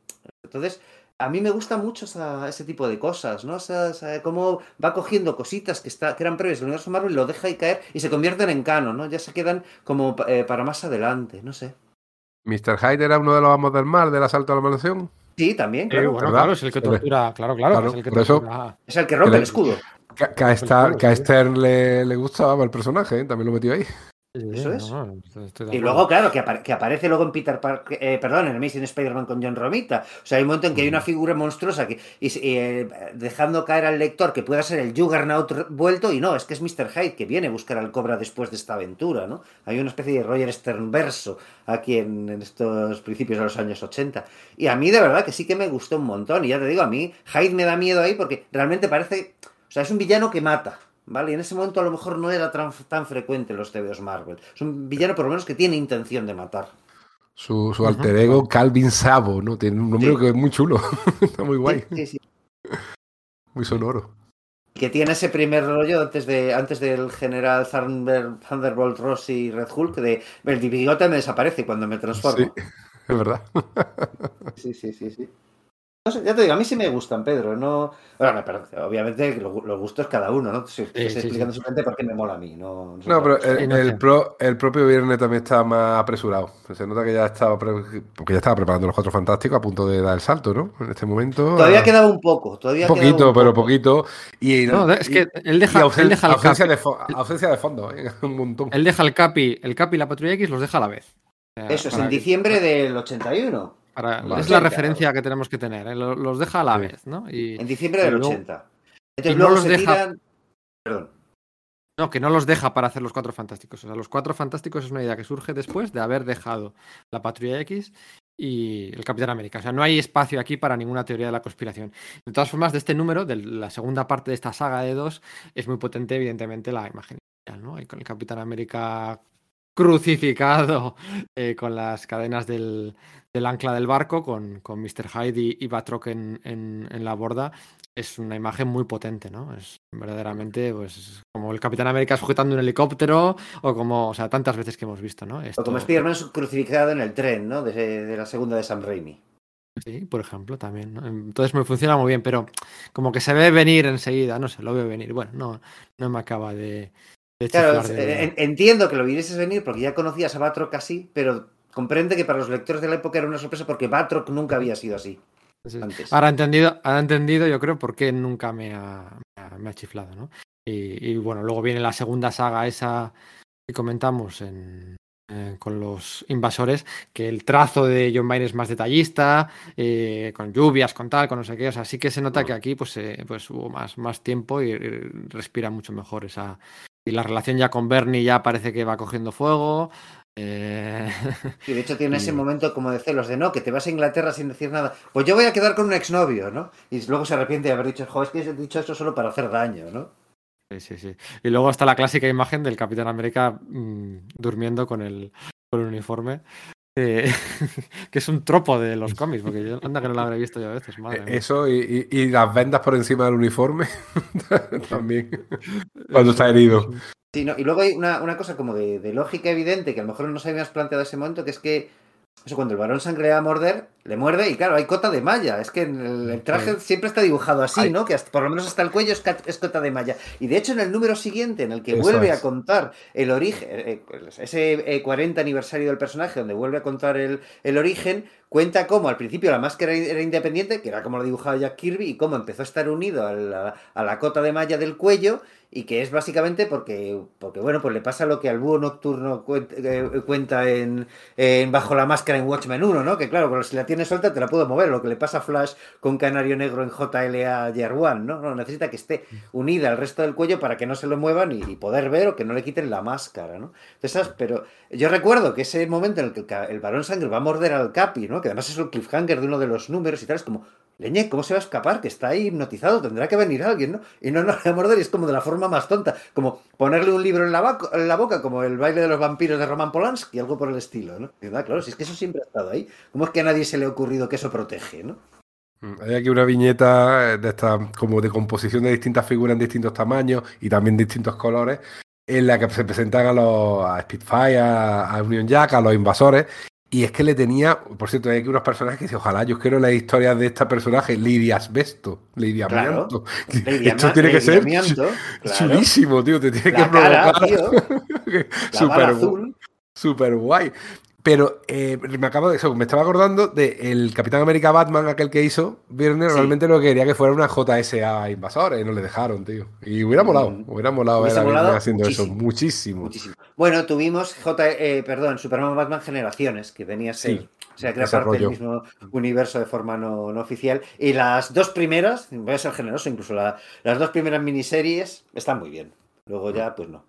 entonces, a mí me gusta mucho ese tipo de cosas, ¿no? O sea, cómo va cogiendo cositas que, está, que eran previas del universo Marvel y lo deja ahí caer y se convierten en canon, ¿no? Ya se quedan como eh, para más adelante, no sé. ¿Mr. Hyde era uno de los amos del mar del asalto a la mansión? Sí, también, claro. bueno, claro, es el que tortura, claro, claro. es, el que es el que rompe el escudo. Que, a, Stern le, le gustaba el personaje, ¿eh? también lo metió ahí. Eso es. y luego, claro, que, aparece luego en Peter Parker, eh, perdón, en Amazing Spider-Man con John Romita. O sea, hay un momento en que hay una figura monstruosa que, y, eh, dejando caer al lector que pueda ser el Juggernaut vuelto, y no, es que es Mr. Hyde que viene a buscar al Cobra después de esta aventura, ¿no? Hay una especie de Roger Stern verso aquí en, en, estos principios de los años 80. Y a mí, de verdad, que sí que me gustó un montón. Y ya te digo, a mí, Hyde me da miedo ahí porque realmente parece. O sea, es un villano que mata. ¿Vale? Y en ese momento a lo mejor no era tan, frecuente los TVOs Marvel. Es un villano por lo menos que tiene intención de matar. Su, alter ego, Calvin Sabo, ¿no? Tiene un nombre que es muy chulo. Está muy guay. muy sonoro. Que tiene ese primer rollo antes de antes del general Thunderbolt Ross y Red Hulk de el bigote me desaparece cuando me transformo. Sí, es verdad. sí, sí, sí, sí ya te digo, a mí sí me gustan, Pedro. No, bueno, parece, obviamente los gustos cada uno, ¿no? Estoy, explicando simplemente por qué me mola a mí. No, no, pero el, el, propio viernes también está más apresurado. Se nota que ya estaba, porque ya estaba preparando los cuatro fantásticos a punto de dar el salto, ¿no? En este momento. Todavía quedaba un poco, todavía un poquito, pero poquito. Y, no, es que él deja, él deja el ausencia, de ausencia de fondo, ¿eh? un montón. Él deja el Capi, el Capi y la Patrulla X los deja a la vez. Eso es en diciembre del 81 es la referencia que tenemos que tener. ¿eh? Los, deja a la vez, ¿no? en diciembre del 80. Entonces luego los deja... Perdón. No, que no los deja para hacer los cuatro fantásticos. O sea, los cuatro fantásticos es una idea que surge después de haber dejado la Patrulla X y el Capitán América. O sea, no hay espacio aquí para ninguna teoría de la conspiración. De todas formas, de este número, de la segunda parte de esta saga de dos, es muy potente, evidentemente, la imagen inicial, ¿no? con el Capitán América crucificado eh, con las cadenas del, del ancla del barco con, con Mr. Hyde y, Batroc en, en, la borda es una imagen muy potente, ¿no? Es verdaderamente, pues, como el Capitán América sujetando un helicóptero, o como, o sea, tantas veces que hemos visto, ¿no? O como Spider-Man crucificado en el tren, ¿no? De, la segunda de Sam Raimi. Sí, por ejemplo, también. ¿no? Entonces me funciona muy bien, pero como que se ve venir enseguida, no sé, lo veo venir. Bueno, no, no me acaba de. Claro, entiendo que lo vieses venir porque ya conocías a Batroc así, pero comprende que para los lectores de la época era una sorpresa porque Batroc nunca había sido así. Ahora ha entendido, ha entendido, yo creo, por qué nunca me ha, me ha chiflado, ¿no? Y, bueno, luego viene la segunda saga esa que comentamos en, eh, con los invasores, que el trazo de John Byrne es más detallista, eh, con lluvias, con tal, con no sé qué. O sea, sí que se nota que aquí pues, eh, pues hubo más, más tiempo y, respira mucho mejor esa. Y la relación ya con Bernie ya parece que va cogiendo fuego. Eh... Y de hecho tiene ese momento como de celos, de no, que te vas a Inglaterra sin decir nada. Pues yo voy a quedar con un exnovio, ¿no? Y luego se arrepiente de haber dicho, joder, es que he dicho eso solo para hacer daño, ¿no? Sí, sí, sí. Y luego está la clásica imagen del Capitán América mm, durmiendo con el, con el uniforme. que es un tropo de los cómics, porque yo anda que no lo habré visto yo a veces. Madre Eso y, y, las vendas por encima del uniforme también, cuando está herido. Sí, no, y luego hay una, una cosa como de, de, lógica evidente que a lo mejor no se habías planteado ese momento, que es que eso cuando el varón sangre a morder, le muerde y claro, hay cota de malla. Es que el, traje siempre está dibujado así, ¿no? Que por lo menos hasta el cuello es, cota de malla. Y de hecho en el número siguiente, en el que vuelve a contar el origen, eh, eh, ese 40 eh, aniversario del personaje, donde vuelve a contar el, el origen, cuenta cómo al principio la máscara era independiente, que era como lo dibujaba Jack Kirby, y cómo empezó a estar unido a la, a la cota de malla del cuello, y que es básicamente porque, porque bueno, pues le pasa lo que al búho nocturno eh, cuenta, en, en, Bajo la Máscara en Watchmen 1, ¿no? Que claro, pero si la tienes suelta te la puedo mover, lo que le pasa a Flash con Canario Negro en JLA Year One, ¿no? No, necesita que esté unida al resto del cuello para que no se lo muevan y, poder ver o que no le quiten la máscara, ¿no? Entonces, pero yo recuerdo que ese momento en el que el, varón sangre va a morder al Capi, ¿no? Que además es el cliffhanger de uno de los números y tal, es como, Leñe, ¿cómo se va a escapar? Que está ahí hipnotizado, tendrá que venir alguien, ¿no? Y no, no le va a morder y es como de la forma más tonta, como ponerle un libro en la, en la, boca, como el baile de los vampiros de Roman Polanski, algo por el estilo, ¿no? Claro, si es que eso siempre ha estado ahí. ¿Cómo es que a nadie se le ha ocurrido que eso protege, ¿no? Mm, hay aquí una viñeta de esta, como de composición de distintas figuras en distintos tamaños y también distintos colores, en la que se presentan a los a Spitfire, a Union Jack, a los invasores, y es que le tenía, por cierto, hay aquí unos personajes que dicen, ojalá yo quiero la historia de esta personaje, Lidia Asbesto, Lidia claro. Esto tiene que ser chulísimo, tío, te tiene que provocar. Súper super guay. Pero eh, me acabo de eso, me estaba acordando del Capitán América Batman, aquel que hizo Viernes, realmente lo que quería que fuera una JSA invasores, y no le dejaron, tío. Y hubiera molado, mm. hubiera molado ver a haciendo eso, muchísimo. Bueno, tuvimos J, eh, perdón, Superman Batman Generaciones, que venía a ser. o sea, que era parte del mismo universo de forma no, oficial. Y las dos primeras, voy a ser generoso, incluso las dos primeras miniseries están muy bien. Luego ya, pues no.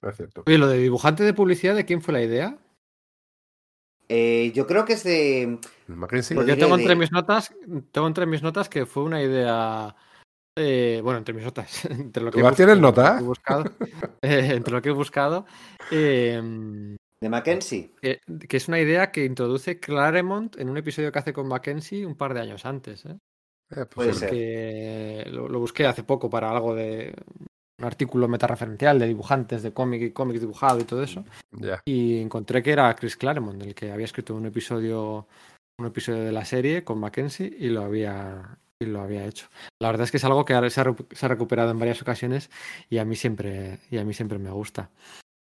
Es cierto. Oye, lo de dibujante de publicidad, ¿de quién fue la idea? Eh, yo creo que es de. Porque tengo entre mis notas, tengo entre mis notas que fue una idea. Eh, bueno, entre mis notas. entre lo que he tienes notas? Buscado, eh, entre lo que he buscado. Em, de Mackenzie. Que, es una idea que introduce Claremont en un episodio que hace con Mackenzie un par de años antes. ¿eh? Pues Puede ser. Lo, lo, busqué hace poco para algo de artículo metareferencial de dibujantes de cómic y cómic dibujado y todo eso. Y encontré que era Chris Claremont, el que había escrito un episodio, un episodio de la serie con Mackenzie y lo había, y lo había hecho. La verdad es que es algo que se ha, se ha recuperado en varias ocasiones y a mí siempre, y a mí siempre me gusta.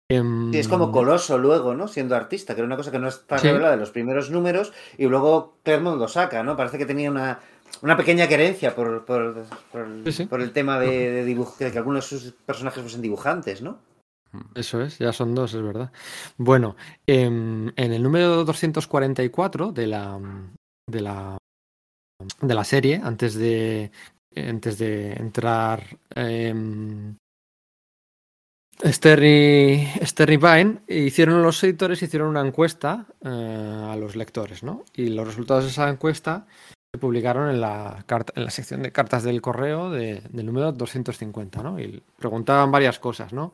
Em, sí, es como Coloso luego, ¿no? Siendo artista, que era una cosa que no está revelada de los primeros números y luego Claremont lo saca, ¿no? Parece que tenía una una pequeña querencia por, por, por, el tema de, de, que algunos de sus personajes fuesen dibujantes, ¿no? Eso es, ya son dos, es verdad. Bueno, en, en el número 244 de la, de la, de la serie, antes de, antes de entrar eh, Esther y, Vine hicieron los editores hicieron una encuesta eh, a los lectores, ¿no? Y los resultados de esa encuesta publicaron en la, carta, en la sección de cartas del correo de, del número 250, ¿no? Y preguntaban varias cosas, ¿no?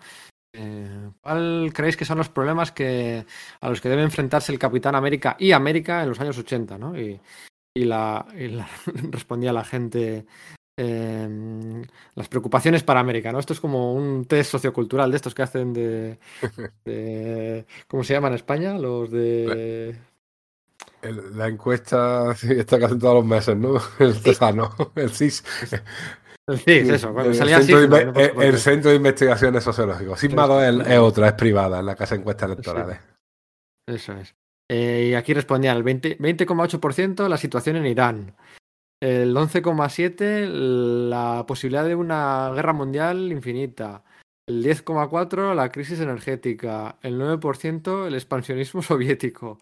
Eh, ¿Cuál creéis que son los problemas que, a los que debe enfrentarse el Capitán América y América en los años 80, ¿no? Y, y, la, respondía la gente em, las preocupaciones para América, ¿no? Esto es como un test sociocultural de estos que hacen de, de ¿cómo se llama en España? Los de la encuesta sí, está casi todos los meses, ¿no? El Tejano, el CIS. El CIS, eso, cuando el salía centro, de, el, Centro de Investigaciones Sociológicas. Sisma es, es, otra, es privada, en la Casa de Encuestas Electorales. Eso es. Eh, y aquí respondía el 20,8% la situación en Irán. El 11,7% la posibilidad de una guerra mundial infinita. El 10,4% la crisis energética. El 9% el expansionismo soviético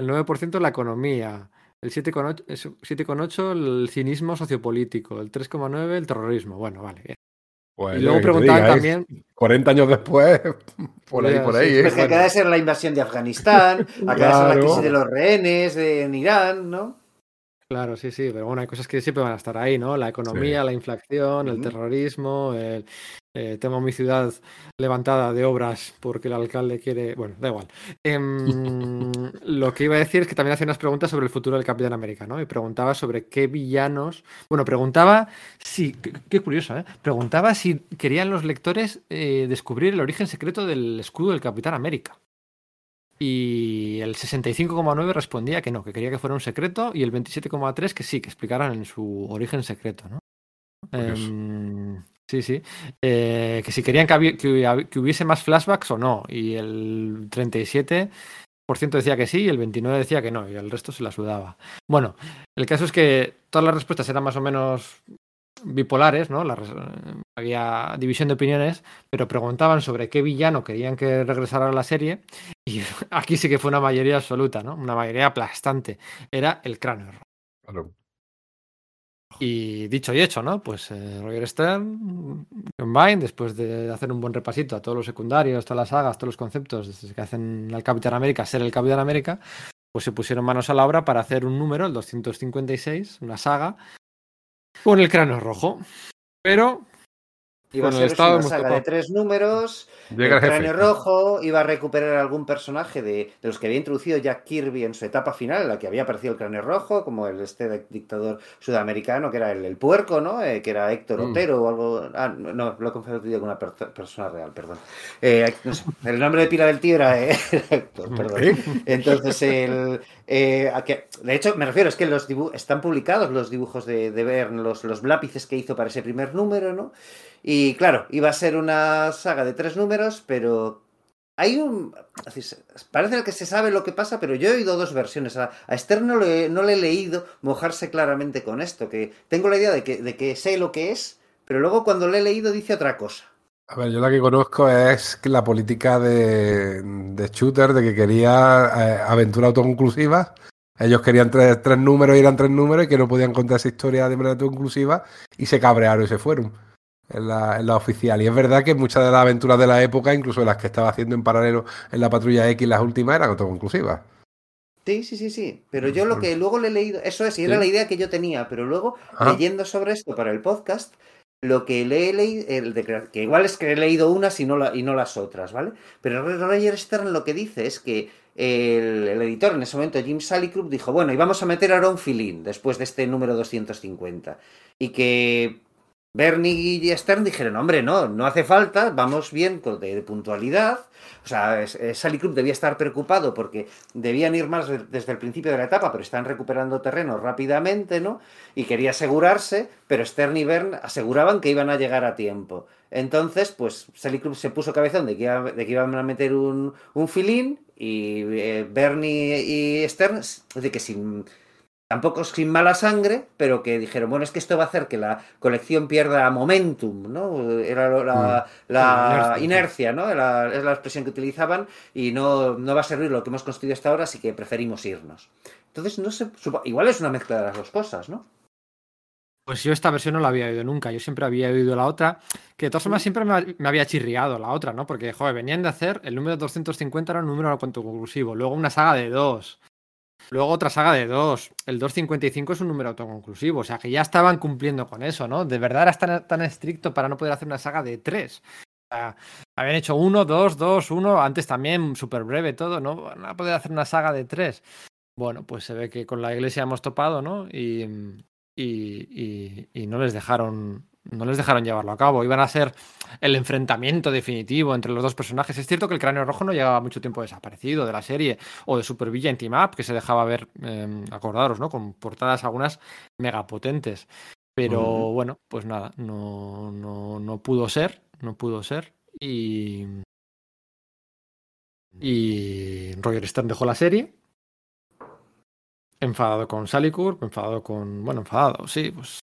el 9% la economía, el 7,8% el cinismo sociopolítico, el 3,9% el terrorismo. Bueno, vale, bien. Pues y luego preguntaban también. 40 años después, por ahí, por ahí. Pues que acaba de ser la invasión de Afganistán, acaba de ser la crisis de los rehenes en Irán, ¿no? Claro, sí, sí, pero bueno, hay cosas que siempre van a estar ahí, ¿no? La economía, la inflación, el terrorismo, el, eh, tengo mi ciudad levantada de obras porque el alcalde quiere. Bueno, da igual. Em, lo que iba a decir es que también hacía unas preguntas sobre el futuro del Capitán América, ¿no? Y preguntaba sobre qué villanos. Bueno, preguntaba si. Qué, curioso, ¿eh? Preguntaba si querían los lectores eh, descubrir el origen secreto del escudo del Capitán América. Y el 65,9 respondía que no, que quería que fuera un secreto, y el 27,3 que sí, que explicaran en su origen secreto, ¿no? Sí, sí. Eh, que si querían que, hubiese más flashbacks o no. Y el 37 decía que sí y el 29% decía que no, y el resto se la sudaba. Bueno, el caso es que todas las respuestas eran más o menos bipolares, ¿no? La, había división de opiniones, pero preguntaban sobre qué villano querían que regresara a la serie y aquí sí que fue una mayoría absoluta, ¿no? Una mayoría aplastante. Era el cráneo rojo. Y dicho y hecho, ¿no? Pues eh, Roger Stern, después de hacer un buen repasito a todos los secundarios, todas las sagas, todos los conceptos desde que hacen al Capitán América ser el Capitán América, pues se pusieron manos a la obra para hacer un número, el 256, una saga, con el cráneo rojo. Pero Iba a ser una saga de tres números, el cráneo rojo, iba a recuperar algún personaje de, de, los que había introducido Jack Kirby en su etapa final, en la que había aparecido el cráneo rojo, como el este dictador sudamericano, que era el, el puerco, ¿no? Eh, que era Héctor mm. Otero o algo. Ah, no, lo he confundido con una per persona real, perdón. Eh, no sé, el nombre de pila del tío era, eh, Héctor, perdón. Entonces, el, eh, que, de hecho, me refiero, es que los están publicados los dibujos de, de Bern, los, los lápices que hizo para ese primer número, ¿no? Y claro, iba a ser una saga de tres números, pero hay un... Parece que se sabe lo que pasa, pero yo he oído dos versiones. A, Esther no le, no le he leído mojarse claramente con esto, que tengo la idea de que, de que sé lo que es, pero luego cuando le he leído dice otra cosa. A ver, yo la que conozco es la política de, de Shooter, de que quería eh, aventura autoconclusiva. Ellos querían tres, tres números y eran tres números y que no podían contar esa historia de manera autoconclusiva y se cabrearon y se fueron en la, oficial. Y es verdad que muchas de las aventuras de la época, incluso las que estaba haciendo en paralelo en la Patrulla X, las últimas, eran autoconclusivas. Sí, sí, sí, sí. Pero yo lo que luego le he leído, eso es, y era la idea que yo tenía, pero luego, leyendo sobre esto para el podcast, lo que le he leído, que igual es que he leído unas y no, la, y no las otras, ¿vale? Pero Roger Stern lo que dice es que el, editor en ese momento, Jim Salicrup, dijo, bueno, y vamos a meter ahora un filín después de este número 250. Y que Bernie y Stern dijeron, hombre, no, no hace falta, vamos bien de, puntualidad. O sea, Sally Club debía estar preocupado porque debían ir más desde el principio de la etapa, pero están recuperando terreno rápidamente, ¿no? Y quería asegurarse, pero Stern y Bern aseguraban que iban a llegar a tiempo. Entonces, pues Sally Club se puso cabezón de que, de que iban a meter un, un filín y eh, Bernie y Stern, de que sin tampoco sin mala sangre, pero que dijeron, bueno, es que esto va a hacer que la colección pierda momentum, ¿no? Era la, la, mm. inercia, ¿no? La, es la expresión que utilizaban y no, no va a servir lo que hemos construido hasta ahora, así que preferimos irnos. Entonces, no sé, igual es una mezcla de las dos cosas, ¿no? Pues yo esta versión no la había oído nunca, yo siempre había oído la otra, que de todas formas siempre me, había chirriado la otra, ¿no? Porque, joder, venían de hacer, el número 250 era un número conclusivo, luego una saga de dos, Luego otra saga de dos. El 255 es un número autoconclusivo. O sea que ya estaban cumpliendo con eso, ¿no? De verdad era tan, estricto para no poder hacer una saga de tres. O sea, habían hecho uno, dos, dos, uno. Antes también, súper breve todo, ¿no? Van a poder hacer una saga de tres. Bueno, pues se ve que con la iglesia hemos topado, ¿no? Y, y, y no les dejaron no les dejaron llevarlo a cabo. Iban a ser el enfrentamiento definitivo entre los dos personajes. Es cierto que el cráneo rojo no llevaba mucho tiempo desaparecido de la serie o de Super Villa Team Up, que se dejaba ver, eh, acordaros, ¿no? Con portadas algunas megapotentes. Pero bueno, pues nada, no, no, no pudo ser, no pudo ser. Y. Y Roger Stern dejó la serie. Enfadado con Sally enfadado con. Bueno, enfadado, sí, pues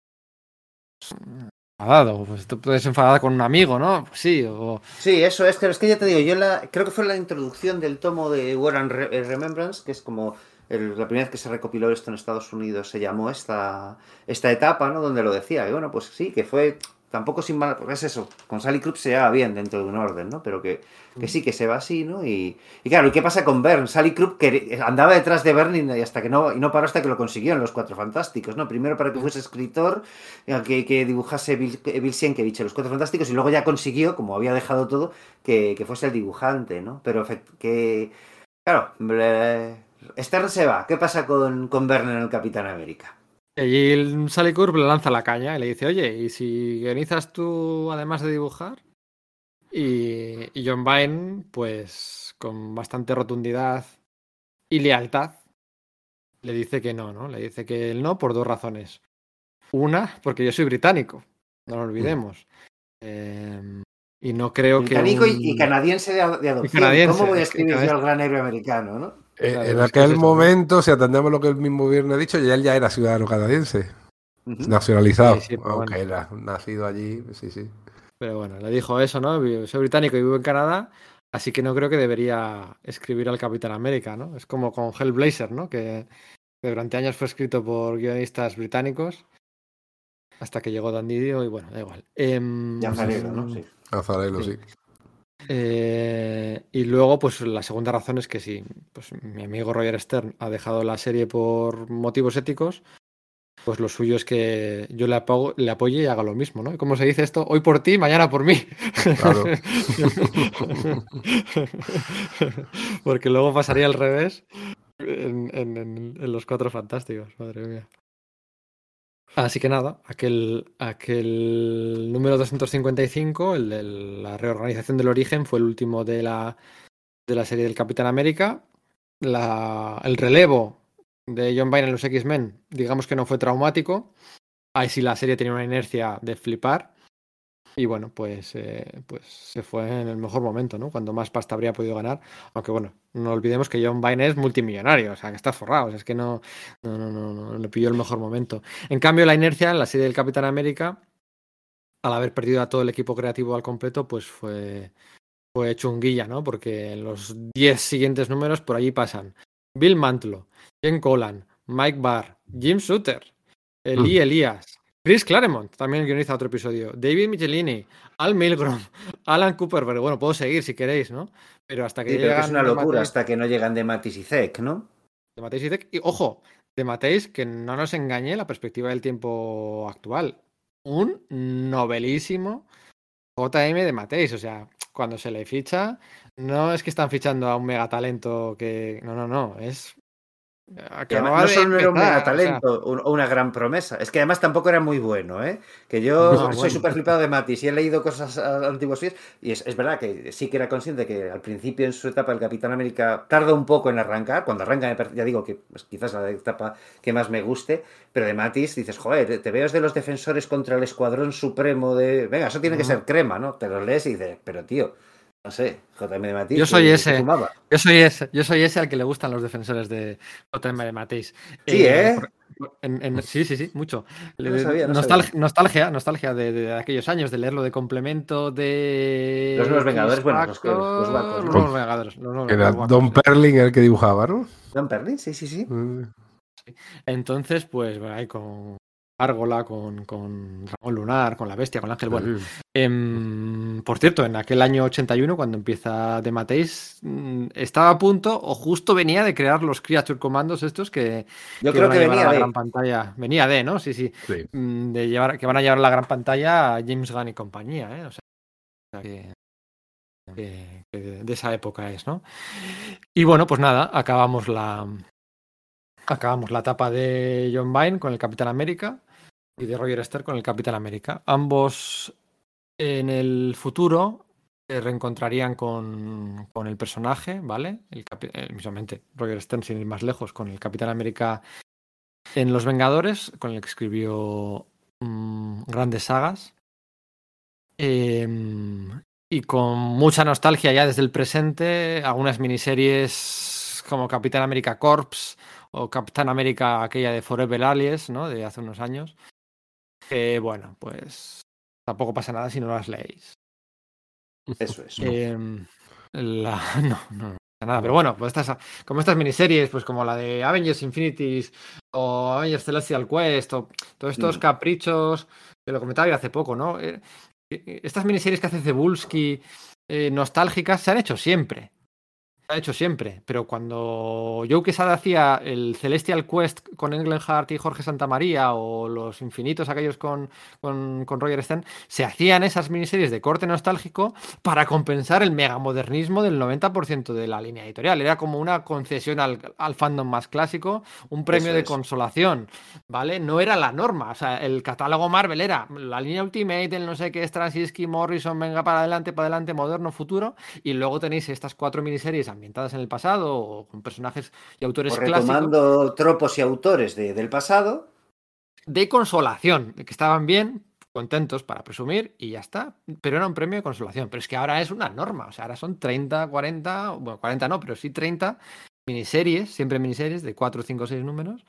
enfadado, pues te puedes enfadar con un amigo, ¿no? Pues sí, o... Sí, eso es, pero es que ya te digo, yo la, creo que fue la introducción del tomo de War and Remembrance, que es como el, la primera vez que se recopiló esto en Estados Unidos, se llamó esta, esta etapa, ¿no? Donde lo decía, y bueno, pues sí, que fue tampoco sin mal, porque es eso, con Sally Club se lleva bien dentro de un orden, ¿no? Pero que, que sí, que se va así, ¿no? Y, y claro, ¿y qué pasa con Bern? Sally que andaba detrás de Bern y hasta que no, y no paró hasta que lo consiguió en Los Cuatro Fantásticos, ¿no? Primero para que fuese escritor, eh, que, que dibujase Bill, Bill Sienkiewicz en Los Cuatro Fantásticos, y luego ya consiguió, como había dejado todo, que, que fuese el dibujante, ¿no? Pero que, claro, Stern se va, ¿qué pasa con, con Bern en el Capitán América? Y el Sally Curve le lanza la caña y le dice, oye, ¿y si guionizas tú además de dibujar? Y, John Byrne, pues con bastante rotundidad y lealtad, le dice que no, ¿no? Le dice que él no por dos razones. Una, porque yo soy británico, no lo olvidemos. Em, y no creo que. Británico y, canadiense de, adopción. ¿Cómo voy a escribir yo al gran héroe americano, no? Eh, Claro, en aquel momento, si atendemos lo que el mismo gobierno ha dicho, ya él ya era ciudadano canadiense, nacionalizado. Sí, sí, pero aunque bueno. era nacido allí, sí, sí. Pero bueno, le dijo eso, ¿no? Soy británico y vivo en Canadá, así que no creo que debería escribir al Capitán América, ¿no? Es como con Hellblazer, ¿no? Que, que durante años fue escrito por guionistas británicos hasta que llegó Dan Didio y bueno, da igual. Em, Ya Farero, ¿no? Sí. Azarelo, Sí. sí. Eh, y luego, pues la segunda razón es que si pues, mi amigo Roger Stern ha dejado la serie por motivos éticos, pues lo suyo es que yo le, apo- le apoye y haga lo mismo, ¿no? Como se dice esto, hoy por ti, mañana por mí. Claro. Porque luego pasaría al revés en- en los cuatro fantásticos, madre mía. Así que nada, aquel, aquel número 255, el de la reorganización del origen, fue el último de la, de la serie del Capitán América. La- el relevo de John Byrne en los X-Men, digamos que no fue traumático. Ahí sí la serie tenía una inercia de flipar. Y bueno, pues, eh, pues se fue en el mejor momento, ¿no? Cuando más pasta habría podido ganar. Aunque bueno, no olvidemos que John Byrne es multimillonario, o sea, que está forrado. O sea, es que no, no, no, no, no, le pilló el mejor momento. En cambio, la inercia en la serie del Capitán América, al haber perdido a todo el equipo creativo al completo, pues fue, fue chunguilla, ¿no? Porque en los 10 siguientes números por allí pasan Bill Mantlo, Jen Colan, Mike Barr, Jim Shooter, Eli Elías, Chris Claremont, también guioniza otro episodio, David Michelini, Al Milgrom, Alan Cooper, pero bueno, puedo seguir si queréis, ¿no? Pero hasta que Sí, pero que es llegan una locura hasta que no llegan de Matis y Zek, ¿no? de Matisse y Zek. Y ojo, de Mateis, que no nos engañe la perspectiva del tiempo actual. Un novelísimo JM de Mateis. O sea, cuando se le ficha, no es que están fichando a un megatalento que. No, no, no. Es. Que acababa no solo era un empezar, o sea, megatalento o una gran promesa, es que además tampoco era muy bueno, ¿eh? Que yo No, soy bueno. súper flipado de Matis y he leído cosas a- antiguos feeds, y es, es verdad que sí que era consciente que al principio en su etapa el Capitán América tarda un poco en arrancar, cuando arranca ya digo que es quizás la etapa que más me guste, pero de Matis dices, joder, te veo es de los defensores contra el Escuadrón Supremo de... Venga, eso tiene que ser crema, ¿no? Te lo lees y dices, pero tío, no sé, JM de Matis... Yo soy ¿qué- qué ese. Yo soy ese, yo soy ese al que le gustan los defensores de JM de Mateis. Sí, ¿eh? en- en- sí, sí, sí, mucho. No Le- sabía, no nostal- sabía. Nostalgia, nostalgia de, de aquellos años, de leerlo de complemento de. Los Nuevos Vengadores, bueno, los los Packer, guapos, Los. Nuevos Vengadores. los Nuevos- Era los Don sí. Perling el que dibujaba, ¿no? Don Perlin, sí, sí, sí. Mm. Entonces, pues, bueno, ahí con Árgola, con, con Ramón Lunar, con la Bestia, con el Ángel. Bueno. Em, por cierto, en aquel año 81, cuando empieza The Mateis, mm, estaba a punto o justo venía de crear los Creature Commandos estos que, Yo que creo van que a venía a la de... gran pantalla. Venía de, ¿no? Sí, sí. Sí. Mm, De llevar, que van a llevar a la gran pantalla a James Gunn y compañía, ¿eh? O sea, que, que- que de esa época es, ¿no? Y bueno, pues nada, acabamos la acabamos la etapa de John Byrne con el Capitán América y de Roger Stern con el Capitán América. Ambos en el futuro se reencontrarían con, con el personaje, ¿vale? El eh, Roger Stern, sin ir más lejos, con el Capitán América en Los Vengadores, con el que escribió mm, grandes sagas. Em, y con mucha nostalgia ya desde el presente, algunas miniseries como Capitán América Corps o Capitán América aquella de Forever Allies, ¿no? De hace unos años. Que bueno, pues tampoco pasa nada si no las leéis. Eso es. Em, la- no, no, no pasa nada. Pero bueno, pues estas, como estas miniseries, pues como la de Avengers Infinities o Avengers Celestial Quest o todos estos Mm. caprichos, que lo comentaba yo hace poco, ¿no? Eh, eh, Estas miniseries que hace Cebulski, eh, nostálgicas, se han hecho siempre. Han hecho siempre. Pero cuando Joe Quesada hacía el Celestial Quest con Engelhardt y Jorge Santamaría o los infinitos aquellos con, con, con Roger Stern, se hacían esas miniseries de corte nostálgico para compensar el megamodernismo del 90% de la línea editorial. Era como una concesión al, al fandom más clásico, un premio Eso de es. consolación, ¿vale? No era la norma. O sea, el catálogo Marvel era la línea Ultimate, el no sé qué, Straczynski, Morrison, venga para adelante, para adelante, moderno, futuro. Y luego tenéis estas cuatro miniseries ambientadas en el pasado o con personajes y autores O clásicos retomando tropos y autores de- del pasado. de consolación, que estaban bien, contentos para presumir y ya está. Pero era un premio de consolación. Pero es que ahora es una norma. O sea, ahora son 30, 40, bueno, 40 no, pero sí 30 miniseries, siempre miniseries de 4, 5, 6 números,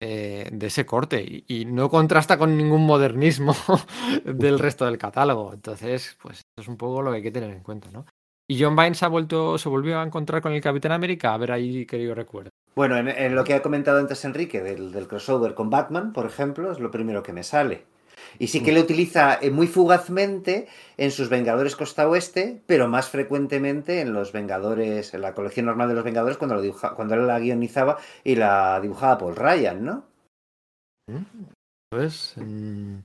eh, de ese corte y, y no contrasta con ningún modernismo del resto del catálogo. Entonces, pues eso es un poco lo que hay que tener en cuenta, ¿no? Y John Byrne se, ha vuelto, se volvió a encontrar con el Capitán América, a ver ahí que yo recuerdo. Bueno, en, en lo que ha comentado antes Enrique del, del crossover con Batman, por ejemplo, es lo primero que me sale. Y sí que le utiliza eh, muy fugazmente en sus Vengadores Costa Oeste, pero más frecuentemente en los Vengadores, en la colección normal de los Vengadores, cuando, lo dibuja, cuando él la guionizaba y la dibujaba Paul Ryan, ¿no? Pues en,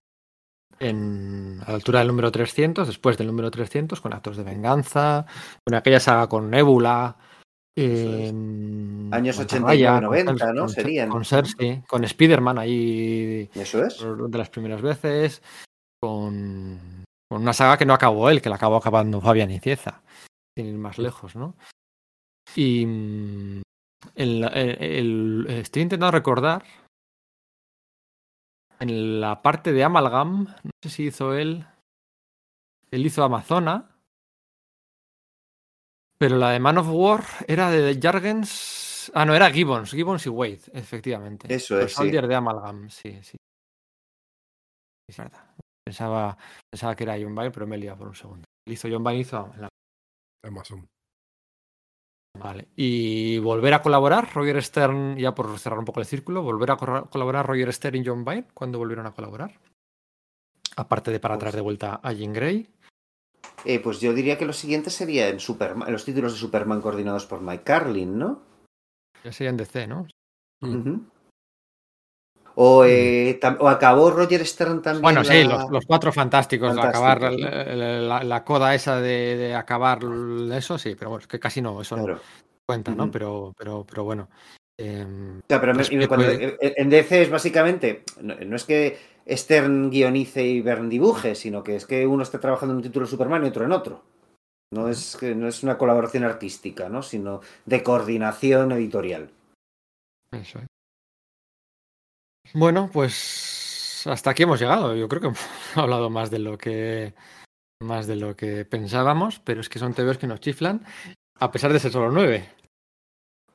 en, a la altura del número 300, después del número 300, con actos de venganza, con aquella saga con Nebula. Eh, Años 89 90, ¿no? Con, Serían. Con Cersei, con Spider-Man ahí. Eso es. De las primeras veces. Con, con, una saga que no acabó él, que la acabó acabando Fabián y Cieza. Sin ir más lejos, ¿no? Y. El, el, el, estoy intentando recordar. En la parte de Amalgam, no sé si hizo él. Él hizo Amazona. Pero la de Man of War era de Jargens. Ah, no, era Gibbons, Gibbons y Wade, efectivamente. Eso es. Soldier sí. de Amalgam, sí, sí. Es verdad. Pensaba, pensaba que era John Byrne, pero me he liado por un segundo. Hizo John Byrne, hizo la... Amazon. Vale. Y volver a colaborar, Roger Stern, ya por cerrar un poco el círculo, volver a colaborar Roger Stern y John Byrne, ¿cuándo volvieron a colaborar? Aparte de para Pues traer de vuelta a Jean Grey. Eh, pues yo diría que lo siguiente sería en, Superman, en los títulos de Superman coordinados por Mike Carlin, ¿no? Ya sería en DC, ¿no? Uh -huh. O, eh, o, acabó Roger Stern también. Bueno, sí, los, los, cuatro fantásticos, acabar ¿no? la, coda esa de, de, acabar eso, sí, pero bueno, es que casi no, eso claro. no cuenta, ¿no? Uh -huh. pero, pero, pero bueno. Eh, o sea, pero me, cuando, puede... en DC es básicamente, no, no, es que Stern guionice y Bern dibuje, sino que es que uno está trabajando en un título de Superman y otro en otro. No es, que no es una colaboración artística, ¿no? sino de coordinación editorial. Eso es. Bueno, pues hasta aquí hemos llegado. Yo creo que hemos hablado más de lo que más de lo que pensábamos, pero es que son TVOs que nos chiflan, a pesar de ser solo nueve.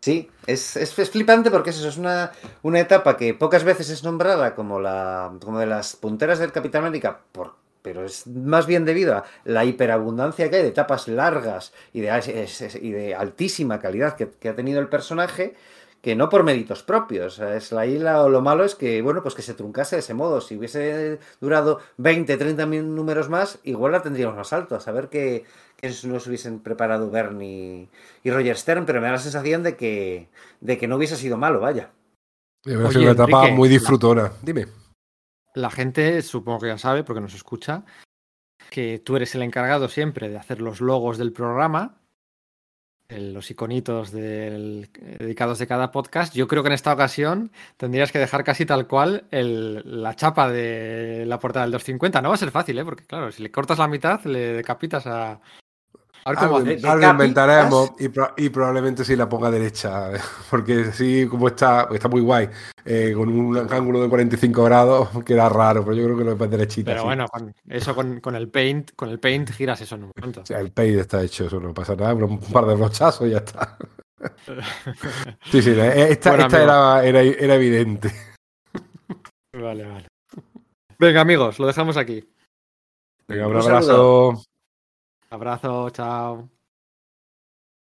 Sí, es, es, flipante porque es eso, es una, una etapa que pocas veces es nombrada como, la, como de las punteras del Capitán América, por, pero es más bien debido a la hiperabundancia que hay de etapas largas y de, altísima calidad que, ha tenido el personaje, que no por méritos propios. Es la isla o lo malo es que, bueno, pues que se truncase de ese modo. Si hubiese durado 20, 30 mil números más, igual la tendríamos más alto. A saber que, que nos hubiesen preparado Bernie y Roger Stern, pero me da la sensación de que, de que no hubiese sido malo, vaya. Hubiera sido una etapa Enrique, muy disfrutona. Dime. La gente, supongo que ya sabe, porque nos escucha, que tú eres el encargado siempre de hacer los logos del programa, los iconitos del, dedicados de cada podcast. Yo creo que en esta ocasión tendrías que dejar casi tal cual el, la chapa de la portada del 250. No va a ser fácil, ¿eh? porque claro, si le cortas la mitad, le decapitas a, algo, de, de algo inventaremos y, pro, y, probablemente sí la ponga derecha, porque sí, como está, está muy guay, eh, con un ángulo de 45 grados queda raro, pero yo creo que lo es derechita. Pero sí. bueno, con, eso con, con, el paint, con el paint giras eso en un momento. O sea, el paint está hecho, eso no pasa nada, un par de brochazos y ya está. sí, sí, esta, bueno, esta era, era, era evidente. Vale, vale. Venga, amigos, lo dejamos aquí. Venga, un, un abrazo. Abrazo, chao.